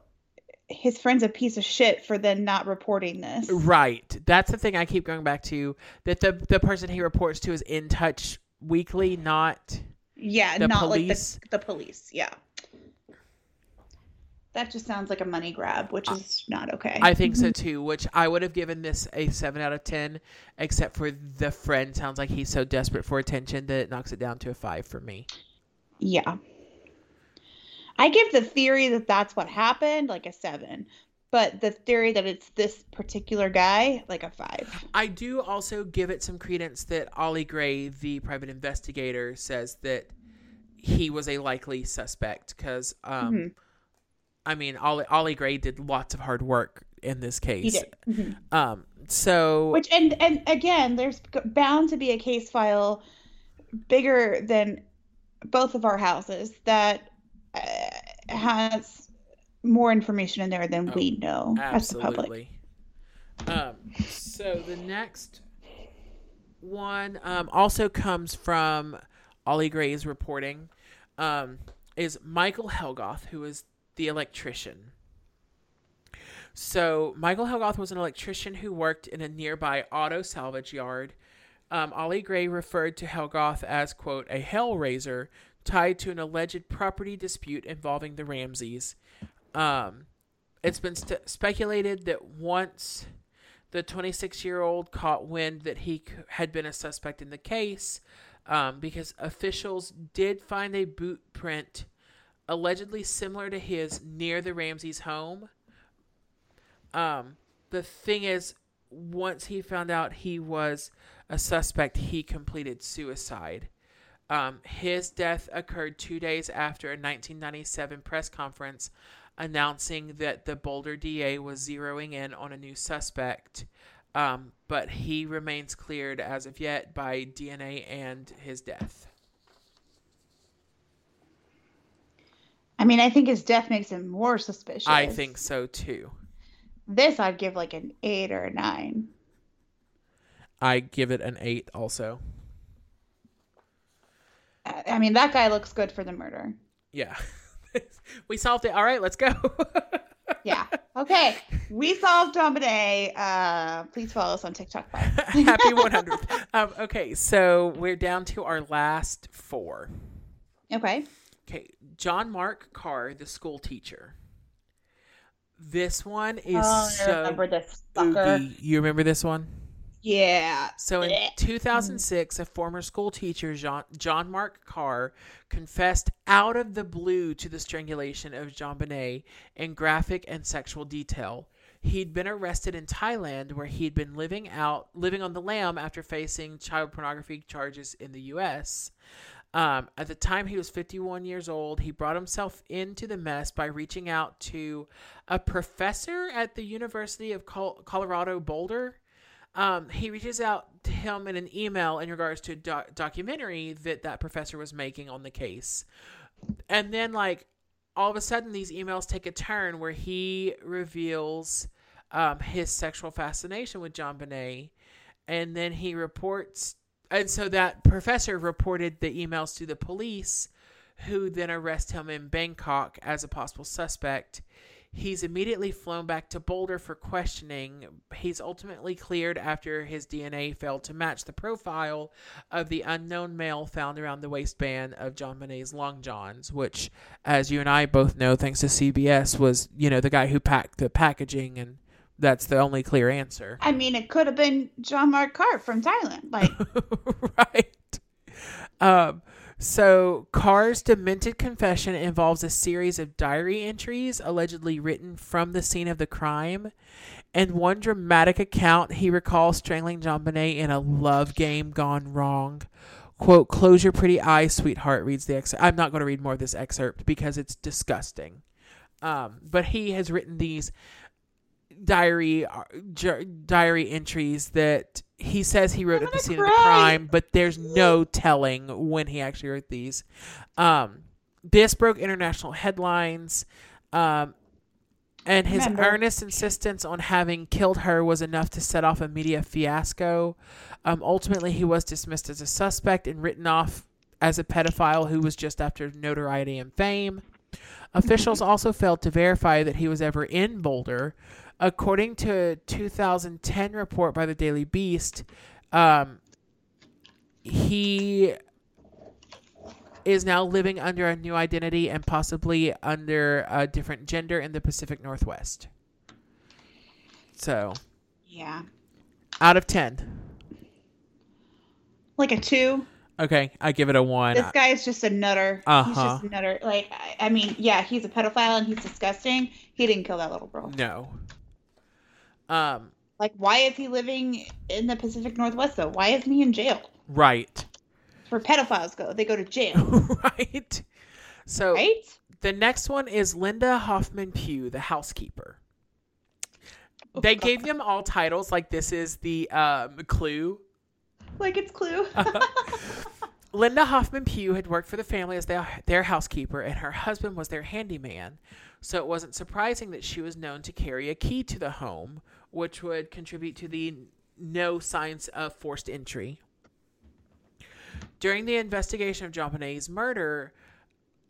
his friend's a piece of shit for then not reporting this. Right. That's the thing I keep going back to. That the the person he reports to is in touch weekly, not Yeah, The not police? like the, the police. Yeah. That just sounds like a money grab, which is not okay. I think so too, which I would have given this a 7 out of 10, except for the friend sounds like he's so desperate for attention that it knocks it down to a 5 for me. Yeah. I give the theory that that's what happened like a seven, but the theory that it's this particular guy like a five. I do also give it some credence that Ollie Gray, the private investigator, says that he was a likely suspect because, um, Mhm. I mean, Ollie, Ollie Gray did lots of hard work in this He case. did. Mhm. Um, so Which and and again, there's bound to be a case file bigger than both of our houses that has more information in there than Oh, we know as the public. Absolutely. Um, so the next one um, also comes from Ollie Gray's reporting. Um, is Michael Helgoth, who is the electrician. So Michael Helgoth was an electrician who worked in a nearby auto salvage yard. Um, Ollie Gray referred to Helgoth as quote a hellraiser tied to an alleged property dispute involving the Ramseys. Um, it's been st- speculated that once the 26 year old caught wind that he c- had been a suspect in the case, um, because officials did find a boot print allegedly similar to his near the Ramseys' home. Um, the thing is, once he found out he was a suspect, he completed suicide. Um, his death occurred two days after a 1997 press conference announcing that the Boulder DA was zeroing in on a new suspect, um, but he remains cleared as of yet by DNA and his death. I mean, I think his death makes him more suspicious. I think so too. this I'd give like an eight or a nine. I give it an eight also. I mean, that guy looks good for the murder. Yeah. we solved it. All right, let's go. yeah. Okay. We solved JonBenét. Uh, please follow us on TikTok. Happy 100th. Um, okay, so we're down to our last four. Okay. Okay, John Mark Carr, the school teacher. This one is Oh, I so remember this oogie. You remember this one? Yeah. So in 2006, a former school teacher, John, John Mark Carr, confessed out of the blue to the strangulation of JonBenét in graphic and sexual detail. He'd been arrested in Thailand, where he'd been living out, living on the lam after facing child pornography charges in the U.S. Um, at the time, he was 51 years old. He brought himself into the mess by reaching out to a professor at the University of Col- Colorado Boulder. Um, he reaches out to him in an email in regards to a doc- documentary that that professor was making on the case. And then, like, all of a sudden, these emails take a turn where he reveals um, his sexual fascination with JonBenét. And then he reports, and so that professor reported the emails to the police, who then arrest him in Bangkok as a possible suspect. He's immediately flown back to Boulder for questioning. He's ultimately cleared after his DNA failed to match the profile of the unknown male found around the waistband of JonBenét's long johns, which, as you and I both know, thanks to CBS, was you know the guy who packed the packaging, and that's the only clear answer. I mean, it could have been John Mark Carr from Thailand. Like, right. Um, so Carr's demented confession involves a series of diary entries allegedly written from the scene of the crime. And one dramatic account, he recalls strangling JonBenét in a love game gone wrong. Quote, close your pretty eyes, sweetheart, reads the excerpt. I'm not going to read more of this excerpt because it's disgusting. Um, but he has written these diary uh, diary entries that he says he wrote I'm at the scene of the crime, but there's no telling when he actually wrote these. Um, this broke international headlines, um, and his Remember. earnest insistence on having killed her was enough to set off a media fiasco. Um, ultimately, he was dismissed as a suspect and written off as a pedophile who was just after notoriety and fame. Officials also failed to verify that he was ever in Boulder. According to a 2010 report by the Daily Beast, um, he is now living under a new identity and possibly under a different gender in the Pacific Northwest. So, yeah. out of 10. Like a two. Okay, I give it a 1. This guy is just a nutter. Uh-huh. just a nutter. Like, I, I mean, yeah, he's a pedophile and he's disgusting. He didn't kill that little girl. no. Um, Like, why is he living in the Pacific Northwest, though? Why isn't he in jail? right. Where pedophiles go, they go to jail, right. So, right? The next one is Linda Hoffman Pugh, the housekeeper. They gave them all titles like this is the um, clue. Like, it's Clue. Linda Hoffman Pugh had worked for the family as their, their housekeeper, and her husband was their handyman. So it wasn't surprising that she was known to carry a key to the home, which would contribute to the no signs of forced entry. During the investigation of John murder,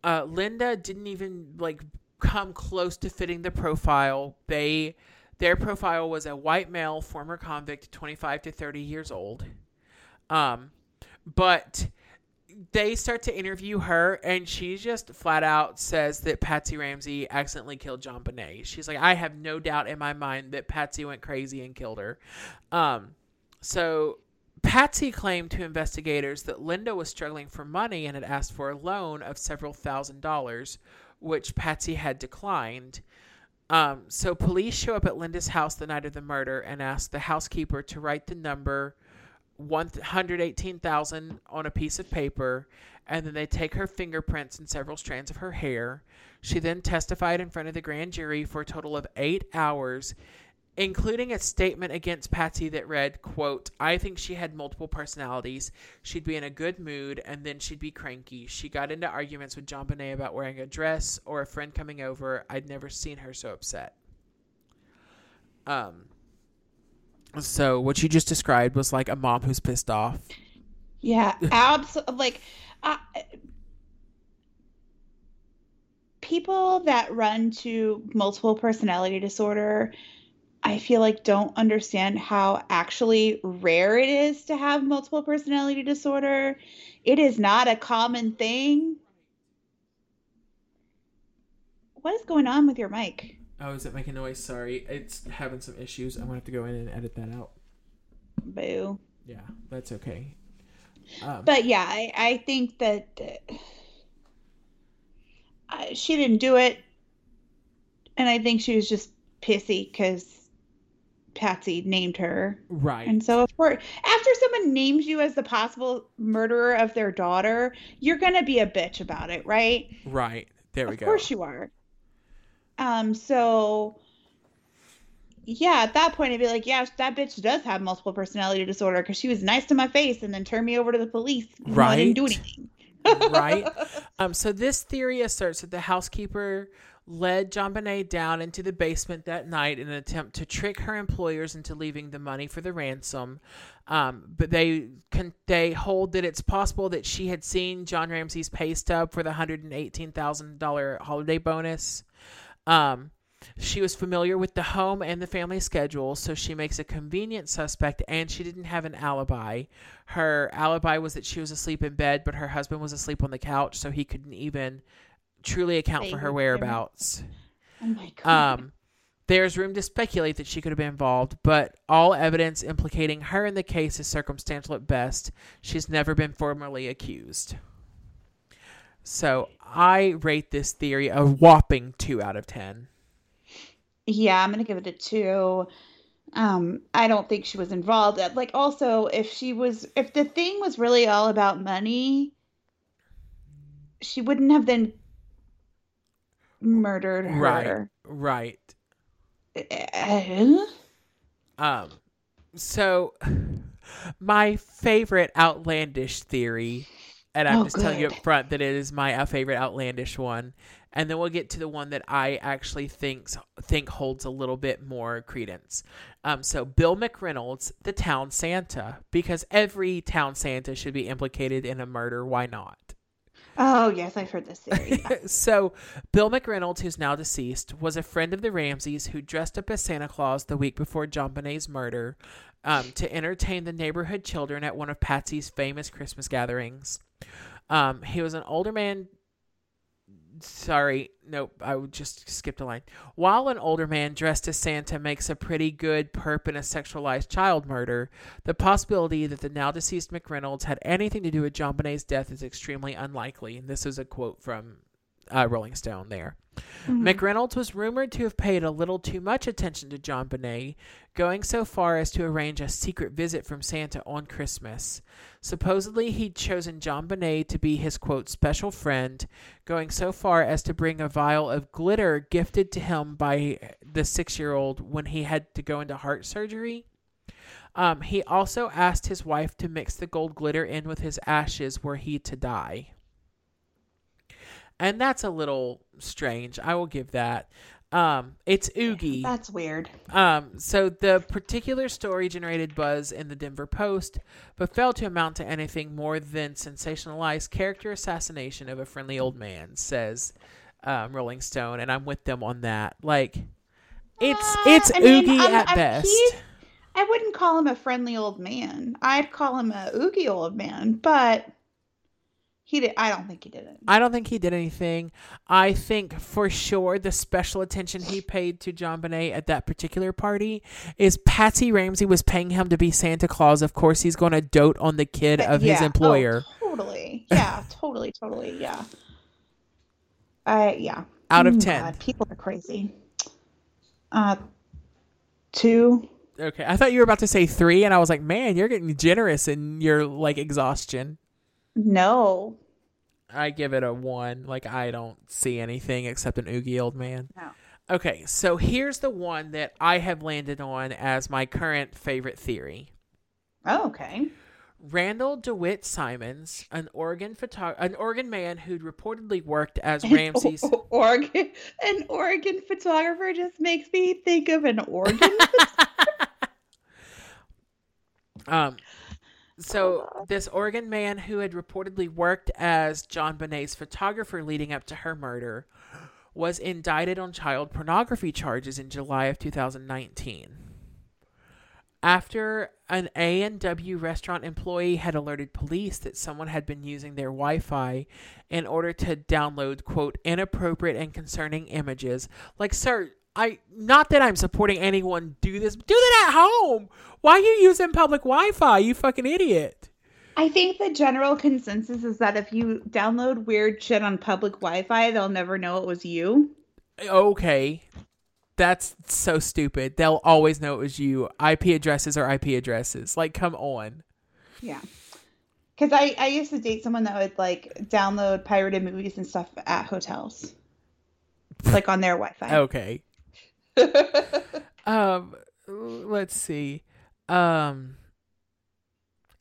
uh, Linda didn't even like come close to fitting the profile. They their profile was a white male, former convict, 25 to 30 years old. Um, but they start to interview her, and she just flat out says that Patsy Ramsey accidentally killed JonBenét. She's like, I have no doubt in my mind that Patsy went crazy and killed her. Um, so Patsy claimed to investigators that Linda was struggling for money and had asked for a loan of several thousand dollars, which Patsy had declined. Um, so police show up at Linda's house the night of the murder and ask the housekeeper to write the number 118,000 on a piece of paper and then they take her fingerprints and several strands of her hair. She then testified in front of the grand jury for a total of 8 hours including a statement against Patsy that read, quote, I think she had multiple personalities. She'd be in a good mood and then she'd be cranky. She got into arguments with JonBenét about wearing a dress or a friend coming over. I'd never seen her so upset. Um so what you just described was like a mom who's pissed off. Yeah, absolutely. Like, I, people that run to multiple personality disorder, I feel like don't understand how actually rare it is to have multiple personality disorder. It is not a common thing. What is going on with your mic? Oh, is it making noise? Sorry. It's having some issues. I'm going to have to go in and edit that out. Boo. Yeah, that's okay. Um, But yeah, I, I think that uh, she didn't do it. And I think she was just pissy because Patsy named her. right. And so, of course, after someone names you as the possible murderer of their daughter, you're going to be a bitch about it, right? right. There we of go. Of course you are. Um, so yeah, at that point I'd be like, yeah, that bitch does have multiple personality disorder because she was nice to my face and then turned me over to the police. though I didn't do Right. anything. right? Um, so this theory asserts that the housekeeper led JonBenét down into the basement that night in an attempt to trick her employers into leaving the money for the ransom. Um, but they can they hold that it's possible that she had seen John Ramsey's pay stub for the hundred and eighteen thousand dollar holiday bonus. Um, she was familiar with the home and the family schedule, so she makes a convenient suspect, and she didn't have an alibi. Her alibi was that she was asleep in bed, but her husband was asleep on the couch, so he couldn't even truly account for her whereabouts. Oh my god. Um, there's room to speculate that she could have been involved, but all evidence implicating her in the case is circumstantial at best. She's never been formally accused. So I rate this theory a whopping two out of ten. yeah, I'm gonna give it a two. Um, I don't think she was involved. Uh, Like, also, if she was, if the thing was really all about money, she wouldn't have then murdered Right. her. Right. Uh, Um, so my favorite outlandish theory, and I'm Oh, just telling you up front that it is my uh, favorite outlandish one, and then we'll get to the one that I actually thinks think holds a little bit more credence. Um, so Bill McReynolds, the town Santa, because every town Santa should be implicated in a murder. Why not? Oh, yes, I've heard this theory. Yeah. so, Bill McReynolds, who's now deceased, was a friend of the Ramseys who dressed up as Santa Claus the week before JonBenét's murder um, to entertain the neighborhood children at one of Patsy's famous Christmas gatherings. Um, he was an older man. Sorry, nope, I just skipped a line. While an older man dressed as Santa makes a pretty good perp in a sexualized child murder, the possibility that the now deceased McReynolds had anything to do with JonBenét's death is extremely unlikely. And this is a quote from uh, Rolling Stone there. McReynolds was rumored to have paid a little too much attention to JonBenét, going so far as to arrange a secret visit from Santa on Christmas. Supposedly, he'd chosen JonBenét to be his quote special friend, going so far as to bring a vial of glitter gifted to him by the six year old when he had to go into heart surgery. Um, he also asked his wife to mix the gold glitter in with his ashes were he to die. And that's a little strange. I will give that. Um, it's Oogie. That's weird. Um, so the particular story generated buzz in the Denver Post, but failed to amount to anything more than sensationalized character assassination of a friendly old man, says um, Rolling Stone, and I'm with them on that. Like, it's Uh, it's I mean, Oogie I'm- at I'm- best. I wouldn't call him a friendly old man. I'd call him a oogie old man, but he did. I don't think he did it. I don't think he did anything. I think for sure the special attention he paid to JonBenét at that particular party is Patsy Ramsey was paying him to be Santa Claus. Of course, he's going to dote on the kid of his Yeah. Oh, employer. totally. Yeah. totally. Totally. Yeah. I yeah. Out of Mm, 10. God, people are crazy. Uh, two. Okay, I thought you were about to say three, and I was like, man, you're getting generous in your like exhaustion. No. I give it a one. Like I don't see anything except an oogie old man. No. Okay, so here's the one that I have landed on as my current favorite theory. Oh, okay. Randall DeWitt Simons, an Oregon photo- an Oregon man who'd reportedly worked as Ramsey's. An Oregon, an Oregon photographer just makes me think of an organ. Um, so oh, God. this Oregon man who had reportedly worked as JonBenét's photographer leading up to her murder was indicted on child pornography charges in July of 2019. After an A&W restaurant employee had alerted police that someone had been using their Wi-Fi in order to download quote inappropriate and concerning images. Like, sir, I not that I'm supporting anyone do this. Do that at home. Why are you using public Wi-Fi? You fucking idiot. I think the general consensus is that if you download weird shit on public Wi-Fi, they'll never know it was you. Okay. That's so stupid. They'll always know it was you. IP addresses are IP addresses. Like, come on. Yeah. Because I, I used to date someone that would like download pirated movies and stuff at hotels, like on their Wi-Fi. Okay. um, let's see. Um,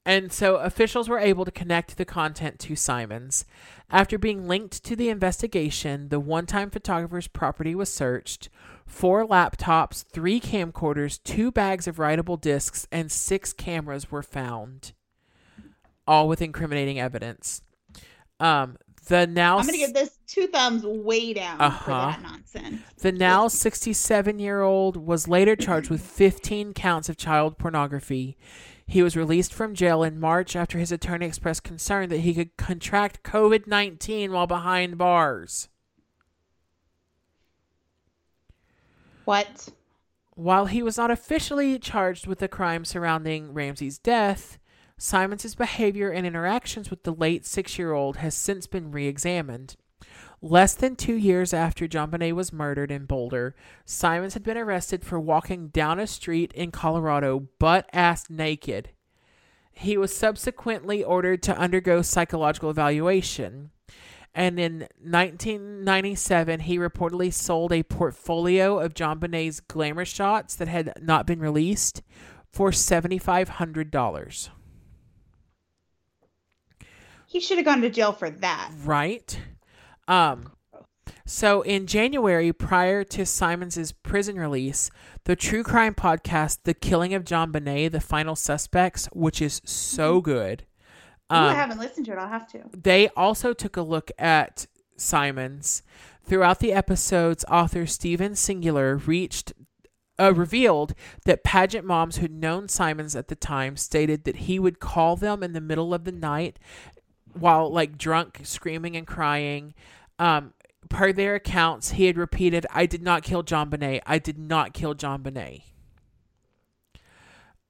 and so officials were able to connect the content to Simons. After being linked to the investigation, the one time photographer's property was searched. Four laptops, three camcorders, two bags of writable discs, and six cameras were found, all with incriminating evidence. Um, the now I'm gonna give this two thumbs way down for Uh-huh. that nonsense. The now 67 year old was later charged with 15 counts of child pornography. He was released from jail in March after his attorney expressed concern that he could contract COVID 19 while behind bars. What? While he was not officially charged with the crime surrounding Ramsey's death, Simons's behavior and interactions with the late six year old has since been re examined. Less than two years after JonBenét was murdered in Boulder, Simons had been arrested for walking down a street in Colorado butt ass naked. He was subsequently ordered to undergo psychological evaluation. And in 1997, he reportedly sold a portfolio of JonBenét's glamour shots that had not been released for $7,500. He should have gone to jail for that. Right. Um so in January prior to Simons's prison release, the true crime podcast The Killing of JonBenét, The Final Suspects, which is so good. Ooh, I Um, haven't listened to it. I'll have to. they also took a look at Simons. Throughout the episodes, author Stephen Singular reached uh, revealed that pageant moms who'd known Simons at the time stated that he would call them in the middle of the night while like drunk, screaming and crying. Um, per their accounts, he had repeated, "I did not kill JonBenét. I did not kill JonBenét."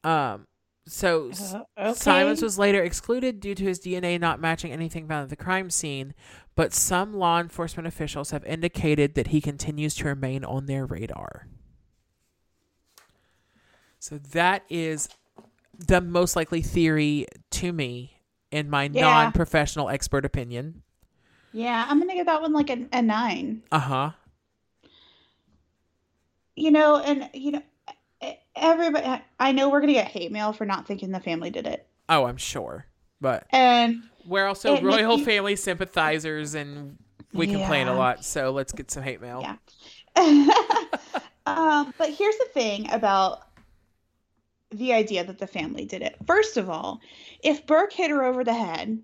Um, so Uh, okay. Simons was later excluded due to his DNA not matching anything found at the crime scene, but some law enforcement officials have indicated that he continues to remain on their radar. So that is the most likely theory to me in my Yeah. non professional expert opinion. Yeah, I'm gonna give that one like a, a nine. Uh huh. You know, and you know, everybody. I know we're gonna get hate mail for not thinking the family did it, Oh, I'm sure. But and we're also royal you- family sympathizers and we complain a lot. So let's get some hate mail. Yeah. um, but here's the thing about the idea that the family did it. First of all, if Burke hit her over the head,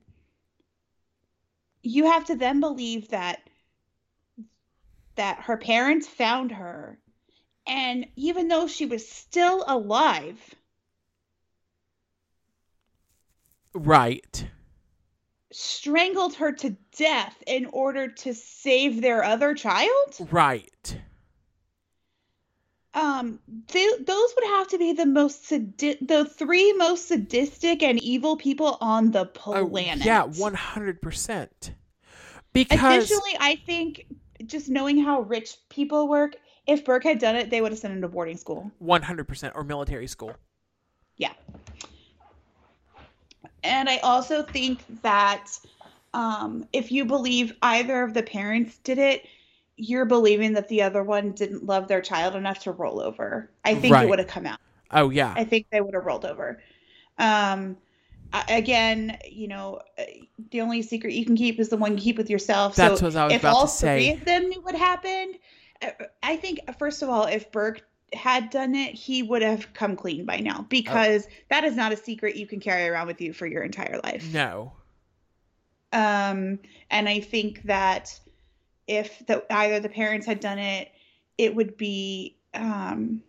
you have to then believe that that her parents found her and even though she was still alive, Right. strangled her to death in order to save their other child? Right. Um th- those would have to be the most sadi- the three most sadistic and evil people on the Oh, planet. yeah, one hundred percent. Because Additionally, I think just knowing how rich people work, if Burke had done it, they would have sent him to boarding school. one hundred percent or military school. Yeah. And I also think that um, if you believe either of the parents did it, you're believing that the other one didn't love their child enough to roll over. I think Right. it would have come out. Oh yeah. I think they would have rolled over. Um, again, you know, uh, the only secret you can keep is the one you keep with yourself. That's so what I was if about all to say. three of them knew what happened, uh, I think first of all, if Burke had done it, he would have come clean by now because that is not a secret you can carry around with you for your entire life. no. Um, and I think that if the, either the parents had done it, it would be. Um,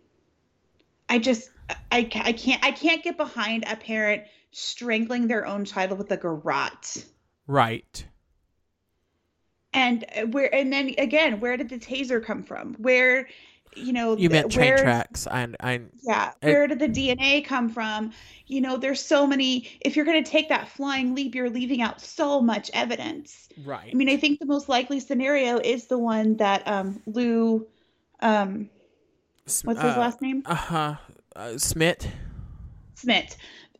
I just I, I can't I can't get behind a parent strangling their own child with a garrote. Right. And uh, where and then again, where did the taser come from? Where you know You meant train where's- tracks. I I Yeah, It- where did the DNA come from? You know, there's so many. If you're going to take that flying leap, you're leaving out so much evidence. right. I mean, I think the most likely scenario is the one that um, Lou, um, what's his last name? Uh-huh. Uh Smith. Smith,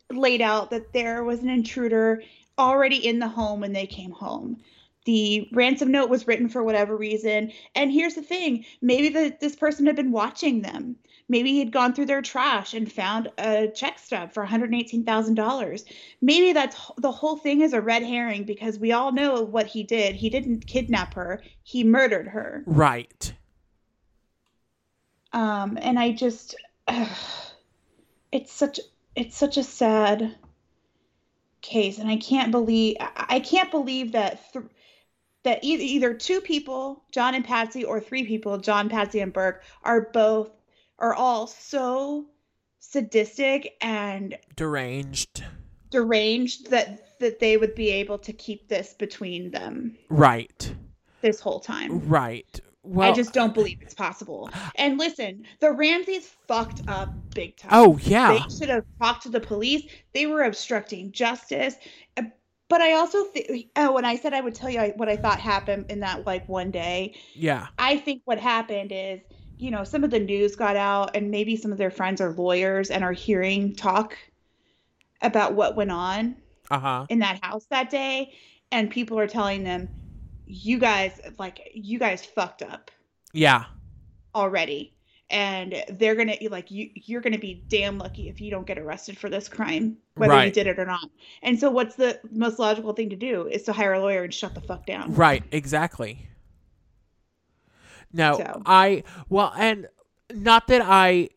laid out that there was an intruder already in the home when they came home. The ransom note was written for whatever reason. And here's the thing maybe the, this person had been watching them. Maybe he'd gone through their trash and found a check stub for $118,000. Maybe that's the whole thing is a red herring because we all know what he did. He didn't kidnap her, he murdered her. Right. Um, and I just, it's such, it's such a sad case, and I can't believe, I I can't believe that, th- that either either two people, John and Patsy, or three people, John, Patsy, and Burke, are both, are all so sadistic and Deranged. deranged that that they would be able to keep this between them Right. this whole time. Right. Well I just don't believe it's possible. And listen, the Ramseys fucked up big time. Oh yeah. They should have talked to the police. They were obstructing justice. But I also think, oh, when I said I would tell you what I thought happened in that like one day, yeah. I think what happened is, you know, some of the news got out, and maybe some of their friends are lawyers and are hearing talk about what went on Uh-huh. in that house that day, and people are telling them, you guys, like, you guys fucked up Yeah. already and they're gonna like you you're gonna be damn lucky if you don't get arrested for this crime whether you did it or not and so what's the most logical thing to do is to hire a lawyer and shut the fuck down Right, exactly. No, So. I well, and not that I,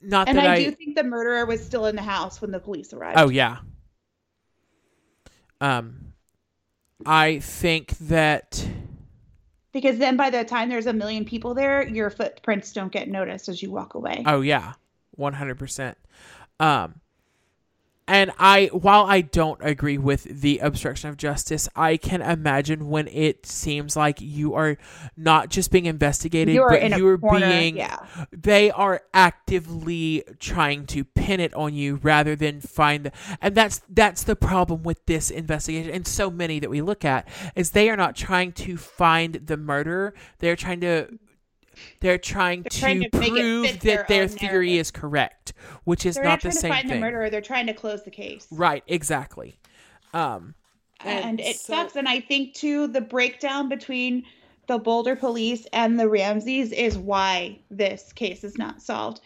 not and that I, I. do think the murderer was still in the house when the police arrived oh yeah. Um, I think that because then by the time there's a million people there your footprints don't get noticed as you walk away oh yeah, one hundred percent. Um, and I while I don't agree with the obstruction of justice, I can imagine when it seems like you are not just being investigated, you're but you are corner being yeah. They are actively trying to pin it on you rather than find the and that's that's the problem with this investigation and so many that we look at is they are not trying to find the murderer. They're trying to they're trying, They're to, trying to prove that their their theory narrative. is correct which is they're not not the trying to same find thing. the murderer they're trying to close the case. Right exactly. Um and, And it so- sucks and i think too the breakdown between the boulder police and the ramseys is why this case is not solved.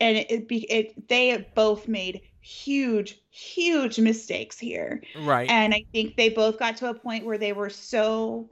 And it, it, be- it they have both made huge huge mistakes here. Right. And i think they both got to a point where they were so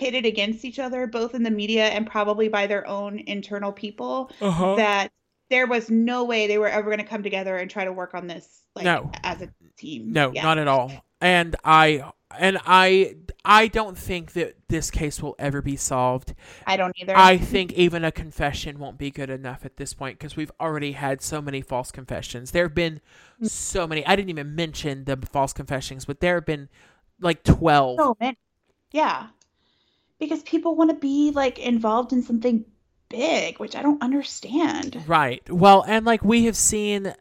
pitted against each other both in the media and probably by their own internal people uh-huh. that there was no way they were ever going to come together and try to work on this like No. as a team No, Yeah. not at all. And I and I I don't think that this case will ever be solved. i don't either I think even a confession won't be good enough at this point because we've already had so many false confessions. There have been Mm. so many. I didn't even mention the false confessions, but there have been like 12. so many. Yeah. Because people want to be like involved in something big, which I don't understand. Right. Well, and like we have seen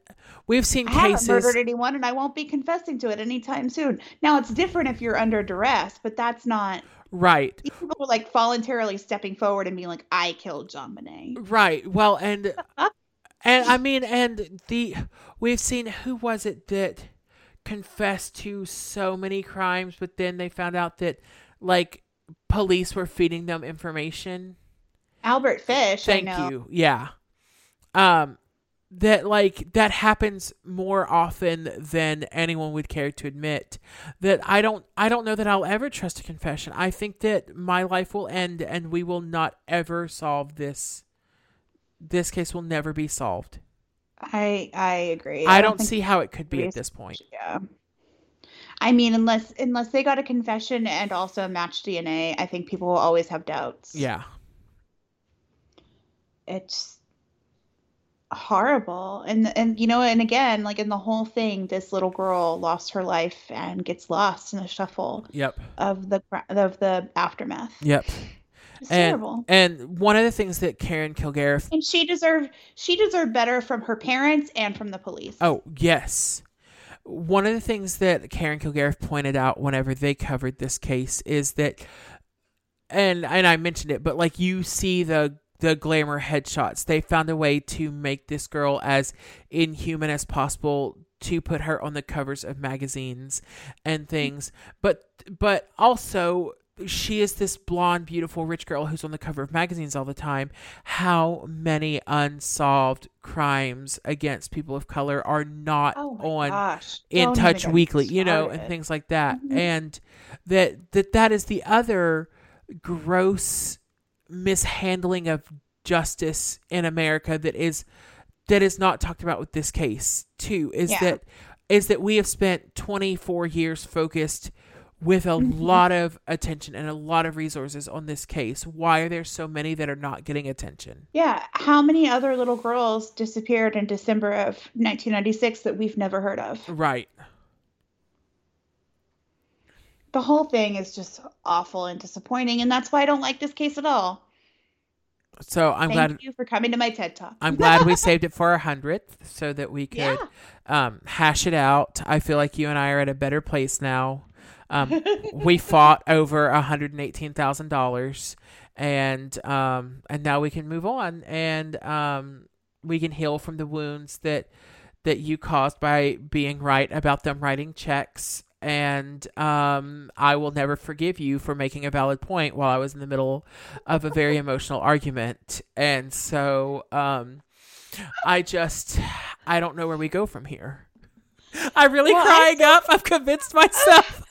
we've seen I haven't murdered anyone and I won't be confessing to it anytime soon. Now it's different if you're under duress, but that's not right. people are like voluntarily stepping forward and being like, I killed JonBenét. Right. Well, and and I mean, and the we've seen who was it that confessed to so many crimes, but then they found out that like police were feeding them information. Albert Fish, Thank I know. you. Yeah. Um, that like that happens more often than anyone would care to admit. That I don't I don't know that I'll ever trust a confession. I think that my life will end and we will not ever solve this. This case will never be solved. I I agree. I, don't, think- see how it could be at this point. Yeah. I mean, unless unless they got a confession and also matched DNA, I think people will always have doubts. Yeah. It's horrible. And and you know, and again, like in the whole thing, this little girl lost her life and gets lost in the shuffle Yep. of the of the aftermath. Yep. It's And terrible. and one of the things that Karen Kilgariff And she deserved she deserved better from her parents and from the police. Oh, yes. One of the things that Karen Kilgariff pointed out whenever they covered this case is that and and I mentioned it, but like you see the the glamour headshots. They found a way to make this girl as inhuman as possible to put her on the covers of magazines and things. But but also she is this blonde, beautiful, rich girl who's on the cover of magazines all the time. How many unsolved crimes against people of color are not Oh on gosh. in Don't touch weekly you know and things like that Mhm. and that that that is the other gross mishandling of justice in america that is that is not talked about with this case too is Yeah. that is that we have spent 24 years focused with a Mhm. lot of attention and a lot of resources on this case why are there so many that are not getting attention Yeah, how many other little girls disappeared in December of 1996 that we've never heard of? right The whole thing is just awful and disappointing, and that's why I don't like this case at all. so i'm Thank glad you for coming to my TED Talk. I'm glad we saved it for our hundredth so that we could Yeah. um, hash it out. I feel like you and I are at a better place now. Um, we fought over hundred and eighteen thousand dollars, and um, and now we can move on and um, we can heal from the wounds that that you caused by being right about them writing checks. And um, I will never forgive you for making a valid point while I was in the middle of a very emotional argument. And so um, I just I don't know where we go from here. I'm really Well, crying up. I've convinced myself.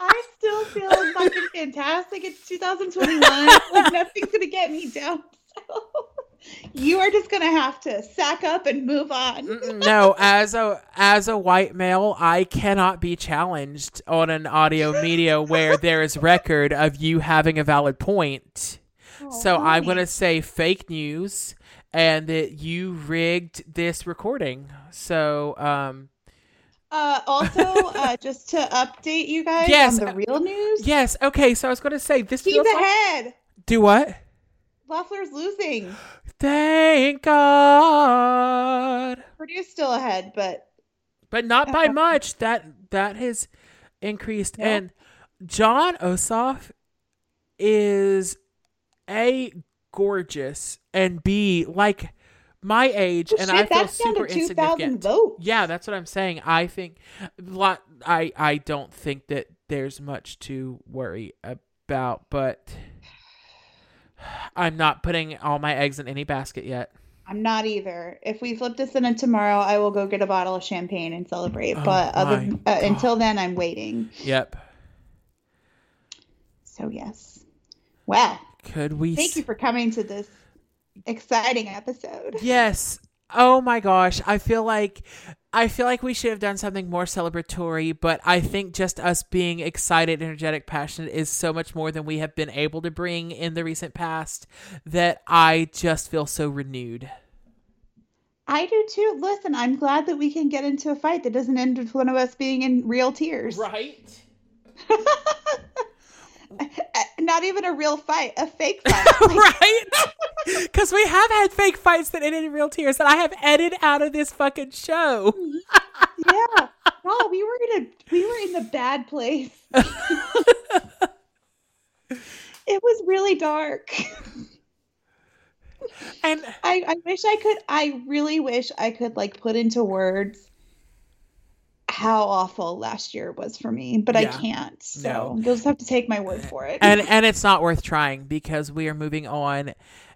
I still feel fucking fantastic. It's 2021. like nothing's gonna get me down. So you are just gonna have to sack up and move on. No, as a as a white male, I cannot be challenged on an audio media where there is record of you having a valid point. So Oh, I'm gonna say fake news and that you rigged this recording. So um Uh, also, uh, just to update you guys Yes, on the uh, real news, yes, okay, so I was gonna say this he's feels like ahead. do what? Loeffler's losing. Thank God. Perdue's still ahead, but but not by much. That that has increased, and Jon Ossoff is a gorgeous and b like my age, well, and shit, I feel that's down super to 2,000 insignificant. votes. Yeah, that's what I'm saying. I think, lot. I I don't think that there's much to worry about, but I'm not putting all my eggs in any basket yet. I'm not either. If we flip this in and tomorrow, I will go get a bottle of champagne and celebrate. Oh but other uh, until then, I'm waiting. Yep. So yes. Well, Could we? thank you for coming to this exciting episode. Yes. Oh my gosh. I feel like I feel like we should have done something more celebratory, but I think just us being excited, energetic, passionate is so much more than we have been able to bring in the recent past that I just feel so renewed. I do too. Listen, I'm glad that we can get into a fight that doesn't end with one of us being in real tears. Right? Not even a real fight, a fake fight. Right? Because we have had fake fights that ended in real tears that I have edited out of this fucking show. yeah. No, we were in a we were in the bad place. it was really dark. And I, I wish I could I really wish I could like put into words how awful last year was for me, but I can't. So No. you'll just have to take my word for it. and and it's not worth trying because we are moving on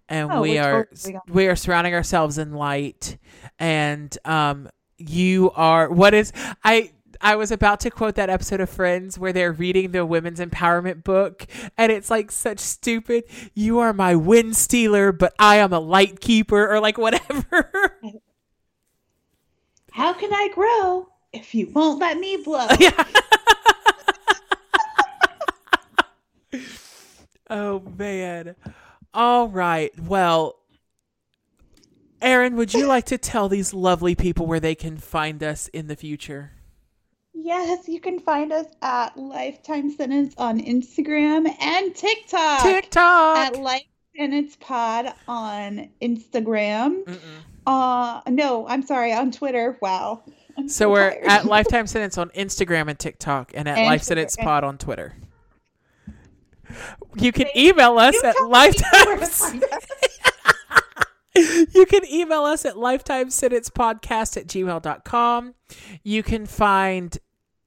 and Oh, we we're totally we are surrounding ourselves in light and um you are what is i I was about to quote that episode of Friends where they're reading the women's empowerment book, and it's like such stupid. You are my wind stealer, but I am a light keeper, or like whatever. how can I grow if you won't let me blow. Yeah. oh man. All right. Well, Erin, would you like to tell these lovely people where they can find us in the future? Yes, you can find us at Lifetime Sentence on Instagram and TikTok. TikTok. At Life Sentence Pod on Instagram. Mm-mm. Uh, no, I'm sorry, on Twitter. Wow. I'm so, so we're at Lifetime Sentence on Instagram and TikTok, and at and Life Sentence Pod on Twitter. You can email us you at Lifetime. you can email us at lifetimesentencepodcast at gmail.com. You can find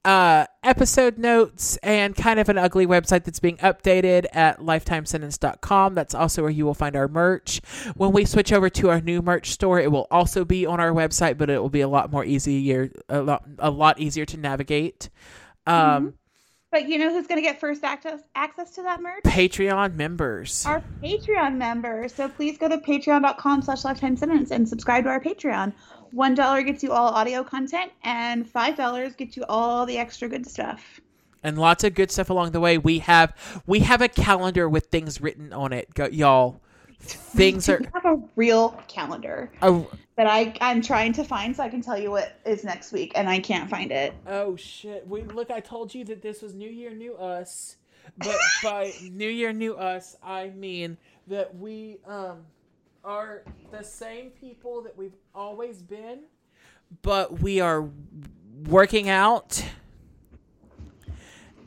uh, episode notes and kind of an ugly website that's being updated at lifetimesentence.com. That's also where you will find our merch. When we switch over to our new merch store, it will also be on our website, but it will be a lot more easier, a lot, a lot easier to navigate. Um, mm-hmm. But you know who's going to get first access access to that merch? Patreon members. Our Patreon members. So please go to patreon.com slash lifetime sentence and subscribe to our Patreon. One dollar gets you all audio content, and five dollars gets you all the extra good stuff. And lots of good stuff along the way. We have we have a calendar with things written on it, Go, y'all. Things are have a real calendar a, that I I'm trying to find so I can tell you what is next week, and I can't find it. Oh shit! We look. I told you that this was New Year, New Us. But by New Year, New Us, I mean that we um are the same people that we've always been, but we are working out.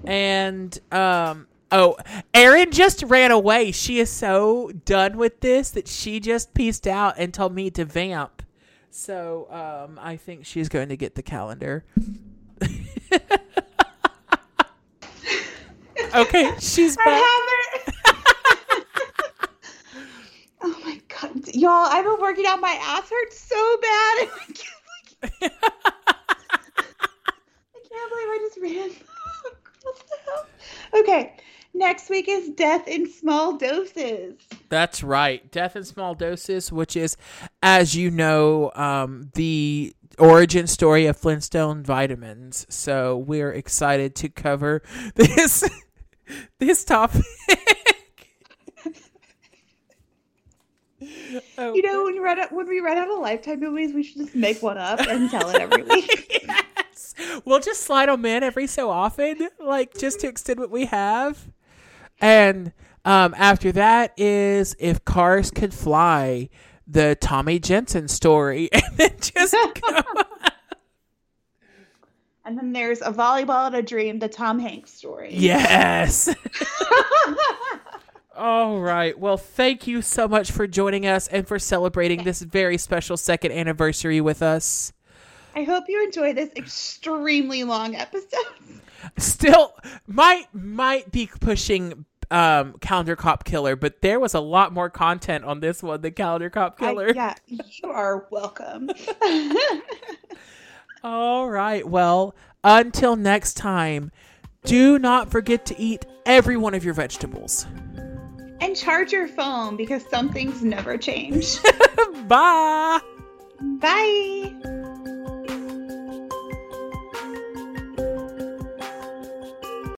And um oh, Erin just ran away. She is so done with this that she just pieced out and told me to vamp. So um I think she's going to get the calendar. okay, she's back. y'all, I've been working out. My ass hurts so bad. I can't, believe I just ran. what the hell? Okay. Next week is Death in Small Doses. That's right. Death in Small Doses, which is, as you know, um, the origin story of Flintstone vitamins. So we're excited to cover this this topic. Oh, you know, when you run out when we run out of lifetime movies, we should just make one up and tell it every week. yes. We'll just slide them in every so often, like just to extend what we have. And um, after that is if cars could fly, the Tommy Jensen story, and then just and then there's a volleyball and a dream, the Tom Hanks story. Yes. All right. Well, thank you so much for joining us and for celebrating this very special second anniversary with us. I hope you enjoy this extremely long episode. Still might might be pushing um calendar cop killer, but there was a lot more content on this one than calendar cop killer. I, yeah, you are welcome. All right. Well, until next time, do not forget to eat every one of your vegetables. And charge your phone because some things never change. Bye. Bye.